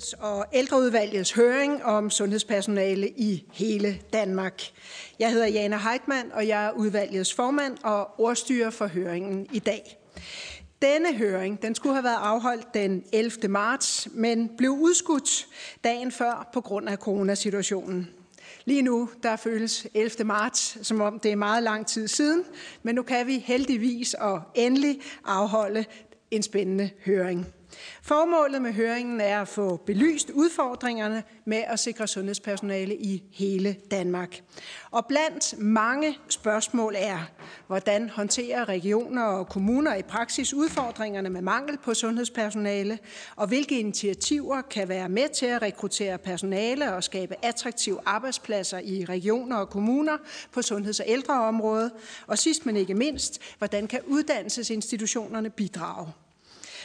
Sundheds- og ældreudvalgets høring om sundhedspersonale i hele Danmark. Jeg hedder Jana Heitmann, og jeg er udvalgets formand og ordstyrer for høringen i dag. Denne høring den skulle have været afholdt den 11. marts, men blev udskudt dagen før på grund af coronasituationen. Lige nu der føles 11. marts, som om det er meget lang tid siden, men nu kan vi heldigvis og endelig afholde en spændende høring. Formålet med høringen er at få belyst udfordringerne med at sikre sundhedspersonale i hele Danmark. Og blandt mange spørgsmål er, hvordan håndterer regioner og kommuner i praksis udfordringerne med mangel på sundhedspersonale, og hvilke initiativer kan være med til at rekruttere personale og skabe attraktive arbejdspladser i regioner og kommuner på sundheds- og ældreområdet, og sidst men ikke mindst, hvordan kan uddannelsesinstitutionerne bidrage.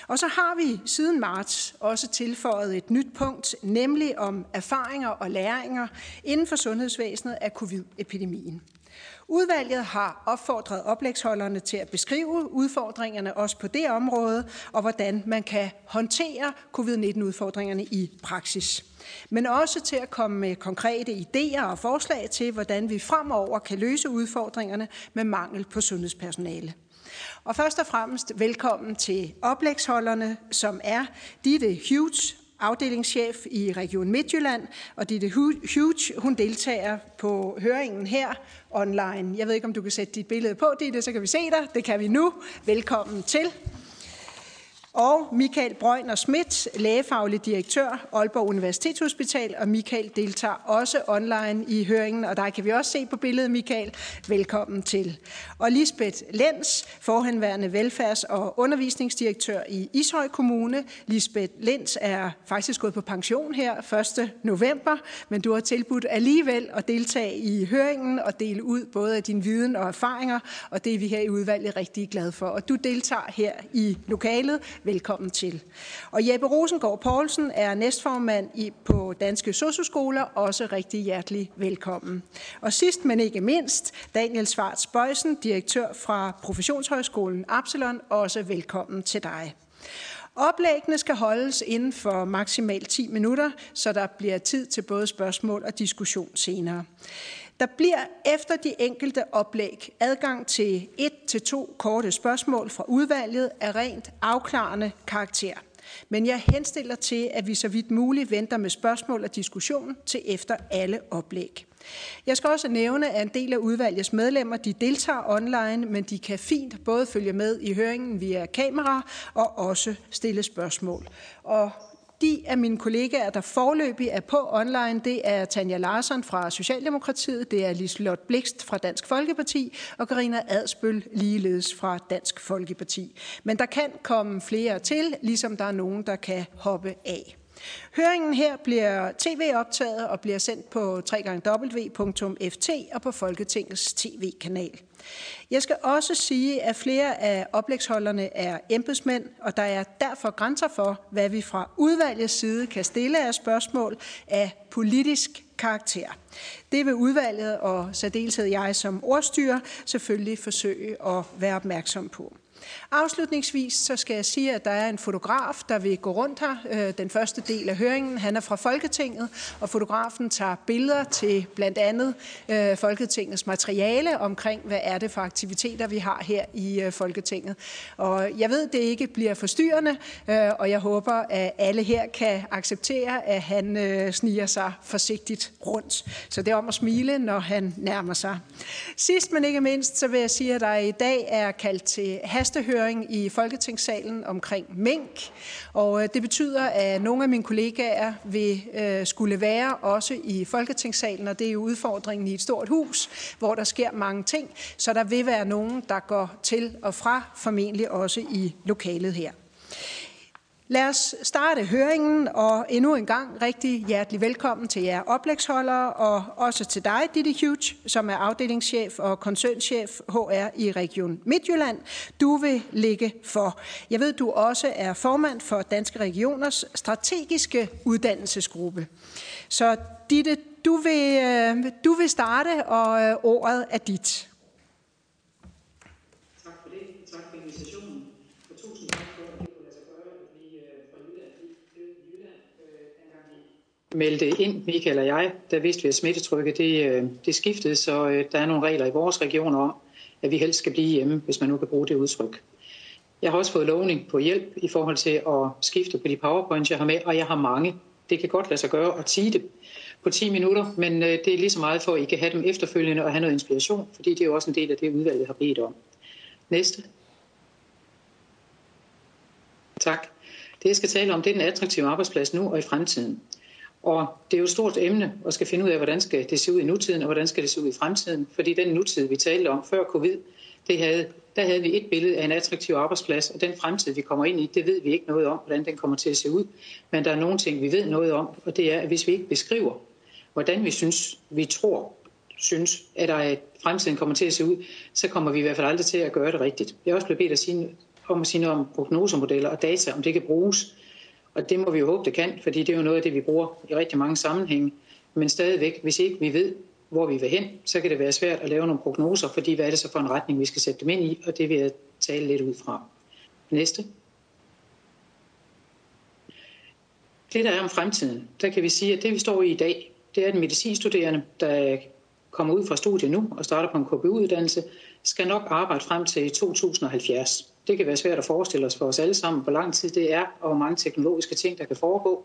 Og så har vi siden marts også tilføjet et nyt punkt, nemlig om erfaringer og læringer inden for sundhedsvæsenet af covid-epidemien. Udvalget har opfordret oplægsholderne til at beskrive udfordringerne også på det område, og hvordan man kan håndtere covid-19-udfordringerne i praksis. Men også til at komme med konkrete idéer og forslag til, hvordan vi fremover kan løse udfordringerne med mangel på sundhedspersonale. Og først og fremmest velkommen til oplægsholderne, som er Ditte Hughes, afdelingschef i Region Midtjylland, og Ditte Huge, hun deltager på høringen her online. Jeg ved ikke, om du kan sætte dit billede på, Ditte, så kan vi se dig. Det kan vi nu. Velkommen til og Michael Brøgner Schmidt, lægefaglig direktør, Aalborg Universitetshospital, og Michael deltager også online i høringen, og der kan vi også se på billedet, Michael. Velkommen til. Og Lisbeth Lenz, forhenværende velfærds- og undervisningsdirektør i Ishøj Kommune. Lisbeth Lenz er faktisk gået på pension her 1. november, men du har tilbudt alligevel at deltage i høringen og dele ud både af din viden og erfaringer, og det er vi her i udvalget rigtig glade for. Og du deltager her i lokalet velkommen til. Og Jeppe Rosengård Poulsen er næstformand i, på Danske Socioskoler, også rigtig hjertelig velkommen. Og sidst men ikke mindst, Daniel Svarts Bøjsen, direktør fra Professionshøjskolen Absalon, også velkommen til dig. Oplæggene skal holdes inden for maksimalt 10 minutter, så der bliver tid til både spørgsmål og diskussion senere. Der bliver efter de enkelte oplæg adgang til et til to korte spørgsmål fra udvalget af rent afklarende karakter. Men jeg henstiller til, at vi så vidt muligt venter med spørgsmål og diskussion til efter alle oplæg. Jeg skal også nævne, at en del af udvalgets medlemmer de deltager online, men de kan fint både følge med i høringen via kamera og også stille spørgsmål. Og de af mine kollegaer, der forløbig er på online, det er Tanja Larsson fra Socialdemokratiet, det er Lislot Blikst fra Dansk Folkeparti og Karina Adsbøl ligeledes fra Dansk Folkeparti. Men der kan komme flere til, ligesom der er nogen, der kan hoppe af. Høringen her bliver tv-optaget og bliver sendt på www.ft og på Folketingets tv-kanal. Jeg skal også sige, at flere af oplægsholderne er embedsmænd, og der er derfor grænser for, hvad vi fra udvalgets side kan stille af spørgsmål af politisk karakter. Det vil udvalget og særdeleshed jeg som ordstyrer selvfølgelig forsøge at være opmærksom på. Afslutningsvis så skal jeg sige, at der er en fotograf, der vil gå rundt her øh, den første del af høringen. Han er fra Folketinget, og fotografen tager billeder til blandt andet øh, Folketingets materiale omkring, hvad er det for aktiviteter, vi har her i øh, Folketinget. Og jeg ved, det ikke bliver forstyrrende, øh, og jeg håber, at alle her kan acceptere, at han øh, sniger sig forsigtigt rundt. Så det er om at smile, når han nærmer sig. Sidst men ikke mindst, så vil jeg sige, at der i dag er kaldt til hastehøring i Folketingssalen omkring mink. Og øh, det betyder, at nogle af mine kollegaer vil øh, skulle være også i Folketingssalen, og det er jo udfordringen i et stort hus, hvor der sker mange ting. Så der vil være nogen, der går til og fra, formentlig også i lokalet her. Lad os starte høringen, og endnu en gang rigtig hjertelig velkommen til jer oplægsholdere, og også til dig, Ditte Huge, som er afdelingschef og koncernchef HR i Region Midtjylland. Du vil ligge for. Jeg ved, du også er formand for Danske Regioners strategiske uddannelsesgruppe. Så Ditte, du vil, øh, du vil starte, og øh, ordet er dit. Meldte ind, Michael og jeg, der vidste vi, at smittetrykket det, øh, det skiftede, så øh, der er nogle regler i vores region om, at vi helst skal blive hjemme, hvis man nu kan bruge det udtryk. Jeg har også fået lovning på hjælp i forhold til at skifte på de powerpoints, jeg har med, og jeg har mange. Det kan godt lade sig gøre at tige det på 10 minutter, men øh, det er lige så meget for, at I kan have dem efterfølgende og have noget inspiration, fordi det er jo også en del af det, udvalget har bedt om. Næste. Tak. Det, jeg skal tale om, det er den attraktive arbejdsplads nu og i fremtiden. Og det er jo et stort emne at skal finde ud af, hvordan skal det se ud i nutiden, og hvordan skal det se ud i fremtiden. Fordi den nutid, vi talte om før covid, det havde, der havde vi et billede af en attraktiv arbejdsplads, og den fremtid, vi kommer ind i, det ved vi ikke noget om, hvordan den kommer til at se ud. Men der er nogle ting, vi ved noget om, og det er, at hvis vi ikke beskriver, hvordan vi synes, vi tror, synes, at der er, fremtiden kommer til at se ud, så kommer vi i hvert fald aldrig til at gøre det rigtigt. Jeg er også blevet bedt at sige, om at sige noget om prognosemodeller og data, om det kan bruges. Og det må vi jo håbe, det kan, fordi det er jo noget af det, vi bruger i rigtig mange sammenhænge. Men stadigvæk, hvis ikke vi ved, hvor vi vil hen, så kan det være svært at lave nogle prognoser, fordi hvad er det så for en retning, vi skal sætte dem ind i, og det vil jeg tale lidt ud fra. Næste. Det, der er om fremtiden, der kan vi sige, at det, vi står i i dag, det er, at medicinstuderende, der kommer ud fra studiet nu og starter på en KBU-uddannelse, skal nok arbejde frem til 2070. Det kan være svært at forestille os for os alle sammen, hvor lang tid det er, og hvor mange teknologiske ting, der kan foregå.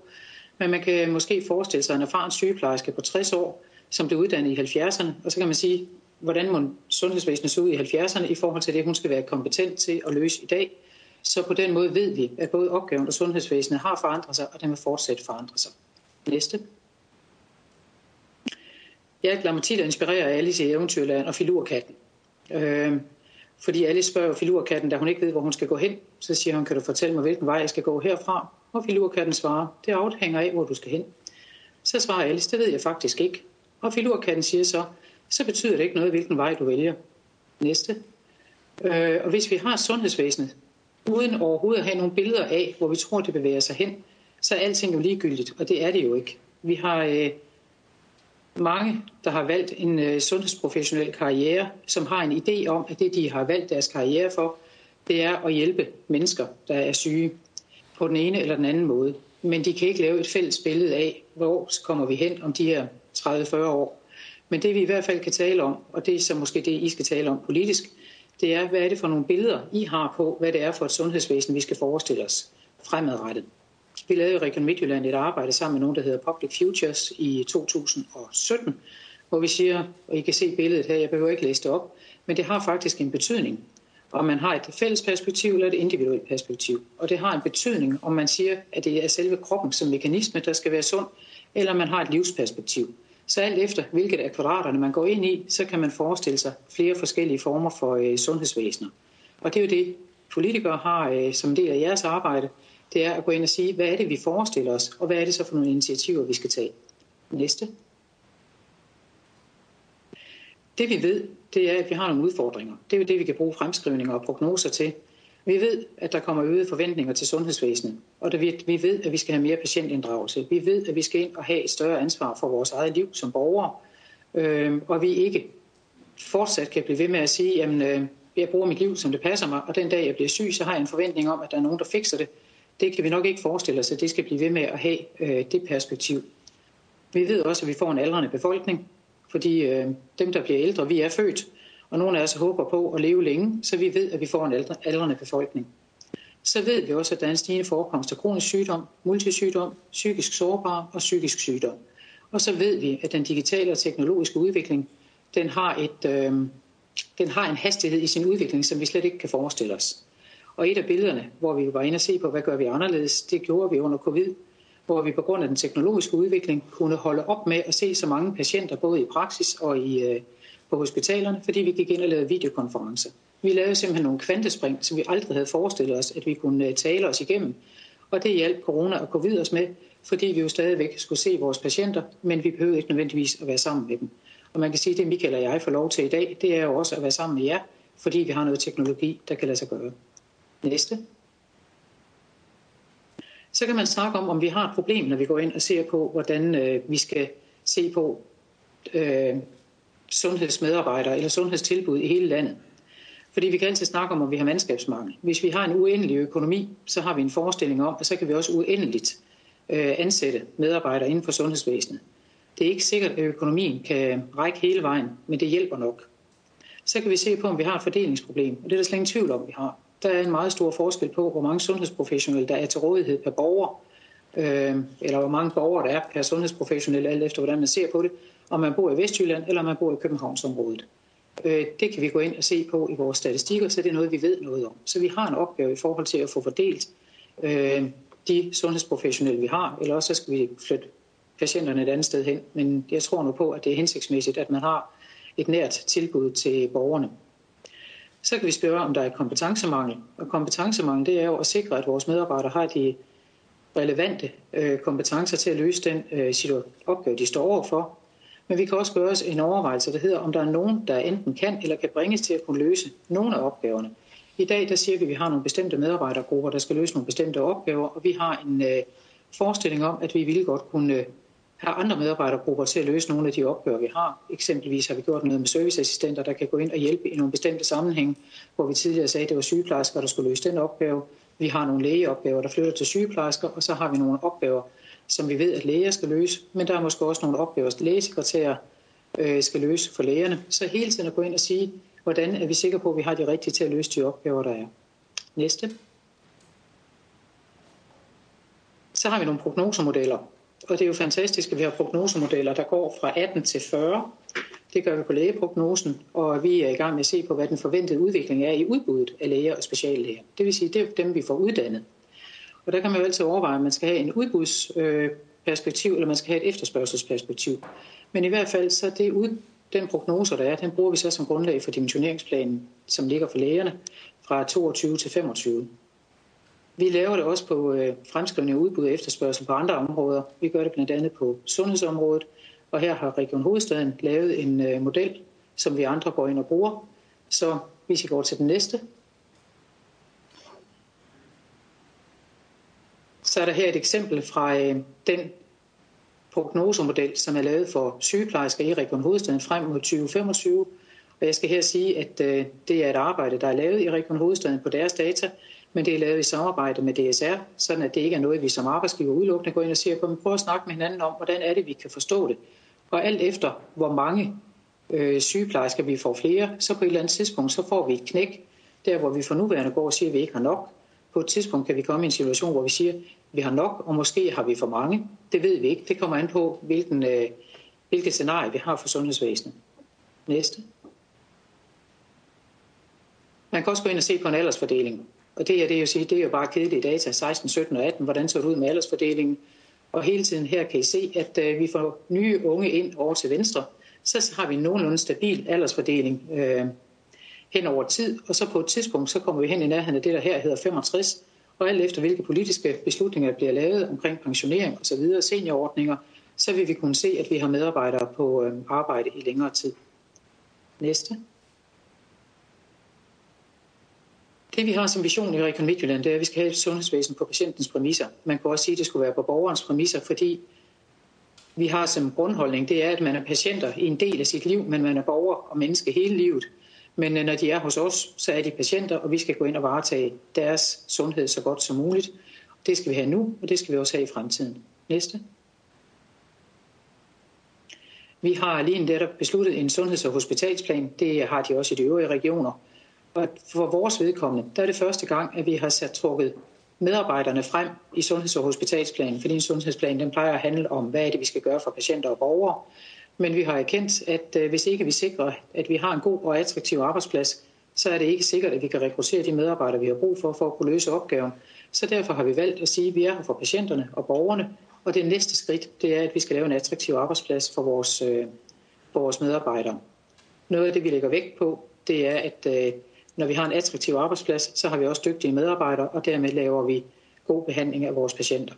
Men man kan måske forestille sig en erfaren sygeplejerske på 60 år, som blev uddannet i 70'erne, og så kan man sige, hvordan må sundhedsvæsenet se ud i 70'erne i forhold til det, hun skal være kompetent til at løse i dag. Så på den måde ved vi, at både opgaven og sundhedsvæsenet har forandret sig, og den vil fortsætte forandre sig. Næste. Jeg lader mig tit at inspirere af Alice i Eventyrland og Filurkatten. Øh, fordi Alice spørger Filurkatten, da hun ikke ved, hvor hun skal gå hen, så siger hun, kan du fortælle mig, hvilken vej jeg skal gå herfra? Og Filurkatten svarer, det afhænger af, hvor du skal hen. Så svarer Alice, det ved jeg faktisk ikke. Og Filurkatten siger så, så betyder det ikke noget, hvilken vej du vælger. Næste. Øh, og hvis vi har sundhedsvæsenet, uden overhovedet at have nogle billeder af, hvor vi tror, det bevæger sig hen, så er alting jo ligegyldigt, og det er det jo ikke. Vi har øh, mange, der har valgt en øh, sundhedsprofessionel karriere, som har en idé om, at det, de har valgt deres karriere for, det er at hjælpe mennesker, der er syge på den ene eller den anden måde. Men de kan ikke lave et fælles billede af, hvor kommer vi hen om de her 30-40 år. Men det vi i hvert fald kan tale om, og det er så måske det, I skal tale om politisk, det er, hvad er det for nogle billeder, I har på, hvad det er for et sundhedsvæsen, vi skal forestille os fremadrettet. Vi lavede i Region Midtjylland et arbejde sammen med nogen, der hedder Public Futures i 2017, hvor vi siger, og I kan se billedet her, jeg behøver ikke læse det op, men det har faktisk en betydning, om man har et fælles perspektiv eller et individuelt perspektiv. Og det har en betydning, om man siger, at det er selve kroppen som mekanisme, der skal være sund, eller man har et livsperspektiv. Så alt efter, hvilket af kvadraterne man går ind i, så kan man forestille sig flere forskellige former for øh, sundhedsvæsener. Og det er jo det, politikere har øh, som del af jeres arbejde, det er at gå ind og sige, hvad er det, vi forestiller os, og hvad er det så for nogle initiativer, vi skal tage. Næste. Det vi ved, det er, at vi har nogle udfordringer. Det er jo det, vi kan bruge fremskrivninger og prognoser til. Vi ved, at der kommer øgede forventninger til sundhedsvæsenet, og vi ved, at vi skal have mere patientinddragelse. Vi ved, at vi skal ind og have et større ansvar for vores eget liv som borgere, øh, og vi ikke fortsat kan blive ved med at sige, at øh, jeg bruger mit liv, som det passer mig, og den dag, jeg bliver syg, så har jeg en forventning om, at der er nogen, der fikser det. Det kan vi nok ikke forestille os, at det skal blive ved med at have øh, det perspektiv. Vi ved også, at vi får en aldrende befolkning, fordi øh, dem, der bliver ældre, vi er født, og nogle af os håber på at leve længe, så vi ved, at vi får en aldrende befolkning. Så ved vi også, at der er en stigende forekomst af kronisk sygdom, multisygdom, psykisk sårbar og psykisk sygdom. Og så ved vi, at den digitale og teknologiske udvikling, den har, et, øh, den har en hastighed i sin udvikling, som vi slet ikke kan forestille os. Og et af billederne, hvor vi var inde og se på, hvad gør vi anderledes, det gjorde vi under covid, hvor vi på grund af den teknologiske udvikling kunne holde op med at se så mange patienter, både i praksis og i, øh, på hospitalerne, fordi vi gik ind og lavede videokonferencer. Vi lavede simpelthen nogle kvantespring, som vi aldrig havde forestillet os, at vi kunne øh, tale os igennem. Og det hjalp corona og covid os med, fordi vi jo stadigvæk skulle se vores patienter, men vi behøvede ikke nødvendigvis at være sammen med dem. Og man kan sige, at det Michael og jeg får lov til i dag, det er jo også at være sammen med jer, fordi vi har noget teknologi, der kan lade sig gøre. Næste. Så kan man snakke om, om vi har et problem, når vi går ind og ser på, hvordan øh, vi skal se på øh, sundhedsmedarbejdere eller sundhedstilbud i hele landet. Fordi vi kan altid snakke om, om vi har mandskabsmangel. Hvis vi har en uendelig økonomi, så har vi en forestilling om, at så kan vi også uendeligt øh, ansætte medarbejdere inden for sundhedsvæsenet. Det er ikke sikkert, at økonomien kan række hele vejen, men det hjælper nok. Så kan vi se på, om vi har et fordelingsproblem, og det er der slet ingen tvivl om, vi har. Der er en meget stor forskel på, hvor mange sundhedsprofessionelle, der er til rådighed per borger, øh, eller hvor mange borgere der er per sundhedsprofessionel, alt efter hvordan man ser på det, om man bor i Vestjylland eller om man bor i Københavnsområdet. Øh, det kan vi gå ind og se på i vores statistikker, så det er noget, vi ved noget om. Så vi har en opgave i forhold til at få fordelt øh, de sundhedsprofessionelle, vi har, eller også så skal vi flytte patienterne et andet sted hen. Men jeg tror nu på, at det er hensigtsmæssigt, at man har et nært tilbud til borgerne. Så kan vi spørge, om der er kompetencemangel. Og kompetencemangel, det er jo at sikre, at vores medarbejdere har de relevante øh, kompetencer til at løse den øh, opgave, de står overfor. Men vi kan også gøre os en overvejelse, der hedder, om der er nogen, der enten kan eller kan bringes til at kunne løse nogle af opgaverne. I dag der siger vi, at vi har nogle bestemte medarbejdergrupper, der skal løse nogle bestemte opgaver, og vi har en øh, forestilling om, at vi ville godt kunne øh, have andre medarbejdergrupper til at løse nogle af de opgaver, vi har. Eksempelvis har vi gjort noget med serviceassistenter, der kan gå ind og hjælpe i nogle bestemte sammenhænge, hvor vi tidligere sagde, at det var sygeplejersker, der skulle løse den opgave. Vi har nogle lægeopgaver, der flytter til sygeplejersker, og så har vi nogle opgaver, som vi ved, at læger skal løse. Men der er måske også nogle opgaver, som lægesekretærer øh, skal løse for lægerne. Så hele tiden at gå ind og sige, hvordan er vi sikre på, at vi har de rigtige til at løse de opgaver, der er. Næste. Så har vi nogle prognosemodeller. Og det er jo fantastisk, at vi har prognosemodeller, der går fra 18 til 40. Det gør vi på lægeprognosen, og vi er i gang med at se på, hvad den forventede udvikling er i udbuddet af læger og speciallæger. Det vil sige, det er dem, vi får uddannet. Og der kan man jo altid overveje, om man skal have en udbudsperspektiv, eller man skal have et efterspørgselsperspektiv. Men i hvert fald, så det ud, den prognose, der er, den bruger vi så som grundlag for dimensioneringsplanen, som ligger for lægerne, fra 22 til 25. Vi laver det også på øh, fremskrivning af udbud og efterspørgsel på andre områder. Vi gør det blandt andet på sundhedsområdet, og her har Region Hovedstaden lavet en øh, model, som vi andre går ind og bruger. Så hvis I går til den næste, så er der her et eksempel fra øh, den prognosemodel, som er lavet for sygeplejersker i Region Hovedstaden frem mod 2025. Og jeg skal her sige, at øh, det er et arbejde, der er lavet i Region Hovedstaden på deres data, men det er lavet i samarbejde med DSR, sådan at det ikke er noget, vi som arbejdsgiver udelukkende går ind og siger på, men prøv at snakke med hinanden om, hvordan er det, vi kan forstå det. Og alt efter, hvor mange øh, sygeplejersker vi får flere, så på et eller andet tidspunkt, så får vi et knæk, der hvor vi for nuværende går og siger, at vi ikke har nok. På et tidspunkt kan vi komme i en situation, hvor vi siger, at vi har nok, og måske har vi for mange. Det ved vi ikke. Det kommer an på, hvilken, øh, hvilket scenarie vi har for sundhedsvæsenet. Næste. Man kan også gå ind og se på en aldersfordeling. Og det, er, det, er jo det er jo bare kedelige data, 16, 17 og 18. Hvordan ser det ud med aldersfordelingen? Og hele tiden her kan I se, at øh, vi får nye unge ind over til venstre. Så har vi en nogenlunde stabil aldersfordeling øh, hen over tid. Og så på et tidspunkt, så kommer vi hen i nærheden af det, der her hedder 65. Og alt efter hvilke politiske beslutninger bliver lavet omkring pensionering osv., seniorordninger, så vil vi kunne se, at vi har medarbejdere på øh, arbejde i længere tid. Næste. Det vi har som vision i Region Midtjylland, det er, at vi skal have et sundhedsvæsen på patientens præmisser. Man kan også sige, at det skulle være på borgerens præmisser, fordi vi har som grundholdning, det er, at man er patienter i en del af sit liv, men man er borger og menneske hele livet. Men øh, når de er hos os, så er de patienter, og vi skal gå ind og varetage deres sundhed så godt som muligt. Det skal vi have nu, og det skal vi også have i fremtiden. Næste. Vi har lige netop besluttet en sundheds- og hospitalsplan. Det har de også i de øvrige regioner. Og for vores vedkommende, der er det første gang, at vi har sat trukket medarbejderne frem i sundheds- og hospitalsplanen, fordi en sundhedsplan den plejer at handle om, hvad er det, vi skal gøre for patienter og borgere. Men vi har erkendt, at øh, hvis ikke vi sikrer, at vi har en god og attraktiv arbejdsplads, så er det ikke sikkert, at vi kan rekruttere de medarbejdere, vi har brug for, for at kunne løse opgaven. Så derfor har vi valgt at sige, at vi er her for patienterne og borgerne, og det næste skridt, det er, at vi skal lave en attraktiv arbejdsplads for vores, øh, for vores medarbejdere. Noget af det, vi lægger vægt på, det er, at øh, når vi har en attraktiv arbejdsplads, så har vi også dygtige medarbejdere, og dermed laver vi god behandling af vores patienter.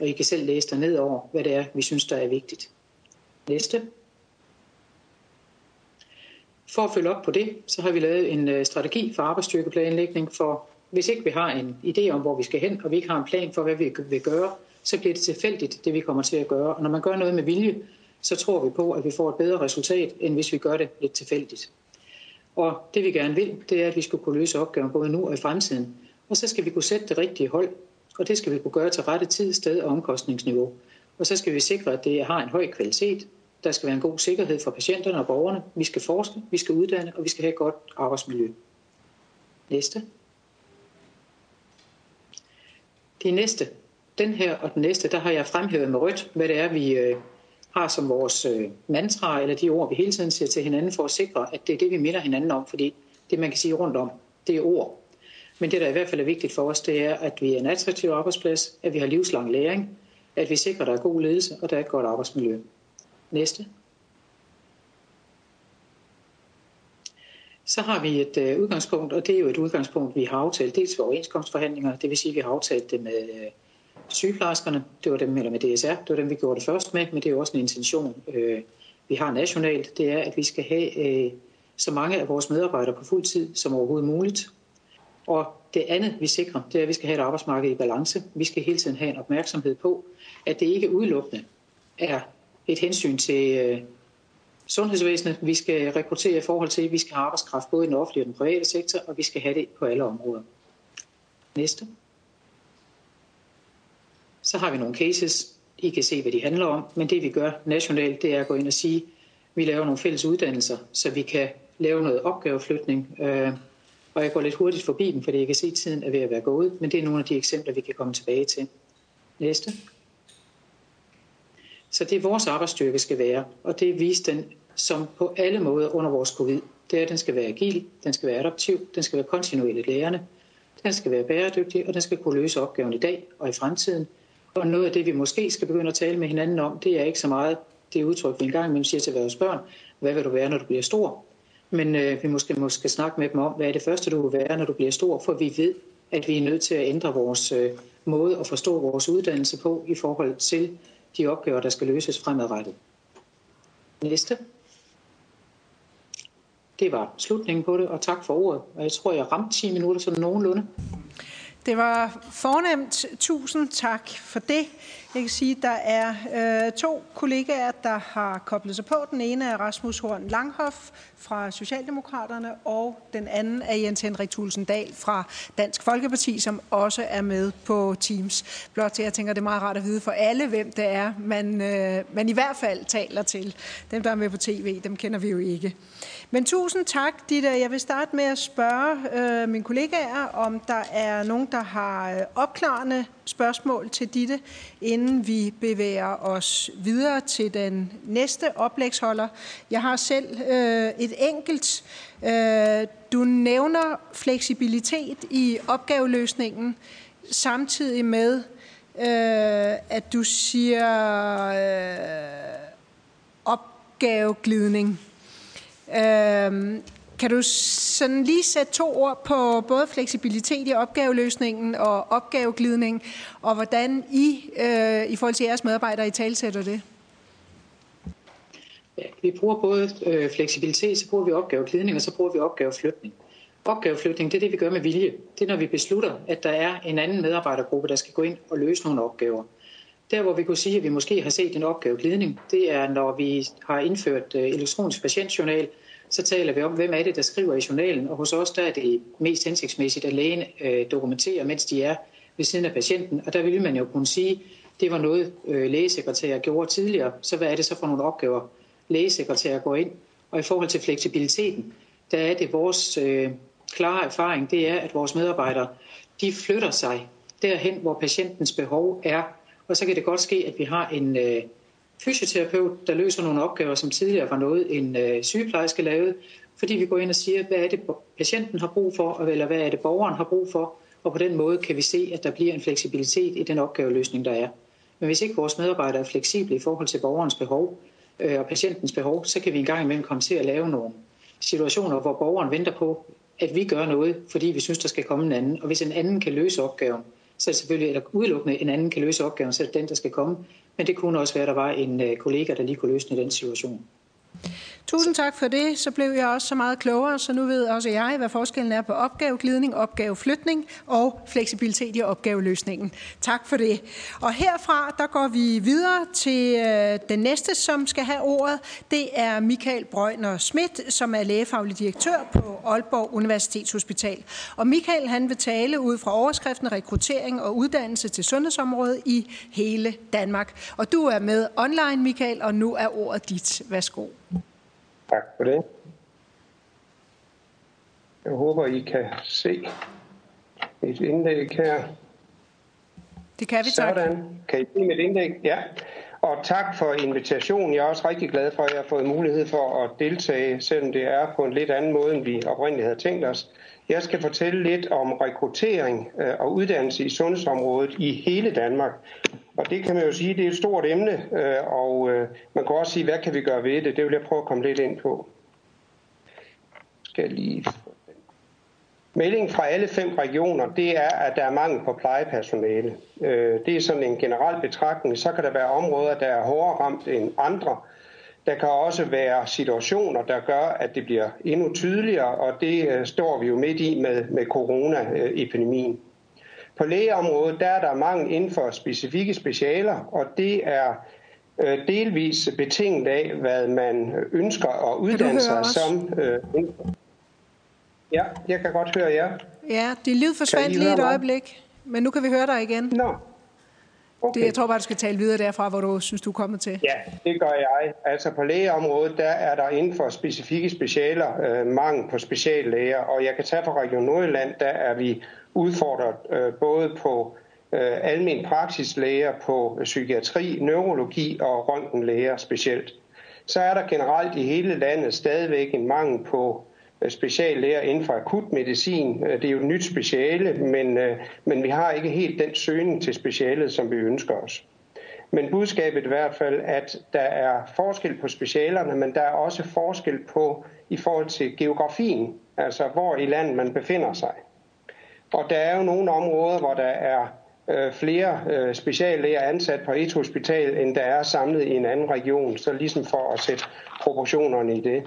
Og I kan selv læse derned over, hvad det er, vi synes, der er vigtigt. Næste. For at følge op på det, så har vi lavet en øh, strategi for arbejdsstyrkeplanlægning, for hvis ikke vi har en idé om, hvor vi skal hen, og vi ikke har en plan for, hvad vi vil gøre, så bliver det tilfældigt, det vi kommer til at gøre. Og når man gør noget med vilje, så tror vi på, at vi får et bedre resultat, end hvis vi gør det lidt tilfældigt. Og det vi gerne vil, det er, at vi skal kunne løse opgaven både nu og i fremtiden. Og så skal vi kunne sætte det rigtige hold Og det skal vi kunne gøre til rette tid, sted og omkostningsniveau. Og så skal vi sikre, at det har en høj kvalitet. Der skal være en god sikkerhed for patienterne og borgerne. Vi skal forske, vi skal uddanne, og vi skal have et godt arbejdsmiljø. Næste. De næste. Den her og den næste, der har jeg fremhævet med rødt, hvad det er, vi øh, har som vores øh, mantra, eller de ord, vi hele tiden siger til hinanden, for at sikre, at det er det, vi minder hinanden om, fordi det, man kan sige rundt om, det er ord. Men det, der i hvert fald er vigtigt for os, det er, at vi er en attraktiv arbejdsplads, at vi har livslang læring, at vi sikrer, at der er god ledelse, og der er et godt arbejdsmiljø. Næste. Så har vi et øh, udgangspunkt, og det er jo et udgangspunkt, vi har aftalt dels ved overenskomstforhandlinger, det vil sige, at vi har aftalt det med øh, sygeplejerskerne, det var dem, eller med DSR, det var dem, vi gjorde det først med, men det er jo også en intention, øh, vi har nationalt, det er, at vi skal have øh, så mange af vores medarbejdere på fuld tid som overhovedet muligt. Og det andet, vi sikrer, det er, at vi skal have et arbejdsmarked i balance. Vi skal hele tiden have en opmærksomhed på, at det ikke udelukkende er et hensyn til øh, sundhedsvæsenet. Vi skal rekruttere i forhold til, at vi skal have arbejdskraft både i den offentlige og den private sektor, og vi skal have det på alle områder. Næste. Så har vi nogle cases. I kan se, hvad de handler om, men det vi gør nationalt, det er at gå ind og sige, at vi laver nogle fælles uddannelser, så vi kan lave noget opgaveflytning. Øh, og jeg går lidt hurtigt forbi dem, fordi jeg kan se, at tiden er ved at være gået, men det er nogle af de eksempler, vi kan komme tilbage til. Næste. Så det vores arbejdsstyrke skal være, og det viste den som på alle måder under vores covid. Det er, at den skal være agil, den skal være adaptiv, den skal være kontinuerligt lærende, den skal være bæredygtig, og den skal kunne løse opgaven i dag og i fremtiden. Og noget af det, vi måske skal begynde at tale med hinanden om, det er ikke så meget det udtryk, vi engang imellem siger til vores børn, hvad vil du være, når du bliver stor? Men øh, vi måske, måske snakke med dem om, hvad er det første, du vil være, når du bliver stor, for vi ved, at vi er nødt til at ændre vores øh, måde at forstå vores uddannelse på i forhold til de opgaver, der skal løses fremadrettet. Næste. Det var slutningen på det, og tak for ordet. Og jeg tror, jeg ramte 10 minutter sådan nogenlunde. Det var fornemt. Tusind tak for det. Jeg kan sige, at der er øh, to kollegaer, der har koblet sig på. Den ene er Rasmus Horn Langhoff fra Socialdemokraterne, og den anden er Jens Henrik Thulsen Dahl fra Dansk Folkeparti, som også er med på Teams. Blot til, jeg tænker, det er meget rart at vide for alle, hvem det er, man, øh, man i hvert fald taler til. Dem, der er med på tv, dem kender vi jo ikke. Men tusind tak, Ditte. Jeg vil starte med at spørge øh, mine kollegaer, om der er nogen, der har øh, opklarende spørgsmål til Ditte, inden vi bevæger os videre til den næste oplægsholder. Jeg har selv øh, et enkelt. Øh, du nævner fleksibilitet i opgaveløsningen, samtidig med, øh, at du siger øh, opgaveglidning. Øh, kan du sådan lige sætte to ord på både fleksibilitet i opgaveløsningen og opgaveglidning, og hvordan I øh, i forhold til jeres medarbejdere i talsætter det? Ja, vi bruger både øh, fleksibilitet, så bruger vi opgaveglidning, og så bruger vi opgaveflytning. Opgaveflytning, det er det, vi gør med vilje. Det er, når vi beslutter, at der er en anden medarbejdergruppe, der skal gå ind og løse nogle opgaver. Der, hvor vi kunne sige, at vi måske har set en opgaveglidning, det er, når vi har indført øh, elektronisk patientjournal, så taler vi om, hvem er det, der skriver i journalen. Og hos os der er det mest hensigtsmæssigt, at lægen øh, dokumenterer, mens de er ved siden af patienten. Og der ville man jo kunne sige, det var noget øh, lægesekretærer gjorde tidligere. Så hvad er det så for nogle opgaver, lægesekretærer går ind? Og i forhold til fleksibiliteten, der er det vores øh, klare erfaring, det er, at vores medarbejdere, de flytter sig derhen, hvor patientens behov er. Og så kan det godt ske, at vi har en øh, fysioterapeut, der løser nogle opgaver, som tidligere var noget, en øh, sygeplejerske lavede, fordi vi går ind og siger, hvad er det, patienten har brug for, eller hvad er det, borgeren har brug for, og på den måde kan vi se, at der bliver en fleksibilitet i den opgaveløsning, der er. Men hvis ikke vores medarbejdere er fleksible i forhold til borgerens behov øh, og patientens behov, så kan vi engang imellem komme til at lave nogle situationer, hvor borgeren venter på, at vi gør noget, fordi vi synes, der skal komme en anden. Og hvis en anden kan løse opgaven, så er det selvfølgelig, eller udelukkende en anden kan løse opgaven, så er det den, der skal komme. Men det kunne også være, at der var en øh, kollega, der lige kunne løse den i den situation. Tusind tak for det. Så blev jeg også så meget klogere, så nu ved også jeg, hvad forskellen er på opgaveglidning, opgaveflytning og fleksibilitet i opgaveløsningen. Tak for det. Og herfra, der går vi videre til øh, den næste, som skal have ordet. Det er Michael Brøgner Schmidt, som er lægefaglig direktør på Aalborg Universitetshospital. Og Michael, han vil tale ud fra overskriften rekruttering og uddannelse til sundhedsområdet i hele Danmark. Og du er med online, Michael, og nu er ordet dit. Værsgo. Tak for det. Jeg håber, I kan se et indlæg her. Det kan vi, tak. Sådan. Kan I se mit indlæg? Ja. Og tak for invitationen. Jeg er også rigtig glad for, at jeg har fået mulighed for at deltage, selvom det er på en lidt anden måde, end vi oprindeligt havde tænkt os. Jeg skal fortælle lidt om rekruttering øh, og uddannelse i sundhedsområdet i hele Danmark. Og det kan man jo sige, det er et stort emne, øh, og øh, man kan også sige, hvad kan vi gøre ved det? Det vil jeg prøve at komme lidt ind på. Skal lige Meldingen fra alle fem regioner, det er, at der er mangel på plejepersonale. Øh, det er sådan en generel betragtning. Så kan der være områder, der er hårdere ramt end andre. Der kan også være situationer, der gør, at det bliver endnu tydeligere, og det står vi jo midt i med, med coronaepidemien. På lægeområdet der er der mangel inden for specifikke specialer, og det er øh, delvis betinget af, hvad man ønsker at uddanne sig som. Øh, ja, jeg kan godt høre jer. Ja, det lyd forsvandt lige et øjeblik, men nu kan vi høre dig igen. Nå. Okay. Det, jeg tror bare, du skal tale videre derfra, hvor du synes, du er kommet til. Ja, det gør jeg. Altså på lægeområdet, der er der inden for specifikke specialer øh, mangel på speciallæger, og jeg kan tage fra Region Nordjylland, der er vi udfordret øh, både på øh, almen praksislæger, på psykiatri, neurologi og røntgenlæger specielt. Så er der generelt i hele landet stadigvæk en mangel på øh, speciallæger inden for akutmedicin. Øh, det er jo et nyt speciale, men, øh, men vi har ikke helt den søgning til specialet, som vi ønsker os. Men budskabet i hvert fald, at der er forskel på specialerne, men der er også forskel på i forhold til geografien, altså hvor i landet man befinder sig. Og der er jo nogle områder, hvor der er øh, flere øh, speciallæger ansat på et hospital, end der er samlet i en anden region, så ligesom for at sætte proportionerne i det.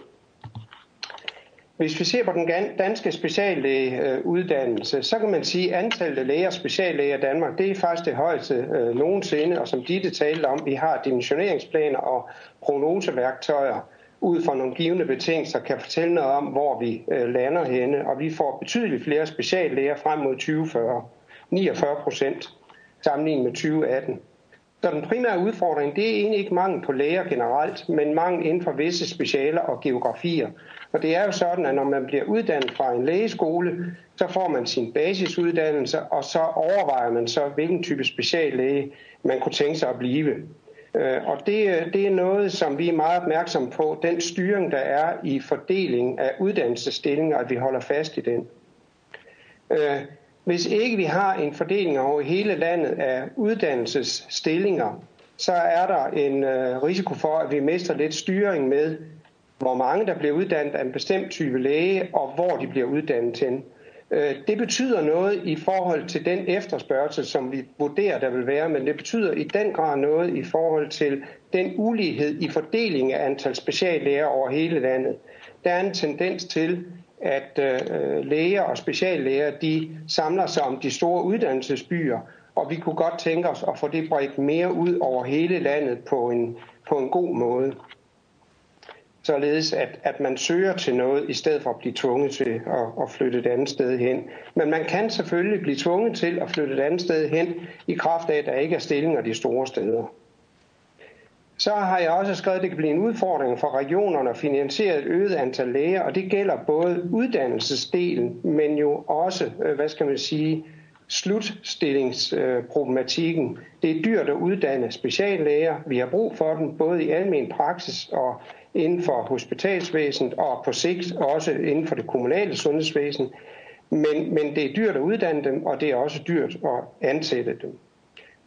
Hvis vi ser på den danske speciallægeuddannelse, så kan man sige, at antallet af læger og speciallæger i Danmark, det er faktisk det højeste øh, nogensinde, og som Ditte talte om, vi har dimensioneringsplaner og prognoseværktøjer ud fra nogle givende betingelser, kan fortælle noget om, hvor vi øh, lander henne, og vi får betydeligt flere speciallæger frem mod 2040, 49 procent sammenlignet med 2018. Så den primære udfordring, det er egentlig ikke mangel på læger generelt, men mangel inden for visse specialer og geografier. Og det er jo sådan, at når man bliver uddannet fra en lægeskole, så får man sin basisuddannelse, og så overvejer man så, hvilken type speciallæge man kunne tænke sig at blive. Øh, og det, det er noget, som vi er meget opmærksom på, den styring, der er i fordeling af uddannelsesstillinger, at vi holder fast i den. Øh, hvis ikke vi har en fordeling over hele landet af uddannelsesstillinger, så er der en øh, risiko for, at vi mister lidt styring med, hvor mange der bliver uddannet af en bestemt type læge, og hvor de bliver uddannet til. Øh, det betyder noget i forhold til den efterspørgsel, som vi vurderer, der vil være, men det betyder i den grad noget i forhold til den ulighed i fordeling af antal speciallæger over hele landet. Der er en tendens til, at øh, læger og speciallæger de samler sig om de store uddannelsesbyer, og vi kunne godt tænke os at få det bredt mere ud over hele landet på en, på en god måde således at, at man søger til noget, i stedet for at blive tvunget til at, at flytte et andet sted hen. Men man kan selvfølgelig blive tvunget til at flytte et andet sted hen, i kraft af, at der ikke er stillinger de store steder. Så har jeg også skrevet, at det kan blive en udfordring for regionerne at finansiere et øget antal læger, og det gælder både uddannelsesdelen, men jo også, øh, hvad skal man sige, slutstillingsproblematikken. Det er dyrt at uddanne speciallæger. Vi har brug for dem både i almen praksis og inden for hospitalsvæsenet og på sigt også inden for det kommunale sundhedsvæsen. Men, men det er dyrt at uddanne dem, og det er også dyrt at ansætte dem.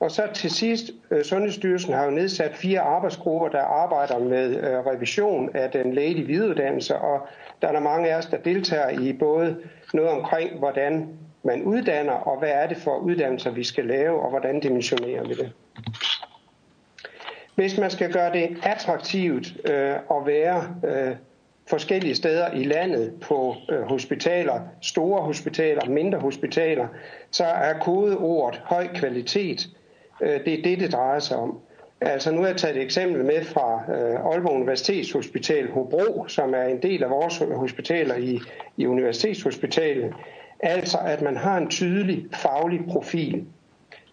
Og så til sidst, øh, Sundhedsstyrelsen har jo nedsat fire arbejdsgrupper, der arbejder med øh, revision af den lægelige videreuddannelse, og der er der mange af os, der deltager i både noget omkring, hvordan man uddanner, og hvad er det for uddannelser, vi skal lave, og hvordan dimensionerer vi det. Hvis man skal gøre det attraktivt øh, at være øh, forskellige steder i landet på øh, hospitaler, store hospitaler, mindre hospitaler, så er kodeordet høj kvalitet. Øh, det er det, det drejer sig om. Altså nu har jeg taget et eksempel med fra øh, Aalborg Universitetshospital Hobro, som er en del af vores hospitaler i, i Universitetshospitalet. Altså at man har en tydelig faglig profil.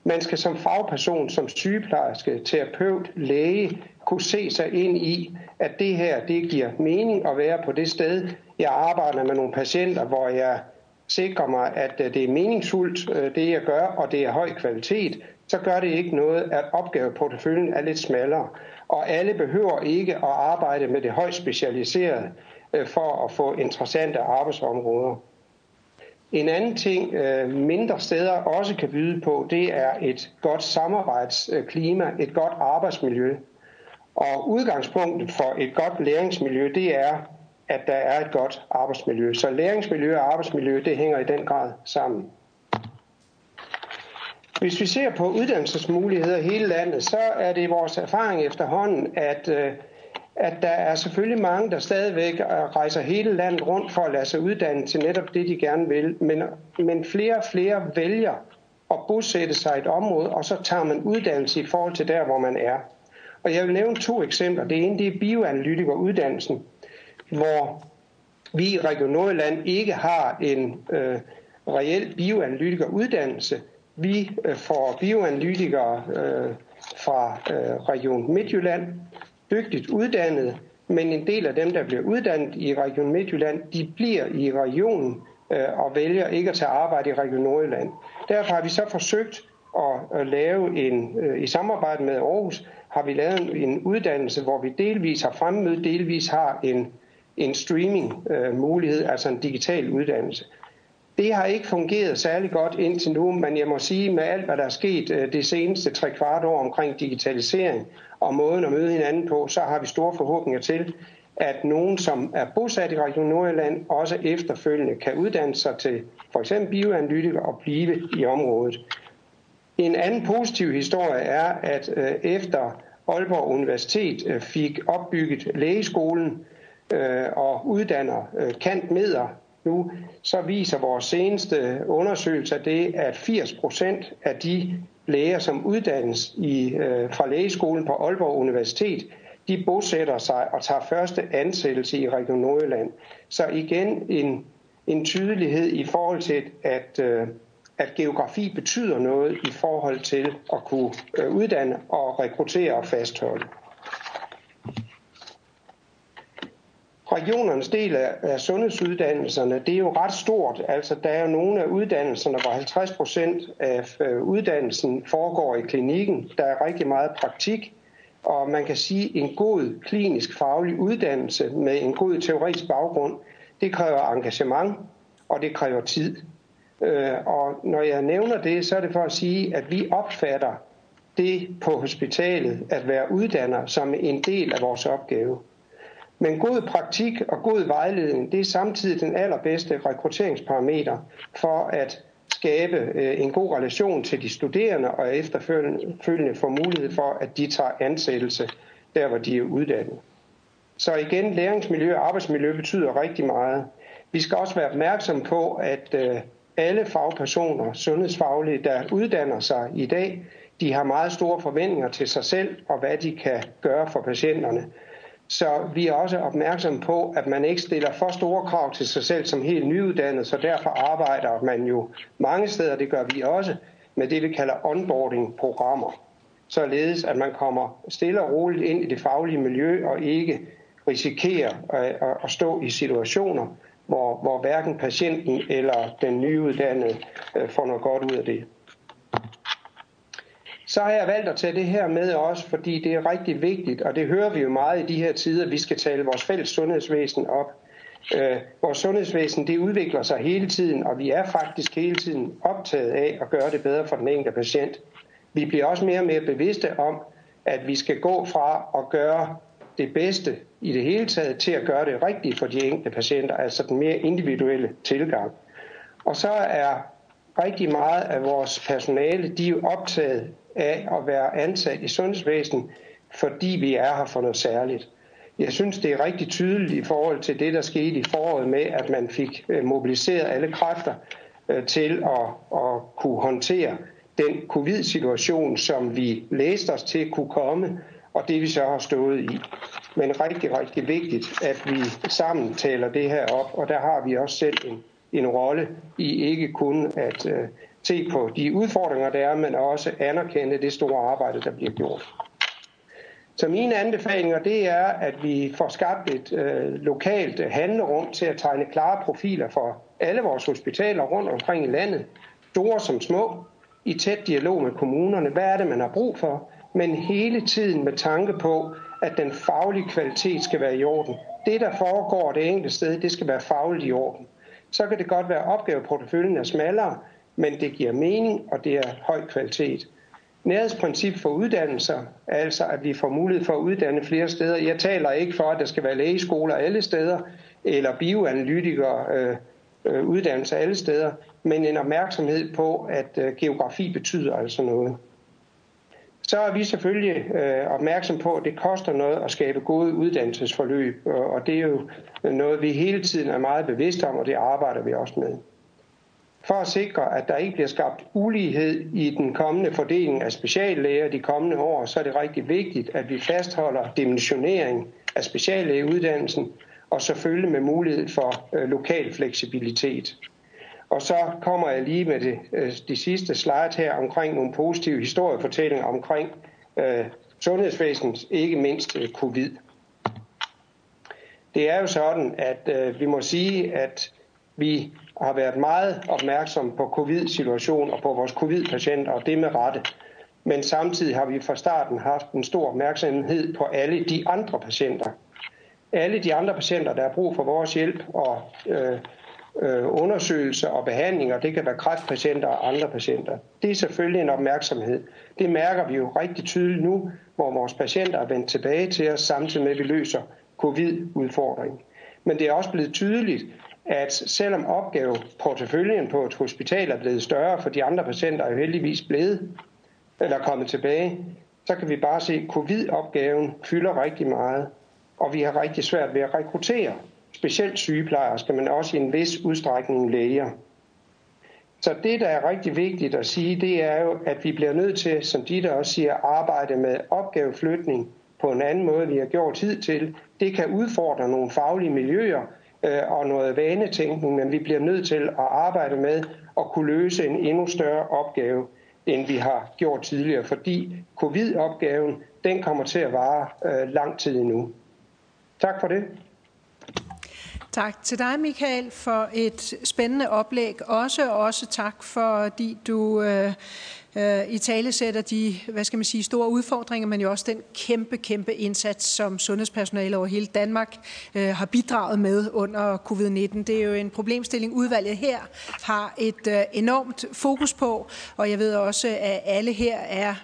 Man skal som fagperson, som sygeplejerske, terapeut, læge, kunne se sig ind i, at det her, det giver mening at være på det sted. Jeg arbejder med nogle patienter, hvor jeg sikrer mig, at øh, det er meningsfuldt, øh, det jeg gør, og det er høj kvalitet, så gør det ikke noget, at opgaveporteføljen er lidt smallere. Og alle behøver ikke at arbejde med det højt specialiserede øh, for at få interessante arbejdsområder. En anden ting, øh, mindre steder også kan byde på, det er et godt samarbejdsklima, et godt arbejdsmiljø. Og udgangspunktet for et godt læringsmiljø, det er, at der er et godt arbejdsmiljø. Så læringsmiljø og arbejdsmiljø, det hænger i den grad sammen. Hvis vi ser på uddannelsesmuligheder i hele landet, så er det vores erfaring efterhånden, at, øh, at der er selvfølgelig mange, der stadigvæk øh, rejser hele landet rundt for at lade sig uddanne til netop det, de gerne vil. Men, men flere og flere vælger at bosætte sig i et område, og så tager man uddannelse i forhold til der, hvor man er. Og jeg vil nævne to eksempler. Det ene det er bioanalytikeruddannelsen, hvor vi i Region Nordjylland ikke har en øh, reel bioanalytikeruddannelse. Vi øh, får bioanalytikere øh, fra øh, Region Midtjylland, dygtigt uddannet, men en del af dem, der bliver uddannet i Region Midtjylland, de bliver i regionen øh, og vælger ikke at tage arbejde i Region Nordjylland. Derfor har vi så forsøgt at, at lave en, øh, i samarbejde med Aarhus, har vi lavet en uddannelse, hvor vi delvis har fremmøde, delvis har en, en streaming øh, mulighed, altså en digital uddannelse. Det har ikke fungeret særlig godt indtil nu, men jeg må sige, med alt hvad der er sket øh, det seneste tre kvart år omkring digitalisering og måden at møde hinanden på, så har vi store forhåbninger til, at nogen, som er bosat i Region Nordjylland, også efterfølgende kan uddanne sig til for eksempel bioanalytiker og blive i området. En anden positiv historie er, at øh, efter Aalborg Universitet øh, fik opbygget lægeskolen og uddanner kantmeder nu, så viser vores seneste undersøgelser det, at 80 procent af de læger, som uddannes i, øh, fra lægeskolen på Aalborg Universitet, de bosætter sig og tager første ansættelse i Region Nordjylland. Så igen en, en tydelighed i forhold til, at øh, at geografi betyder noget i forhold til at kunne øh, uddanne og rekruttere og fastholde. Regionernes del af sundhedsuddannelserne, det er jo ret stort. Altså, der er jo nogle af uddannelserne, hvor 50 procent af uddannelsen foregår i klinikken. Der er rigtig meget praktik, og man kan sige, en god klinisk faglig uddannelse med en god teoretisk baggrund, det kræver engagement, og det kræver tid. Øh, og når jeg nævner det, så er det for at sige, at vi opfatter det på hospitalet at være uddanner som en del af vores opgave. Men god praktik og god vejledning, det er samtidig den allerbedste rekrutteringsparameter for at skabe øh, en god relation til de studerende og efterfølgende få mulighed for, at de tager ansættelse der, hvor de er uddannet. Så igen, læringsmiljø og arbejdsmiljø betyder rigtig meget. Vi skal også være opmærksom på, at øh, alle fagpersoner, sundhedsfaglige, der uddanner sig i dag, de har meget store forventninger til sig selv og hvad de kan gøre for patienterne. Så vi er også opmærksomme på, at man ikke stiller for store krav til sig selv som helt nyuddannet, så derfor arbejder man jo mange steder, det gør vi også, med det vi kalder onboarding-programmer. Således at man kommer stille og roligt ind i det faglige miljø og ikke risikerer øh, at stå i situationer, hvor, hvor hverken patienten eller den nyuddannede øh, får noget godt ud af det. Så har jeg valgt at tage det her med også, fordi det er rigtig vigtigt, og det hører vi jo meget i de her tider, vi skal tale vores fælles sundhedsvæsen op. Øh, vores sundhedsvæsen det udvikler sig hele tiden, og vi er faktisk hele tiden optaget af at gøre det bedre for den enkelte patient. Vi bliver også mere og mere bevidste om, at vi skal gå fra at gøre det bedste i det hele taget til at gøre det rigtigt for de enkelte patienter, altså den mere individuelle tilgang. Og så er rigtig meget af vores personale, de er optaget af at være ansat i sundhedsvæsenet fordi vi er her for noget særligt. Jeg synes, det er rigtig tydeligt i forhold til det, der skete i foråret med, at man fik øh, mobiliseret alle kræfter øh, til at, at kunne håndtere den covid-situation, som vi læste os til kunne komme, og det vi så har stået i. Men rigtig, rigtig vigtigt, at vi sammen taler det her op, og der har vi også selv en, en rolle i ikke kun at øh, se på de udfordringer, der er, men også anerkende det store arbejde, der bliver gjort. Så mine anbefalinger, det er, at vi får skabt et øh, lokalt handlerum til at tegne klare profiler for alle vores hospitaler rundt omkring i landet, store som små, i tæt dialog med kommunerne. Hvad er det, man har brug for? Men hele tiden med tanke på, at den faglige kvalitet skal være i orden. Det, der foregår det enkelte sted, det skal være fagligt i orden. Så kan det godt være, at opgaveporteføljen er smallere, men det giver mening, og det er høj kvalitet. Nærhedsprincip for uddannelser, altså at vi får mulighed for at uddanne flere steder. Jeg taler ikke for, at der skal være lægeskoler alle steder, eller bioanalytikere øh, øh, uddannelser alle steder, men en opmærksomhed på, at øh, geografi betyder altså noget. Så er vi selvfølgelig øh, opmærksom på, at det koster noget at skabe gode uddannelsesforløb, og det er jo noget, vi hele tiden er meget bevidste om, og det arbejder vi også med. For at sikre, at der ikke bliver skabt ulighed i den kommende fordeling af speciallæger de kommende år, så er det rigtig vigtigt, at vi fastholder dimensionering af speciallægeuddannelsen, og selvfølgelig med mulighed for øh, lokal fleksibilitet. Og så kommer jeg lige med det, øh, de sidste slide her omkring nogle positive historiefortællinger omkring øh, sundhedsvæsenet, ikke mindst øh, covid. Det er jo sådan, at øh, vi må sige, at vi har været meget opmærksom på covid-situationen og på vores covid-patienter, og det med rette. Men samtidig har vi fra starten haft en stor opmærksomhed på alle de andre patienter. Alle de andre patienter, der har brug for vores hjælp og øh, øh, undersøgelser og behandlinger, det kan være kræftpatienter og andre patienter. Det er selvfølgelig en opmærksomhed. Det mærker vi jo rigtig tydeligt nu, hvor vores patienter er vendt tilbage til os, samtidig med at vi løser covid-udfordringen. Men det er også blevet tydeligt, at selvom opgaveporteføljen på et hospital er blevet større, for de andre patienter er jo heldigvis blevet eller kommet tilbage, så kan vi bare se, at covid-opgaven fylder rigtig meget, og vi har rigtig svært ved at rekruttere specielt sygeplejersker, men også i en vis udstrækning læger. Så det, der er rigtig vigtigt at sige, det er jo, at vi bliver nødt til, som de der også siger, arbejde med opgaveflytning på en anden måde, vi har gjort tid til. Det kan udfordre nogle faglige miljøer Øh, og noget vanetænkning, men vi bliver nødt til at arbejde med at kunne løse en endnu større opgave, end vi har gjort tidligere, fordi covid-opgaven, den kommer til at vare øh, lang tid endnu. Tak for det. Tak til dig, Michael, for et spændende oplæg. Også også tak, fordi du øh, øh, i tale sætter de hvad skal man sige, store udfordringer, men jo også den kæmpe, kæmpe indsats, som sundhedspersonale over hele Danmark øh, har bidraget med under covid-19. Det er jo en problemstilling, udvalget her har et øh, enormt fokus på, og jeg ved også, at alle her er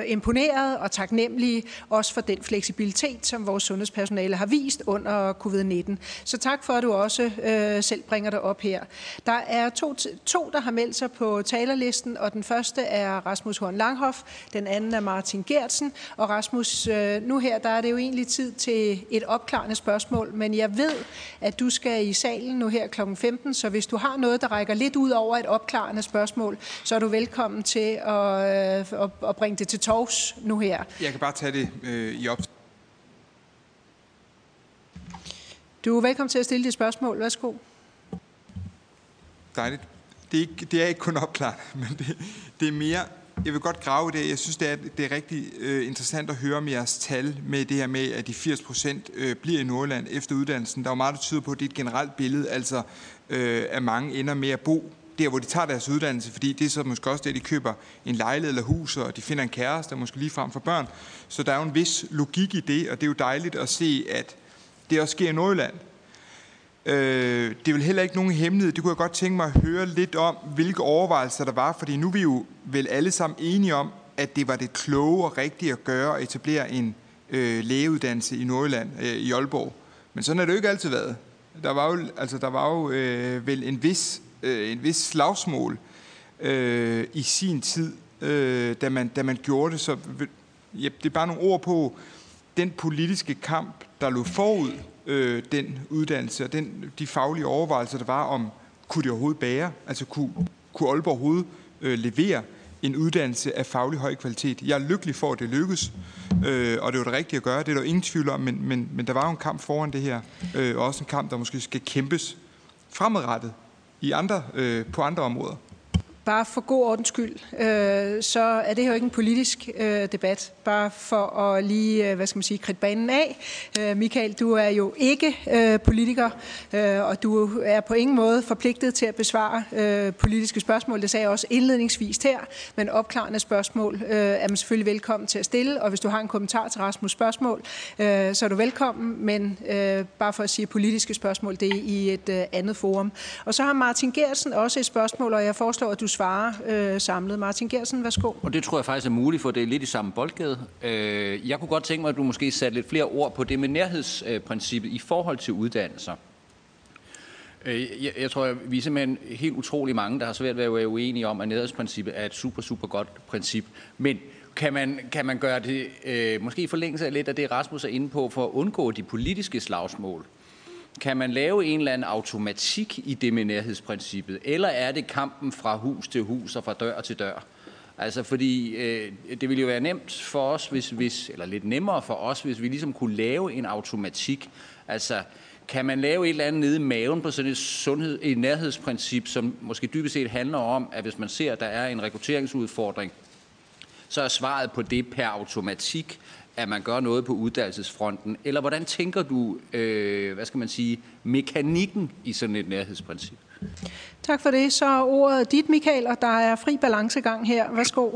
øh, imponeret og taknemmelige, også for den fleksibilitet, som vores sundhedspersonale har vist under covid-19. Så tak for, at du også øh, selv bringer det op her. Der er to, to, der har meldt sig på talerlisten, og den første er Rasmus Horn Langhoff, den anden er Martin Gertsen. Og Rasmus, øh, nu her, der er det jo egentlig tid til et opklarende spørgsmål, men jeg ved, at du skal i salen nu her kl. 15, så hvis du har noget, der rækker lidt ud over et opklarende spørgsmål, så er du velkommen til at, øh, at, at bringe det til tors nu her. Jeg kan bare tage det øh, i op. Du er velkommen til at stille dit spørgsmål. Værsgo. Dejligt det er, ikke, det er ikke kun opklaret, men det, det er mere, jeg vil godt grave det. Jeg synes, det er, det er rigtig øh, interessant at høre om jeres tal med det her med, at de 80 procent øh, bliver i Nordland efter uddannelsen. Der er jo meget, der tyder på, at det er et generelt billede, altså øh, at mange ender med at bo der, hvor de tager deres uddannelse, fordi det er så måske også det, de køber en lejlighed eller hus, og de finder en kæreste, måske lige frem for børn. Så der er jo en vis logik i det, og det er jo dejligt at se, at det også sker i Nordjylland. Øh, det er vel heller ikke nogen hemmelighed. Det kunne jeg godt tænke mig at høre lidt om, hvilke overvejelser der var, fordi nu er vi jo vel alle sammen enige om, at det var det kloge og rigtige at gøre at etablere en øh, lægeuddannelse i Nordjylland, øh, i Aalborg. Men sådan har det jo ikke altid været. Der var jo, altså, der var jo øh, vel en vis, øh, en vis slagsmål øh, i sin tid, øh, da, man, da man gjorde det. Så ja, det er bare nogle ord på den politiske kamp, der lå forud øh, den uddannelse og den, de faglige overvejelser, der var om, kunne det overhovedet bære? Altså kunne, kunne Aalborg overhovedet øh, levere en uddannelse af faglig høj kvalitet? Jeg er lykkelig for, at det lykkes, øh, og det var det rigtige at gøre. Det er der ingen tvivl om, men, men, men der var jo en kamp foran det her, øh, og også en kamp, der måske skal kæmpes fremadrettet i andre, øh, på andre områder bare for god ordens skyld, øh, så er det jo ikke en politisk øh, debat. Bare for at lige, øh, hvad skal man sige, kridte banen af. Øh, Michael, du er jo ikke øh, politiker, øh, og du er på ingen måde forpligtet til at besvare øh, politiske spørgsmål. Det sagde jeg også indledningsvis her, men opklarende spørgsmål øh, er man selvfølgelig velkommen til at stille, og hvis du har en kommentar til Rasmus' spørgsmål, øh, så er du velkommen, men øh, bare for at sige politiske spørgsmål, det er i et øh, andet forum. Og så har Martin Gersen også et spørgsmål, og jeg foreslår, at du svare øh, samlet. Martin Gersen, værsgo. Og det tror jeg faktisk er muligt, for det er lidt i samme boldgade. Øh, jeg kunne godt tænke mig, at du måske satte lidt flere ord på det med nærhedsprincippet i forhold til uddannelser. Øh, jeg, jeg tror, at vi er simpelthen helt utrolig mange, der har svært ved at være uenige om, at nærhedsprincippet er et super, super godt princip. Men kan man, kan man gøre det, øh, måske i forlængelse af lidt af det, Rasmus er inde på, for at undgå de politiske slagsmål? Kan man lave en eller anden automatik i det med nærhedsprincippet, eller er det kampen fra hus til hus og fra dør til dør? Altså fordi øh, det ville jo være nemt for os, hvis, hvis, eller lidt nemmere for os, hvis vi ligesom kunne lave en automatik. Altså kan man lave et eller andet nede i maven på sådan et, sundhed, et nærhedsprincip, som måske dybest set handler om, at hvis man ser, at der er en rekrutteringsudfordring, så er svaret på det per automatik, at man gør noget på uddannelsesfronten? Eller hvordan tænker du, øh, hvad skal man sige, mekanikken i sådan et nærhedsprincip? Tak for det. Så ordet dit, Michael, og der er fri balancegang her. Værsgo.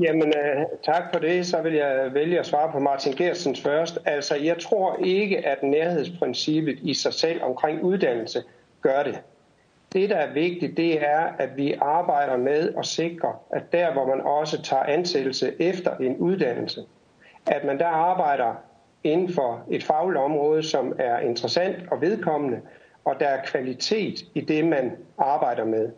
Jamen, øh, tak for det. Så vil jeg vælge at svare på Martin Gersens først. Altså, jeg tror ikke, at nærhedsprincippet i sig selv omkring uddannelse gør det. Det, der er vigtigt, det er, at vi arbejder med at sikre, at der, hvor man også tager ansættelse efter en uddannelse, at man der arbejder inden for et fagligt område, som er interessant og vedkommende, og der er kvalitet i det, man arbejder med.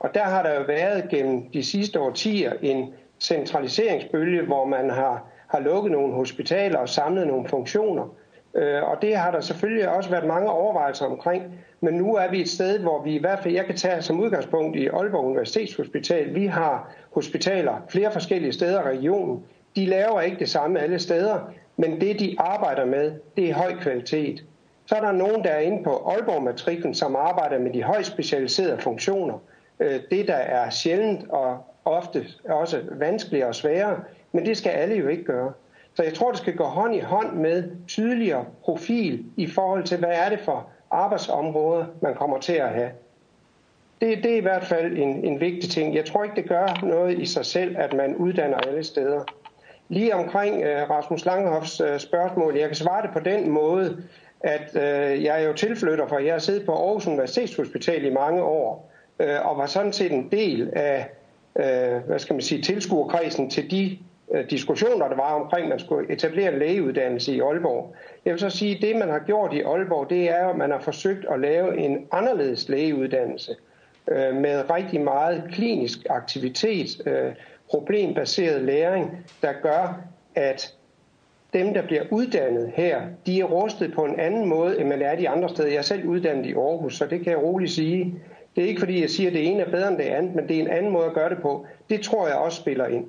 Og der har der jo været gennem de sidste årtier en centraliseringsbølge, hvor man har, har lukket nogle hospitaler og samlet nogle funktioner. Øh, og det har der selvfølgelig også været mange overvejelser omkring. Men nu er vi et sted, hvor vi i hvert fald, jeg kan tage som udgangspunkt i Aalborg Universitetshospital, vi har hospitaler flere forskellige steder i regionen de laver ikke det samme alle steder, men det de arbejder med, det er høj kvalitet. Så er der nogen, der er inde på Aalborg-matriklen, som arbejder med de højt specialiserede funktioner. Øh, det, der er sjældent og ofte også vanskeligere og sværere, men det skal alle jo ikke gøre. Så jeg tror, det skal gå hånd i hånd med tydeligere profil i forhold til, hvad er det for arbejdsområder, man kommer til at have. Det, det er i hvert fald en, en vigtig ting. Jeg tror ikke, det gør noget i sig selv, at man uddanner alle steder. Lige omkring øh, Rasmus Langhoffs øh, spørgsmål, jeg kan svare det på den måde, at øh, jeg er jo tilflytter, for jeg har siddet på Aarhus Universitetshospital i mange år, øh, og var sådan set en del af øh, hvad skal man sige, tilskuerkredsen til de øh, diskussioner, der var omkring, at man skulle etablere en lægeuddannelse i Aalborg. Jeg vil så sige, at det, man har gjort i Aalborg, det er, at man har forsøgt at lave en anderledes lægeuddannelse øh, med rigtig meget klinisk aktivitet, øh, problembaseret læring, der gør, at dem, der bliver uddannet her, de er rustet på en anden måde, end man er de andre steder. Jeg er selv uddannet i Aarhus, så det kan jeg roligt sige. Det er ikke fordi, jeg siger, at det ene er bedre end det andet, men det er en anden måde at gøre det på. Det tror jeg også spiller ind.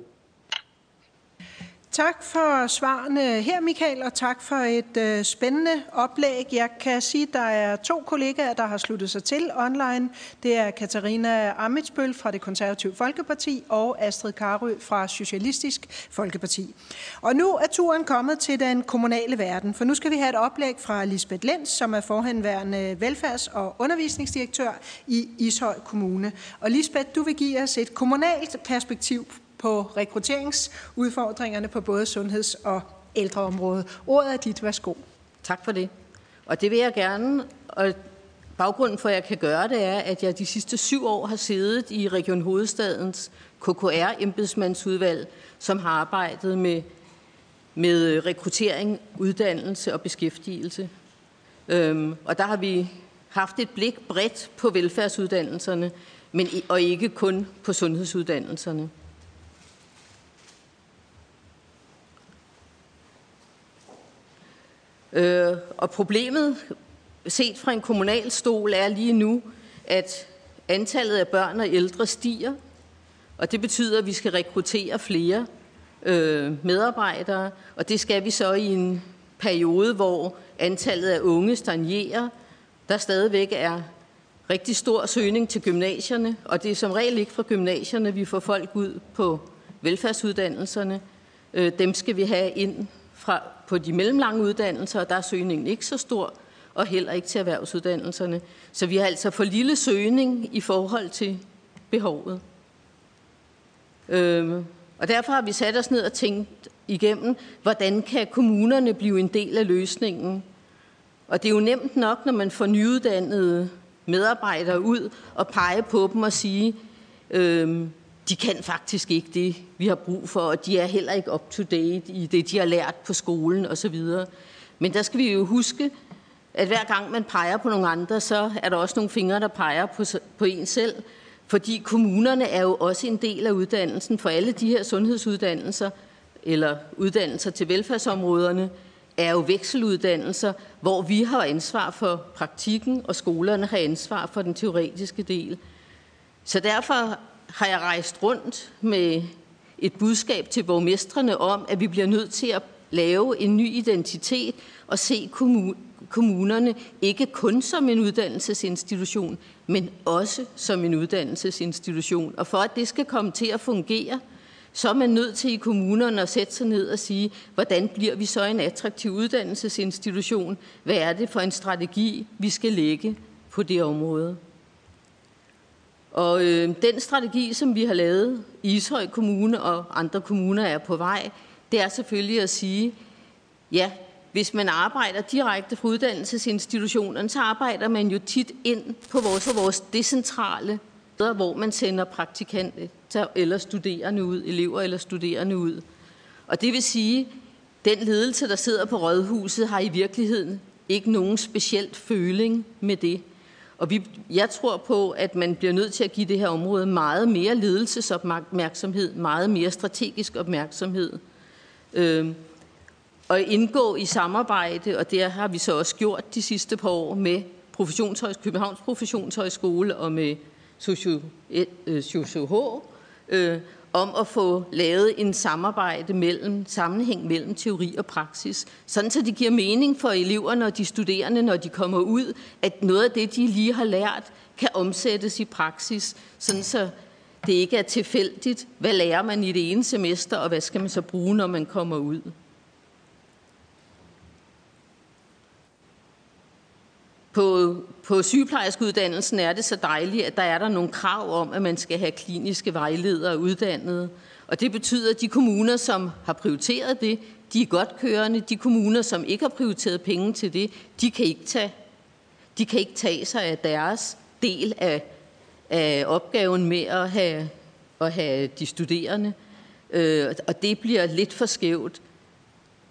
Tak for svarene her, Michael, og tak for et øh, spændende oplæg. Jeg kan sige, at der er to kollegaer, der har sluttet sig til online. Det er Katarina Amitsbøl fra det konservative Folkeparti og Astrid Karø fra Socialistisk Folkeparti. Og nu er turen kommet til den kommunale verden, for nu skal vi have et oplæg fra Lisbeth Lenz, som er forhenværende velfærds- og undervisningsdirektør i Ishøj Kommune. Og Lisbeth, du vil give os et kommunalt perspektiv på rekrutteringsudfordringerne på både sundheds- og ældreområdet. Ordet er dit. Værsgo. Tak for det. Og det vil jeg gerne. Og baggrunden for, at jeg kan gøre det, er, at jeg de sidste syv år har siddet i Region Hovedstadens KKR-embedsmandsudvalg, som har arbejdet med, med rekruttering, uddannelse og beskæftigelse. Øhm, og der har vi haft et blik bredt på velfærdsuddannelserne, men, og ikke kun på sundhedsuddannelserne. Øh, og problemet set fra en kommunal stol er lige nu, at antallet af børn og ældre stiger, og det betyder, at vi skal rekruttere flere øh, medarbejdere, og det skal vi så i en periode, hvor antallet af unge stagnerer. Der stadigvæk er rigtig stor søgning til gymnasierne, og det er som regel ikke fra gymnasierne, vi får folk ud på velfærdsuddannelserne. Øh, dem skal vi have ind fra, på de mellemlange uddannelser, og der er søgningen ikke så stor, og heller ikke til erhvervsuddannelserne. Så vi har altså for lille søgning i forhold til behovet. Øhm, og derfor har vi sat os ned og tænkt igennem, hvordan kan kommunerne blive en del af løsningen. Og det er jo nemt nok, når man får nyuddannede medarbejdere ud og pege på dem og sige, øhm, de kan faktisk ikke det, vi har brug for, og de er heller ikke up to date i det, de har lært på skolen osv. Men der skal vi jo huske, at hver gang man peger på nogle andre, så er der også nogle fingre, der peger på, på en selv. Fordi kommunerne er jo også en del af uddannelsen for alle de her sundhedsuddannelser, eller uddannelser til velfærdsområderne, er jo vekseluddannelser, hvor vi har ansvar for praktikken, og skolerne har ansvar for den teoretiske del. Så derfor har jeg rejst rundt med et budskab til borgmestrene om, at vi bliver nødt til at lave en ny identitet og se kommunerne ikke kun som en uddannelsesinstitution, men også som en uddannelsesinstitution. Og for at det skal komme til at fungere, så er man nødt til i kommunerne at sætte sig ned og sige, hvordan bliver vi så en attraktiv uddannelsesinstitution? Hvad er det for en strategi, vi skal lægge på det område? Og øh, den strategi, som vi har lavet i Ishøj Kommune og andre kommuner er på vej, det er selvfølgelig at sige, ja, hvis man arbejder direkte fra uddannelsesinstitutionerne, så arbejder man jo tit ind på vores, vores decentrale steder, hvor man sender praktikanter eller studerende ud, elever eller studerende ud. Og det vil sige, den ledelse, der sidder på rådhuset, har i virkeligheden ikke nogen specielt føling med det. Og vi, jeg tror på, at man bliver nødt til at give det her område meget mere ledelsesopmærksomhed, meget mere strategisk opmærksomhed. Øh, og indgå i samarbejde, og det har vi så også gjort de sidste par år med Professionshøjs, Københavns Professionshøjskole og med Socio, eh, øh, øh, om at få lavet en samarbejde mellem, sammenhæng mellem teori og praksis, sådan så det giver mening for eleverne og de studerende, når de kommer ud, at noget af det, de lige har lært, kan omsættes i praksis, sådan så det ikke er tilfældigt, hvad lærer man i det ene semester, og hvad skal man så bruge, når man kommer ud. På, på sygeplejerskeuddannelsen er det så dejligt, at der er der nogle krav om, at man skal have kliniske vejledere uddannet. Og det betyder, at de kommuner, som har prioriteret det, de er godt kørende. De kommuner, som ikke har prioriteret penge til det, de kan ikke tage, de kan ikke tage sig af deres del af, af opgaven med at have, at have de studerende. Øh, og det bliver lidt for skævt.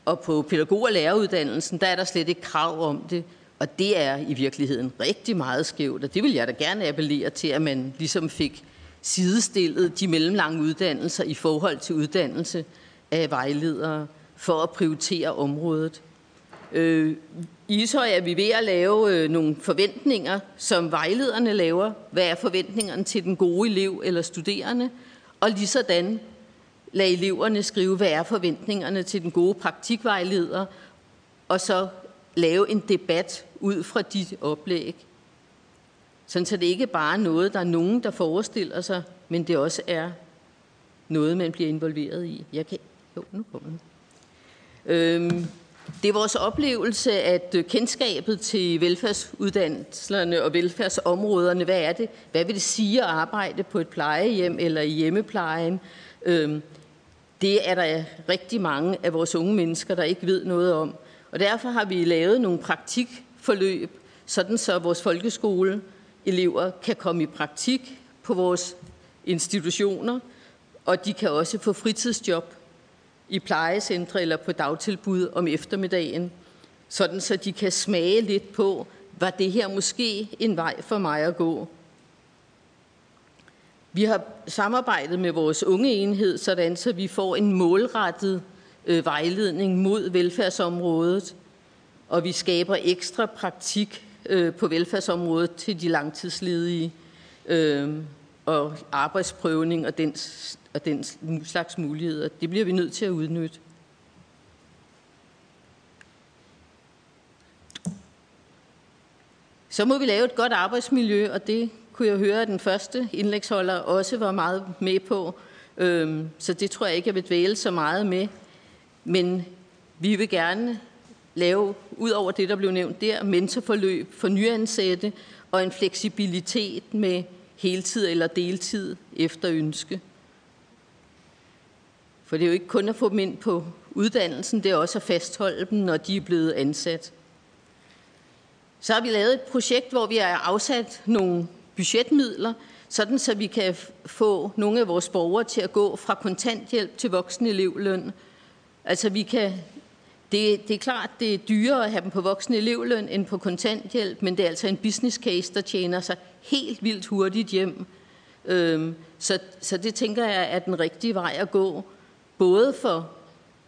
Og på pædagog- og læreruddannelsen, der er der slet ikke krav om det. Og det er i virkeligheden rigtig meget skævt, og det vil jeg da gerne appellere til, at man ligesom fik sidestillet de mellemlange uddannelser i forhold til uddannelse af vejledere for at prioritere området. Øh, I Ishøj er vi ved at lave øh, nogle forventninger, som vejlederne laver. Hvad er forventningerne til den gode elev eller studerende? Og lige sådan lad eleverne skrive, hvad er forventningerne til den gode praktikvejleder, og så lave en debat ud fra dit oplæg. Sådan så det ikke bare er noget, der er nogen, der forestiller sig, men det også er noget, man bliver involveret i. Jeg kan... Jo, nu kommer den. Øhm, det er vores oplevelse, at øh, kendskabet til velfærdsuddannelserne og velfærdsområderne, hvad er det? Hvad vil det sige at arbejde på et plejehjem eller i hjemmeplejen? Øhm, det er der rigtig mange af vores unge mennesker, der ikke ved noget om. Og derfor har vi lavet nogle praktikforløb, sådan så vores folkeskoleelever kan komme i praktik på vores institutioner, og de kan også få fritidsjob i plejecentre eller på dagtilbud om eftermiddagen, sådan så de kan smage lidt på, var det her måske en vej for mig at gå. Vi har samarbejdet med vores unge enhed, sådan så vi får en målrettet øh, vejledning mod velfærdsområdet. og vi skaber ekstra praktik øh, på velfærdsområdet til de langtidsledige øh, og arbejdsprøvning og den, og den slags muligheder. Det bliver vi nødt til at udnytte. Så må vi lave et godt arbejdsmiljø, og det kunne jeg høre, at den første indlægsholder også var meget med på. Øhm, så det tror jeg ikke, jeg vil dvæle så meget med. Men vi vil gerne lave, ud over det, der blev nævnt der, mentorforløb for nyansatte og en fleksibilitet med heltid eller deltid efter ønske. For det er jo ikke kun at få dem ind på uddannelsen, det er også at fastholde dem, når de er blevet ansat. Så har vi lavet et projekt, hvor vi har afsat nogle budgetmidler, sådan så vi kan få nogle af vores borgere til at gå fra kontanthjælp til voksen elevløn. Altså vi kan, det, det er klart, det er dyrere at have dem på voksen elevløn end på kontanthjælp, men det er altså en business case, der tjener sig helt vildt hurtigt hjem. Øhm, så, så det tænker jeg er den rigtige vej at gå, både for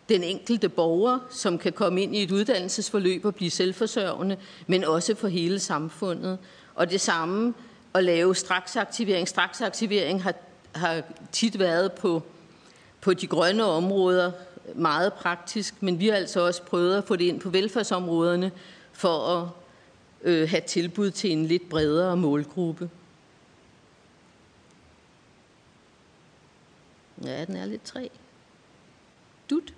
den enkelte borger, som kan komme ind i et uddannelsesforløb og blive selvforsørgende, men også for hele samfundet. Og det samme at lave straksaktivering. Straksaktivering har, har tit været på, på de grønne områder meget praktisk, men vi har altså også prøvet at få det ind på velfærdsområderne for at øh, have tilbud til en lidt bredere målgruppe. Ja, den er lidt træ. Dut.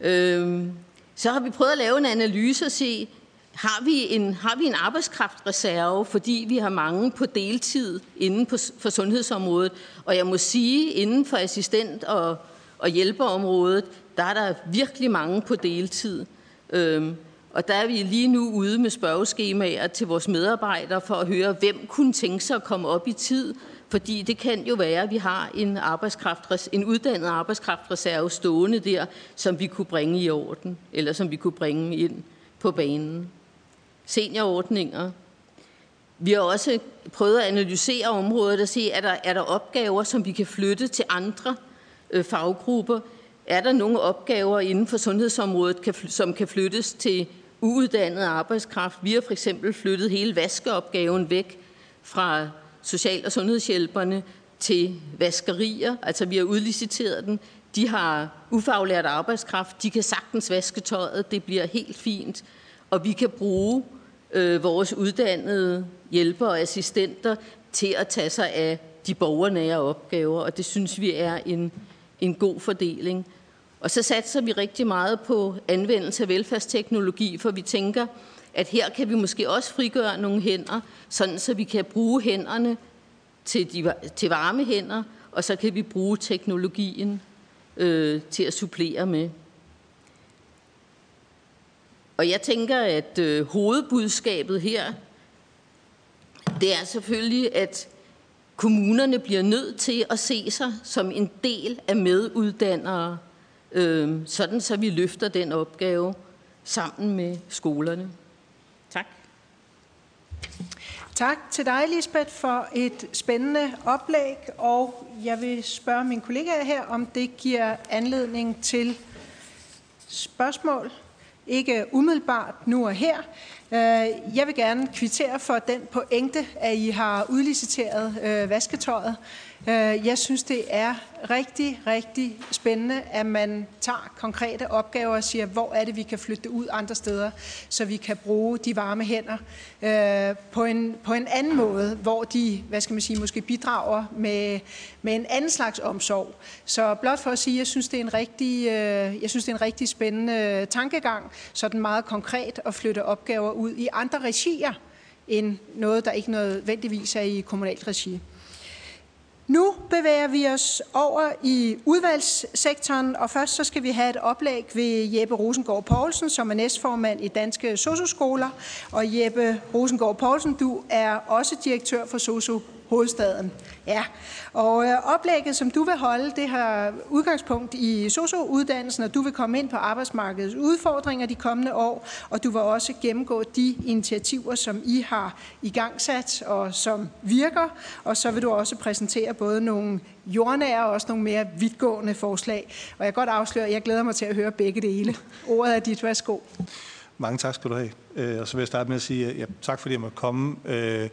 Øhm, så har vi prøvet at lave en analyse og se, har vi en, har vi en arbejdskraftreserve, fordi vi har mange på deltid inden på, for sundhedsområdet. Og jeg må sige, inden for assistent- og, og hjælperområdet, der er der virkelig mange på deltid. Øhm, og der er vi lige nu ude med spørgeskemaer til vores medarbejdere for at høre, hvem kunne tænke sig at komme op i tid, fordi det kan jo være, at vi har en, arbejdskraft, en uddannet arbejdskraftreserve stående der, som vi kunne bringe i orden, eller som vi kunne bringe ind på banen. Seniorordninger. Vi har også prøvet at analysere området og se, er der, er der opgaver, som vi kan flytte til andre Øh, faggrupper? Er der nogle opgaver inden for sundhedsområdet, kan, som kan flyttes til uuddannet arbejdskraft? Vi har for eksempel flyttet hele vaskeopgaven væk fra social- og sundhedshjælperne til vaskerier. Altså vi har udliciteret den. De har ufaglært arbejdskraft. De kan sagtens vaske tøjet. Det bliver helt fint. Og vi kan bruge øh, vores uddannede hjælpere og assistenter til at tage sig af de borgernære opgaver. Og det synes vi er en, en god fordeling. Og så satser vi rigtig meget på anvendelse af velfærdsteknologi, for vi tænker, at her kan vi måske også frigøre nogle hænder, sådan så vi kan bruge hænderne til, de, til varme hænder, og så kan vi bruge teknologien øh, til at supplere med. Og jeg tænker, at øh, hovedbudskabet her, det er selvfølgelig, at kommunerne bliver nødt til at se sig som en del af meduddannere, øh, sådan så vi løfter den opgave sammen med skolerne. Tak. Tak til dig, Lisbeth, for et spændende oplæg, og jeg vil spørge min kollega her, om det giver anledning til spørgsmål. Ikke umiddelbart nu og her. Øh, jeg vil gerne kvittere for den pointe, at I har udliciteret øh, vasketøjet. Øh, jeg synes, det er rigtig, rigtig spændende, at man tager konkrete opgaver og siger, hvor er det, vi kan flytte ud andre steder, så vi kan bruge de varme hænder øh, på, en, på en anden måde, hvor de, hvad skal man sige, måske bidrager med, med en anden slags omsorg. Så blot for at sige, jeg synes, det er en rigtig, øh, jeg synes, det er en rigtig spændende tankegang, sådan meget konkret at flytte opgaver ud i andre regier, end noget, der ikke nødvendigvis er i kommunalt regi. Nu bevæger vi os over i udvalgssektoren, og først så skal vi have et oplæg ved Jeppe Rosengård Poulsen, som er næstformand i Danske Sosu-skoler. Og Jeppe Rosengård Poulsen, du er også direktør for Sosu hovedstaden. Ja, og øh, oplægget, som du vil holde, det har udgangspunkt i socio-uddannelsen, og du vil komme ind på arbejdsmarkedets udfordringer de kommende år, og du vil også gennemgå de initiativer, som I har igangsat og som virker, og så vil du også præsentere både nogle jordnære og også nogle mere vidtgående forslag. Og jeg kan godt afsløre, at jeg glæder mig til at høre begge dele. Ordet er dit. Værsgo. Mange tak skal du have. Øh, og så vil jeg starte med at sige ja, tak, fordi jeg måtte komme. Øh,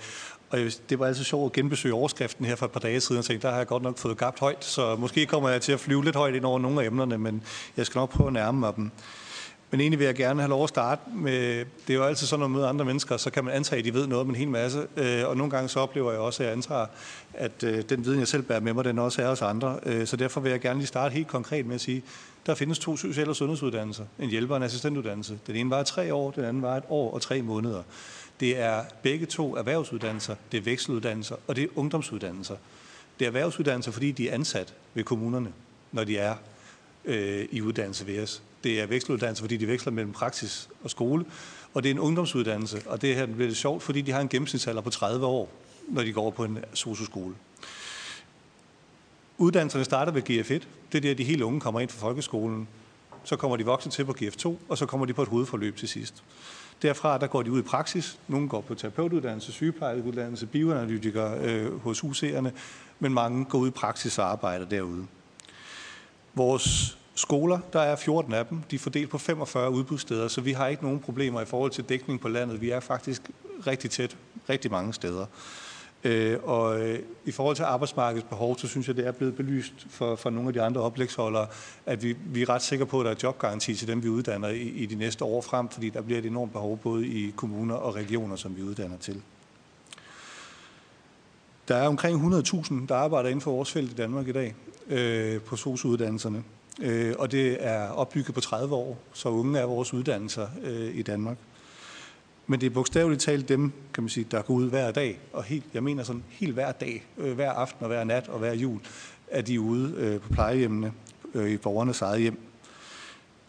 Øh, og det var altså sjovt at genbesøge overskriften her for et par dage siden, og tænkte, der har jeg godt nok fået gabt højt, så måske kommer jeg til at flyve lidt højt ind over nogle af emnerne, men jeg skal nok prøve at nærme mig dem. Men egentlig vil jeg gerne have lov at starte med, det er jo altid sådan, når man møder andre mennesker, så kan man antage, at de ved noget om en hel masse. Øh, og nogle gange så oplever jeg også, at jeg antager, at øh, den viden, jeg selv bærer med mig, den også er hos andre. Øh, så derfor vil jeg gerne lige starte helt konkret med at sige, der findes to social- og sundhedsuddannelser. En hjælper- og en assistentuddannelse. Den ene var tre år, den anden var et år og tre måneder. Det er begge to erhvervsuddannelser, det er vekseluddannelser, og det er ungdomsuddannelser. Det er erhvervsuddannelser, fordi de er ansat ved kommunerne, når de er øh, i uddannelse ved os. Det er vekseluddannelser, fordi de veksler mellem praksis og skole. Og det er en ungdomsuddannelse, og det her bliver det sjovt, fordi de har en gennemsnitsalder på 30 år, når de går på en socioskole. Uddannelserne starter ved GF1. Det er der, de helt unge kommer ind fra folkeskolen. Så kommer de voksne til på GF2, og så kommer de på et hovedforløb til sidst. Derfra der går de ud i praksis. Nogle går på terapeutuddannelse, sygeplejeuddannelse, bioanalytikere øh, hos UC'erne, men mange går ud i praksis og arbejder derude. Vores skoler, der er 14 af dem, de er fordelt på 45 udbudssteder, så vi har ikke nogen problemer i forhold til dækning på landet. Vi er faktisk rigtig tæt, rigtig mange steder. Øh, og øh, i forhold til arbejdsmarkedets behov, så synes jeg, det er blevet belyst for, for nogle af de andre oplægsholdere, at vi, vi er ret sikre på, at der er jobgaranti til dem, vi uddanner i, i de næste år frem, fordi der bliver et enormt behov både i kommuner og regioner, som vi uddanner til. Der er omkring 100.000, der arbejder inden for vores felt i Danmark i dag øh, på SOS-uddannelserne, Øh, og det er opbygget på 30 år, så unge er vores uddannelser øh, i Danmark. Men det er bogstaveligt talt dem, kan man sige, der går ud hver dag, og helt, jeg mener sådan helt hver dag, øh, hver aften og hver nat og hver jul, er de ude øh, på plejehjemmene, øh, i borgernes eget hjem.